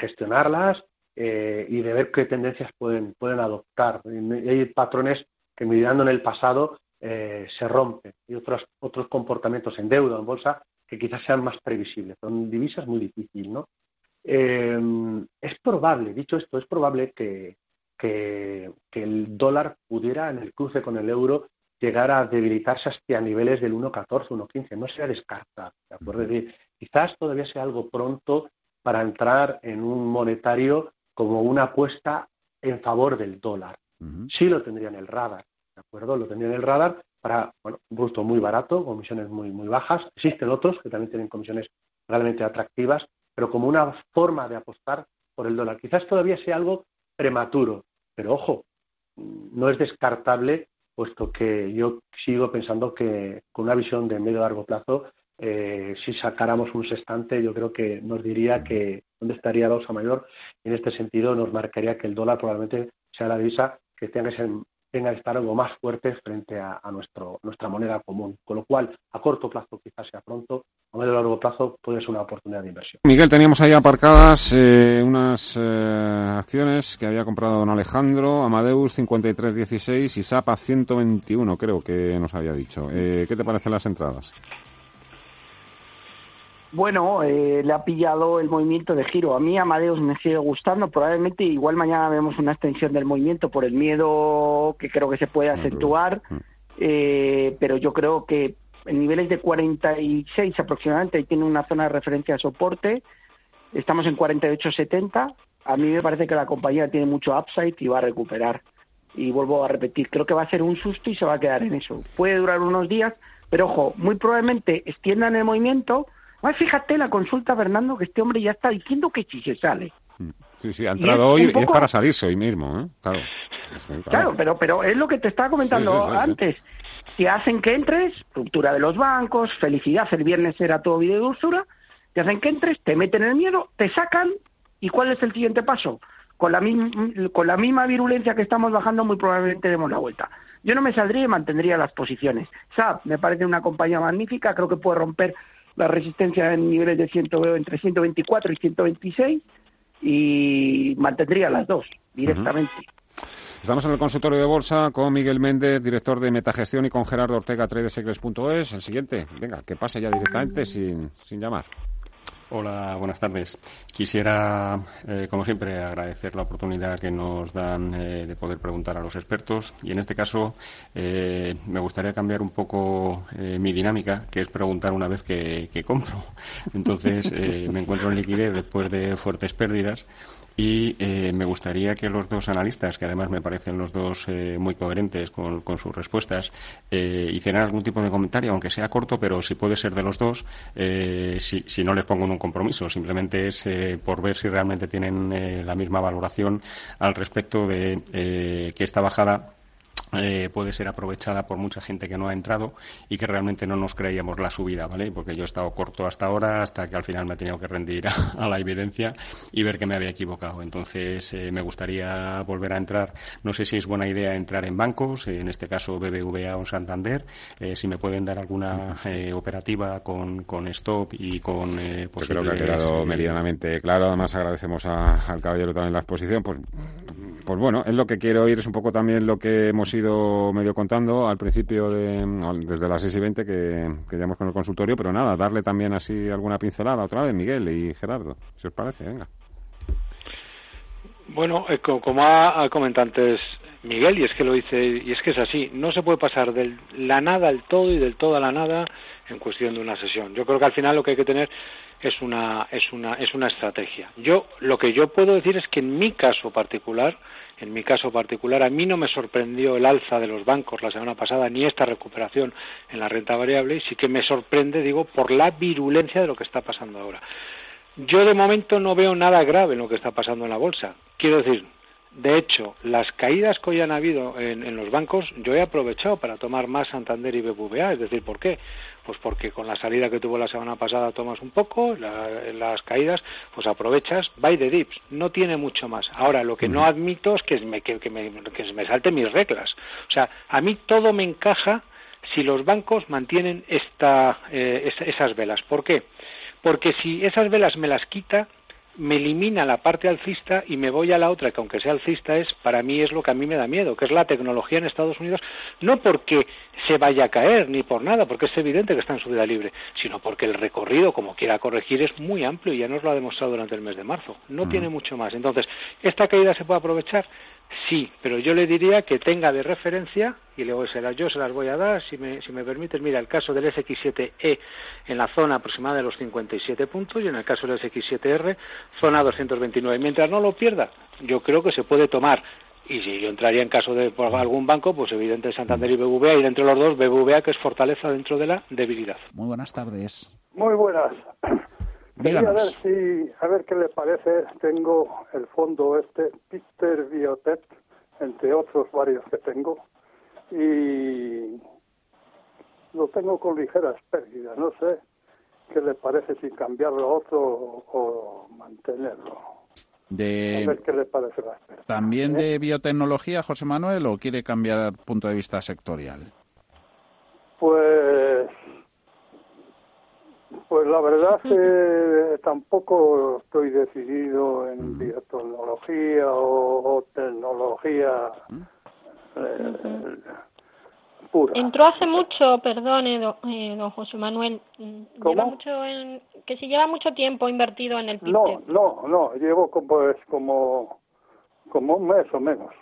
gestionarlas eh, y de ver qué tendencias pueden, pueden adoptar. hay patrones que mirando en el pasado eh, se rompen y otros, otros comportamientos en deuda, en bolsa, que quizás sean más previsibles. Son divisas muy difíciles, ¿no? Eh, es probable, dicho esto, es probable que, que, el dólar pudiera en el cruce con el euro llegar a debilitarse hasta niveles del 1.14, 1.15. No sea descartar, ¿de acuerdo? quizás todavía sea algo pronto para entrar en un monetario como una apuesta en favor del dólar. Sí lo tendría en el radar, ¿de acuerdo? Lo tendría en el radar para, bueno, un producto muy barato, comisiones muy, muy bajas. Existen otros que también tienen comisiones realmente atractivas, pero como una forma de apostar por el dólar. Quizás todavía sea algo prematuro, pero ojo, no es descartable puesto que yo sigo pensando que con una visión de medio largo plazo, eh, si sacáramos un sextante, yo creo que nos diría que dónde estaría la osa mayor. En este sentido, nos marcaría que el dólar probablemente sea la divisa que tenga que ser tenga estar algo más fuerte frente a, nuestro, nuestra moneda común. Con lo cual, a corto plazo quizás sea pronto, a medio largo plazo puede ser una oportunidad de inversión. Miguel, teníamos ahí aparcadas eh, unas eh, acciones que había comprado don Alejandro, Amadeus 53.16 y SAPA 121, creo que nos había dicho. Eh, ¿Qué te parecen las entradas? Bueno, eh, le ha pillado el movimiento de giro. A mí Amadeus me sigue gustando. Probablemente igual mañana vemos una extensión del movimiento por el miedo que creo que se puede acentuar. Eh, pero yo creo que en niveles de 46 aproximadamente, ahí tiene una zona de referencia de soporte. Estamos en 48.70. A mí me parece que la compañía tiene mucho upside y va a recuperar. Y vuelvo a repetir, creo que va a ser un susto y se va a quedar en eso. Puede durar unos días, pero ojo, muy probablemente extiendan el movimiento fíjate la consulta, Fernando, que este hombre ya está diciendo que si se sale. Sí, sí, ha entrado hoy y es para salirse hoy mismo, ¿eh? Claro. claro. pero, pero es lo que te estaba comentando antes. Si hacen que entres, ruptura de los bancos, felicidad, el viernes era todo video de dulzura, te hacen que entres, te meten en el miedo, te sacan, ¿y cuál es el siguiente paso? Con la, con la misma virulencia que estamos bajando, muy probablemente demos la vuelta. Yo no me saldría y mantendría las posiciones. SAP me parece una compañía magnífica, creo que puede romper la resistencia en niveles de 100, entre 124 y 126 y mantendría las dos directamente. Estamos en el consultorio de bolsa con Miguel Méndez, director de Metagestión, y con Gerardo Ortega, tradesecrets.es. El siguiente, venga, que pase ya directamente sin, sin llamar. Hola, buenas tardes. Quisiera, eh, como siempre, agradecer la oportunidad que nos dan eh, de poder preguntar a los expertos y, en este caso, eh, me gustaría cambiar un poco mi dinámica, que es preguntar una vez que, que compro. Entonces, me encuentro en liquidez después de fuertes pérdidas y eh, me gustaría que los dos analistas, que además me parecen los dos eh, muy coherentes con, sus respuestas, eh, hicieran algún tipo de comentario, aunque sea corto, pero si puede ser de los dos, si, si, no les pongo en un compromiso, simplemente es por ver si realmente tienen la misma valoración al respecto de que esta bajada eh, puede ser aprovechada por mucha gente que no ha entrado y que realmente no nos creíamos la subida, ¿vale? Porque yo he estado corto hasta ahora, hasta que al final me he tenido que rendir <laughs> a, la evidencia y ver que me había equivocado. Entonces, eh, me gustaría volver a entrar. No sé si es buena idea entrar en bancos, en este caso BBVA o Santander. Eh, si me pueden dar alguna operativa con, con, stop y con eh, Yo creo que ha quedado medianamente claro. Además, agradecemos al caballero también la exposición. Pues, pues bueno, es lo que quiero oír, es un poco también lo que hemos ido medio contando al principio, de, desde las 6 y 20 que, que llamamos con el consultorio, pero nada, darle también así alguna pincelada otra vez, Miguel y Gerardo, si os parece, venga. Bueno, eh, como ha, comentado antes Miguel, y es que lo dice, y es que es así, no se puede pasar de la nada al todo y del todo a la nada en cuestión de una sesión. Yo creo que al final lo que hay que tener es una, es una, es una estrategia. Yo, lo que yo puedo decir es que en mi caso particular, en mi caso particular, a mí no me sorprendió el alza de los bancos la semana pasada, ni esta recuperación en la renta variable, sí que me sorprende, digo, por la virulencia de lo que está pasando ahora. Yo de momento no veo nada grave en lo que está pasando en la bolsa. Quiero decir, de hecho, las caídas que hoy han habido en, los bancos, yo he aprovechado para tomar más Santander y BBVA. Es decir, ¿por qué? Pues porque con la salida que tuvo la semana pasada tomas un poco, las caídas, pues aprovechas, buy the dips. No tiene mucho más. Ahora, lo que no admito es que me, que, me, que me salten mis reglas. O sea, a mí todo me encaja si los bancos mantienen esta, eh, esas velas. ¿Por qué? Porque si esas velas me las quita, me elimina la parte alcista y me voy a la otra, que aunque sea alcista es, para mí es lo que a mí me da miedo, que es la tecnología en Estados Unidos, no porque se vaya a caer ni por nada, porque es evidente que está en su vida libre, sino porque el recorrido, como quiera corregir, es muy amplio y ya nos lo ha demostrado durante el mes de marzo. No tiene mucho más. Entonces, ¿esta caída se puede aprovechar? Sí, pero yo le diría que tenga de referencia, y luego se las, yo se las voy a dar, si me, si me permites, mira, el caso del SX7E en la zona aproximada de los 57 puntos y en el caso del SX7R, zona 229. Mientras no lo pierda, yo creo que se puede tomar y si yo entraría en caso de por algún banco, pues evidente Santander y BBVA, y entre los dos BBVA, que es fortaleza dentro de la debilidad. Muy buenas tardes. Muy buenas. Quería ver si, a ver qué le parece. Tengo el fondo este, Peter Biotech, entre otros varios que tengo, y lo tengo con ligeras pérdidas. No sé qué le parece si cambiarlo a otro o, mantenerlo. De... A ver qué le parece la ¿También de ¿Eh? biotecnología, José Manuel, o quiere cambiar punto de vista sectorial? Pues pues la verdad que tampoco estoy decidido en biotecnología o, tecnología. Eh, pura. Entró hace mucho, perdone, eh, don José Manuel. Mm, lleva mucho en, que si lleva mucho tiempo invertido en el PIB. No, no, no, llevo como, pues, como, como un mes o menos.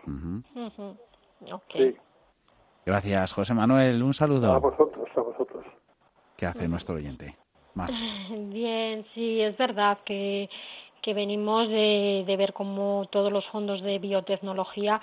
Sí. Gracias, José Manuel. Un saludo. A vosotros, a vosotros. ¿Qué hace nuestro oyente? <laughs> Bien, sí, es verdad que, que venimos de, de ver cómo todos los fondos de biotecnología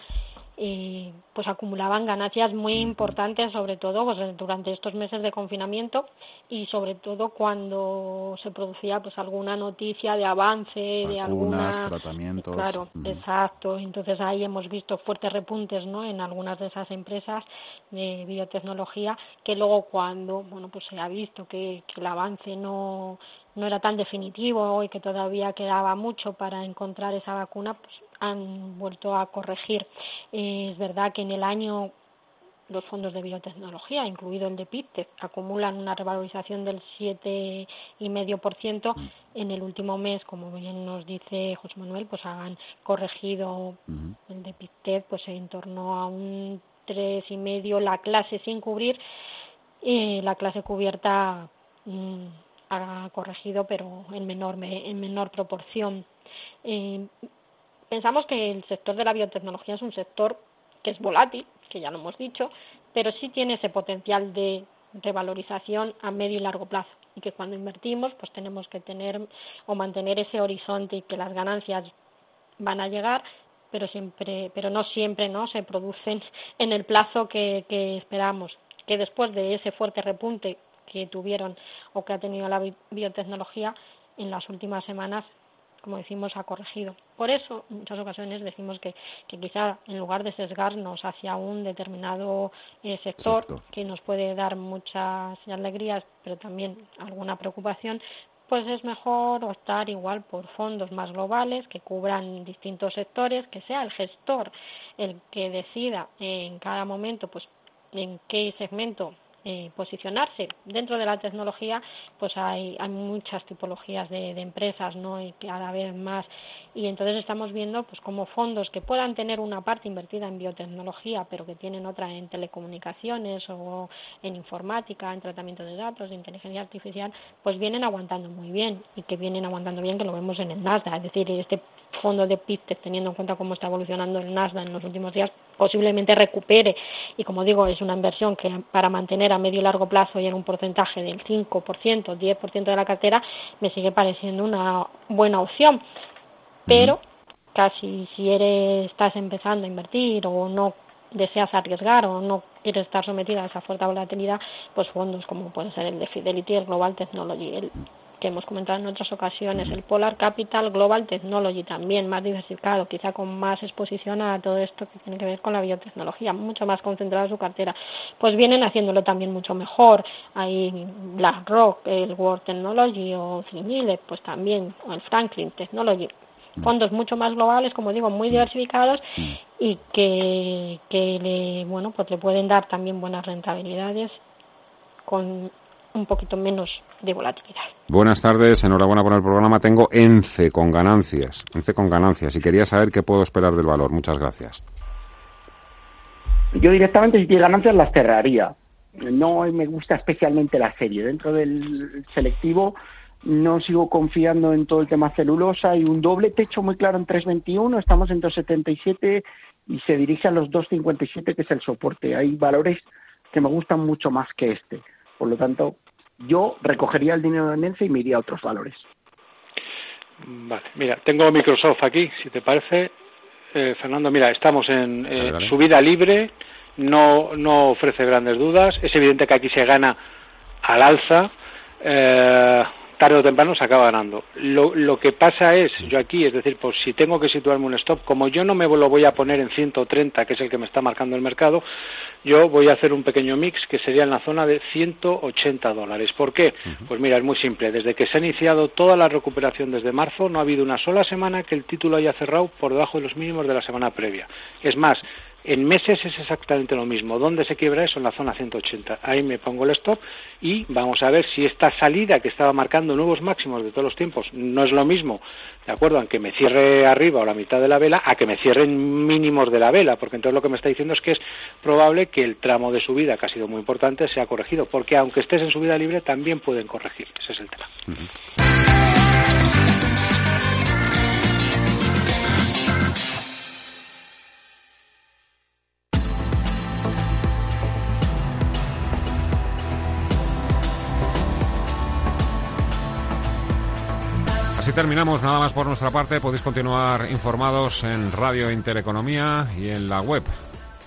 y pues acumulaban ganancias muy importantes sobre todo pues, durante estos meses de confinamiento y sobre todo cuando se producía pues alguna noticia de avance de alguna tratamientos. claro exacto. Entonces ahí hemos visto fuertes repuntes no en algunas de esas empresas de biotecnología que luego cuando bueno pues se ha visto que, que el avance no no era tan definitivo y que todavía quedaba mucho para encontrar esa vacuna, pues han vuelto a corregir. es verdad que en el año los fondos de biotecnología, incluido el de PITTE, acumulan una revalorización del 7,5%. En el último mes, como bien nos dice José Manuel, pues han corregido el de PITTE pues en torno a un 3,5% la clase sin cubrir y la clase cubierta mm, ha corregido, pero en menor, en menor proporción. Eh, pensamos que el sector de la biotecnología es un sector que es volátil, que ya lo hemos dicho, pero sí tiene ese potencial de revalorización a medio y largo plazo y que cuando invertimos pues tenemos que tener o mantener ese horizonte y que las ganancias van a llegar pero siempre pero no siempre no se producen en el plazo que, que esperamos que después de ese fuerte repunte que tuvieron o que ha tenido la biotecnología en las últimas semanas como decimos, ha corregido. Por eso, en muchas ocasiones decimos que, que quizá en lugar de sesgarnos hacia un determinado eh, sector que nos puede dar muchas alegrías, pero también alguna preocupación, pues es mejor optar igual por fondos más globales que cubran distintos sectores, que sea el gestor el que decida en cada momento pues en qué segmento eh, posicionarse. Dentro de la tecnología, pues hay, hay muchas tipologías de, empresas, ¿no? Y cada vez más. Y entonces estamos viendo, pues, como fondos que puedan tener una parte invertida en biotecnología, pero que tienen otra en telecomunicaciones o en informática, en tratamiento de datos, de inteligencia artificial, pues vienen aguantando muy bien y que vienen aguantando bien, que lo vemos en el Nasdaq. Es decir, este fondo de PIPTEC, teniendo en cuenta cómo está evolucionando el Nasdaq en los últimos días, posiblemente recupere. Y como digo, es una inversión que para mantener a medio y largo plazo y en un porcentaje del 5%, 10% de la cartera, me sigue pareciendo una buena opción. Pero casi si eres, estás empezando a invertir o no deseas arriesgar o no quieres estar sometida a esa fuerte volatilidad, pues fondos como puede ser el de Fidelity, el Global Technology, el que hemos comentado en otras ocasiones, el Polar Capital Global Technology también más diversificado, quizá con más exposición a todo esto que tiene que ver con la biotecnología, mucho más concentrada en su cartera, pues vienen haciéndolo también mucho mejor. Hay BlackRock, el World Technology o Cinile, pues también, o el Franklin Technology, fondos mucho más globales, como digo, muy diversificados y que, que le, bueno, pues le pueden dar también buenas rentabilidades con un poquito menos de volatilidad. Buenas tardes, enhorabuena por el programa. Tengo ENCE con ganancias, ENCE con ganancias y quería saber qué puedo esperar del valor. Muchas gracias. Yo directamente si tiene ganancias las cerraría. No me gusta especialmente la serie. Dentro del selectivo no sigo confiando en todo el tema celulosa. y un doble techo muy claro en 3.21, estamos en 2.77 y se dirige a los 2.57 que es el soporte. Hay valores que me gustan mucho más que este. Por lo tanto, yo recogería el dinero de Nence y me iría a otros valores. Vale, mira, tengo Microsoft aquí, si te parece. Eh, Fernando, mira, estamos en eh, subida libre, no, no ofrece grandes dudas. Es evidente que aquí se gana al alza. Eh, tarde o temprano se acaba ganando. Lo, lo, que pasa es, yo aquí, es decir, pues si tengo que situarme un stop, como yo no me lo voy a poner en 130, que es el que me está marcando el mercado, yo voy a hacer un pequeño mix que sería en la zona de 180 dólares. ¿Por qué? Pues mira, es muy simple. Desde que se ha iniciado toda la recuperación desde marzo, no ha habido una sola semana que el título haya cerrado por debajo de los mínimos de la semana previa. Es más, En meses es exactamente lo mismo. ¿Dónde se quiebra eso? En la zona 180. Ahí me pongo el stop y vamos a ver si esta salida que estaba marcando nuevos máximos de todos los tiempos no es lo mismo, ¿de acuerdo? Aunque me cierre arriba o la mitad de la vela, a que me cierren mínimos de la vela, porque entonces lo que me está diciendo es que es probable que el tramo de subida, que ha sido muy importante, sea corregido, porque aunque estés en subida libre, también pueden corregir. Ese es el tema. Así terminamos, nada más por nuestra parte. Podéis continuar informados en Radio Intereconomía y en la web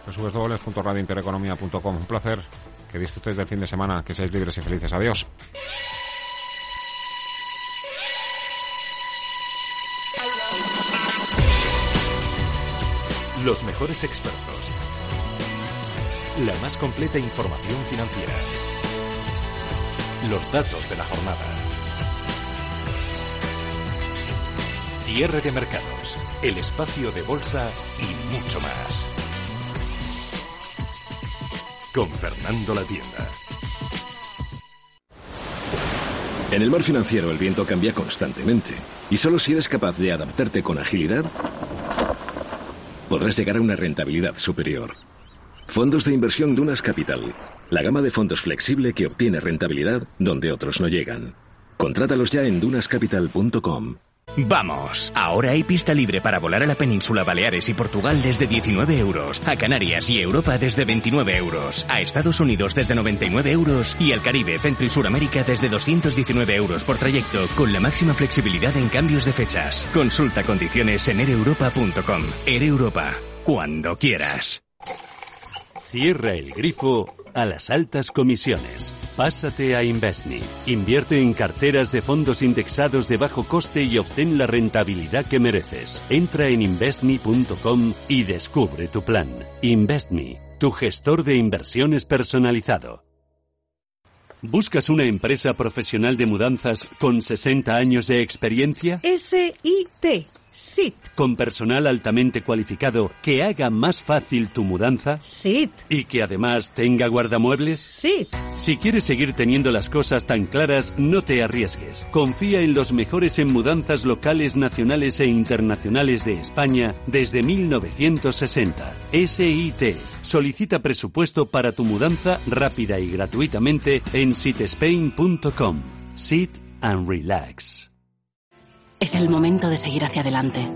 www.radiointereconomía.com. Un placer que disfrutéis del fin de semana, que seáis libres y felices. Adiós. Los mejores expertos. La más completa información financiera. Los datos de la jornada. Cierre de mercados, el espacio de bolsa y mucho más. Con Fernando La Tienda. En el mar financiero el viento cambia constantemente y solo si eres capaz de adaptarte con agilidad podrás llegar a una rentabilidad superior. Fondos de inversión Dunas Capital, la gama de fondos flexible que obtiene rentabilidad donde otros no llegan. Contrátalos ya en dunascapital.com. Vamos, ahora hay pista libre para volar a la península Baleares y Portugal desde 19 euros, a Canarias y Europa desde 29 euros, a Estados Unidos desde 99 euros y al Caribe, Centro y Suramérica desde 219 euros por trayecto, con la máxima flexibilidad en cambios de fechas. Consulta condiciones en ereuropa.com. Air Europa, cuando quieras. Cierra el grifo a las altas comisiones. Pásate a Investme. Invierte en carteras de fondos indexados de bajo coste y obtén la rentabilidad que mereces. Entra en investme.com y descubre tu plan. Investme, tu gestor de inversiones personalizado. ¿Buscas una empresa profesional de mudanzas con 60 años de experiencia? SIT SIT. Con personal altamente cualificado que haga más fácil tu mudanza. SIT. Y que además tenga guardamuebles. SIT. Si quieres seguir teniendo las cosas tan claras, no te arriesgues. Confía en los mejores en mudanzas locales, nacionales e internacionales de España desde 1960. SIT. Solicita presupuesto para tu mudanza rápida y gratuitamente en sitespain.com. Sit and relax. Es el momento de seguir hacia adelante.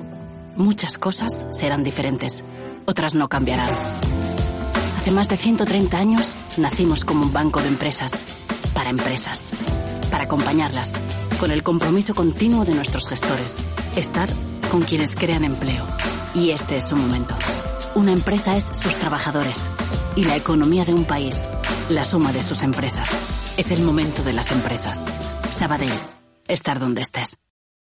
Muchas cosas serán diferentes, otras no cambiarán. Hace más de 130 años nacimos como un banco de empresas, para empresas, para acompañarlas, con el compromiso continuo de nuestros gestores, estar con quienes crean empleo. Y este es su momento. Una empresa es sus trabajadores y la economía de un país, la suma de sus empresas. Es el momento de las empresas. Sabadell, estar donde estés.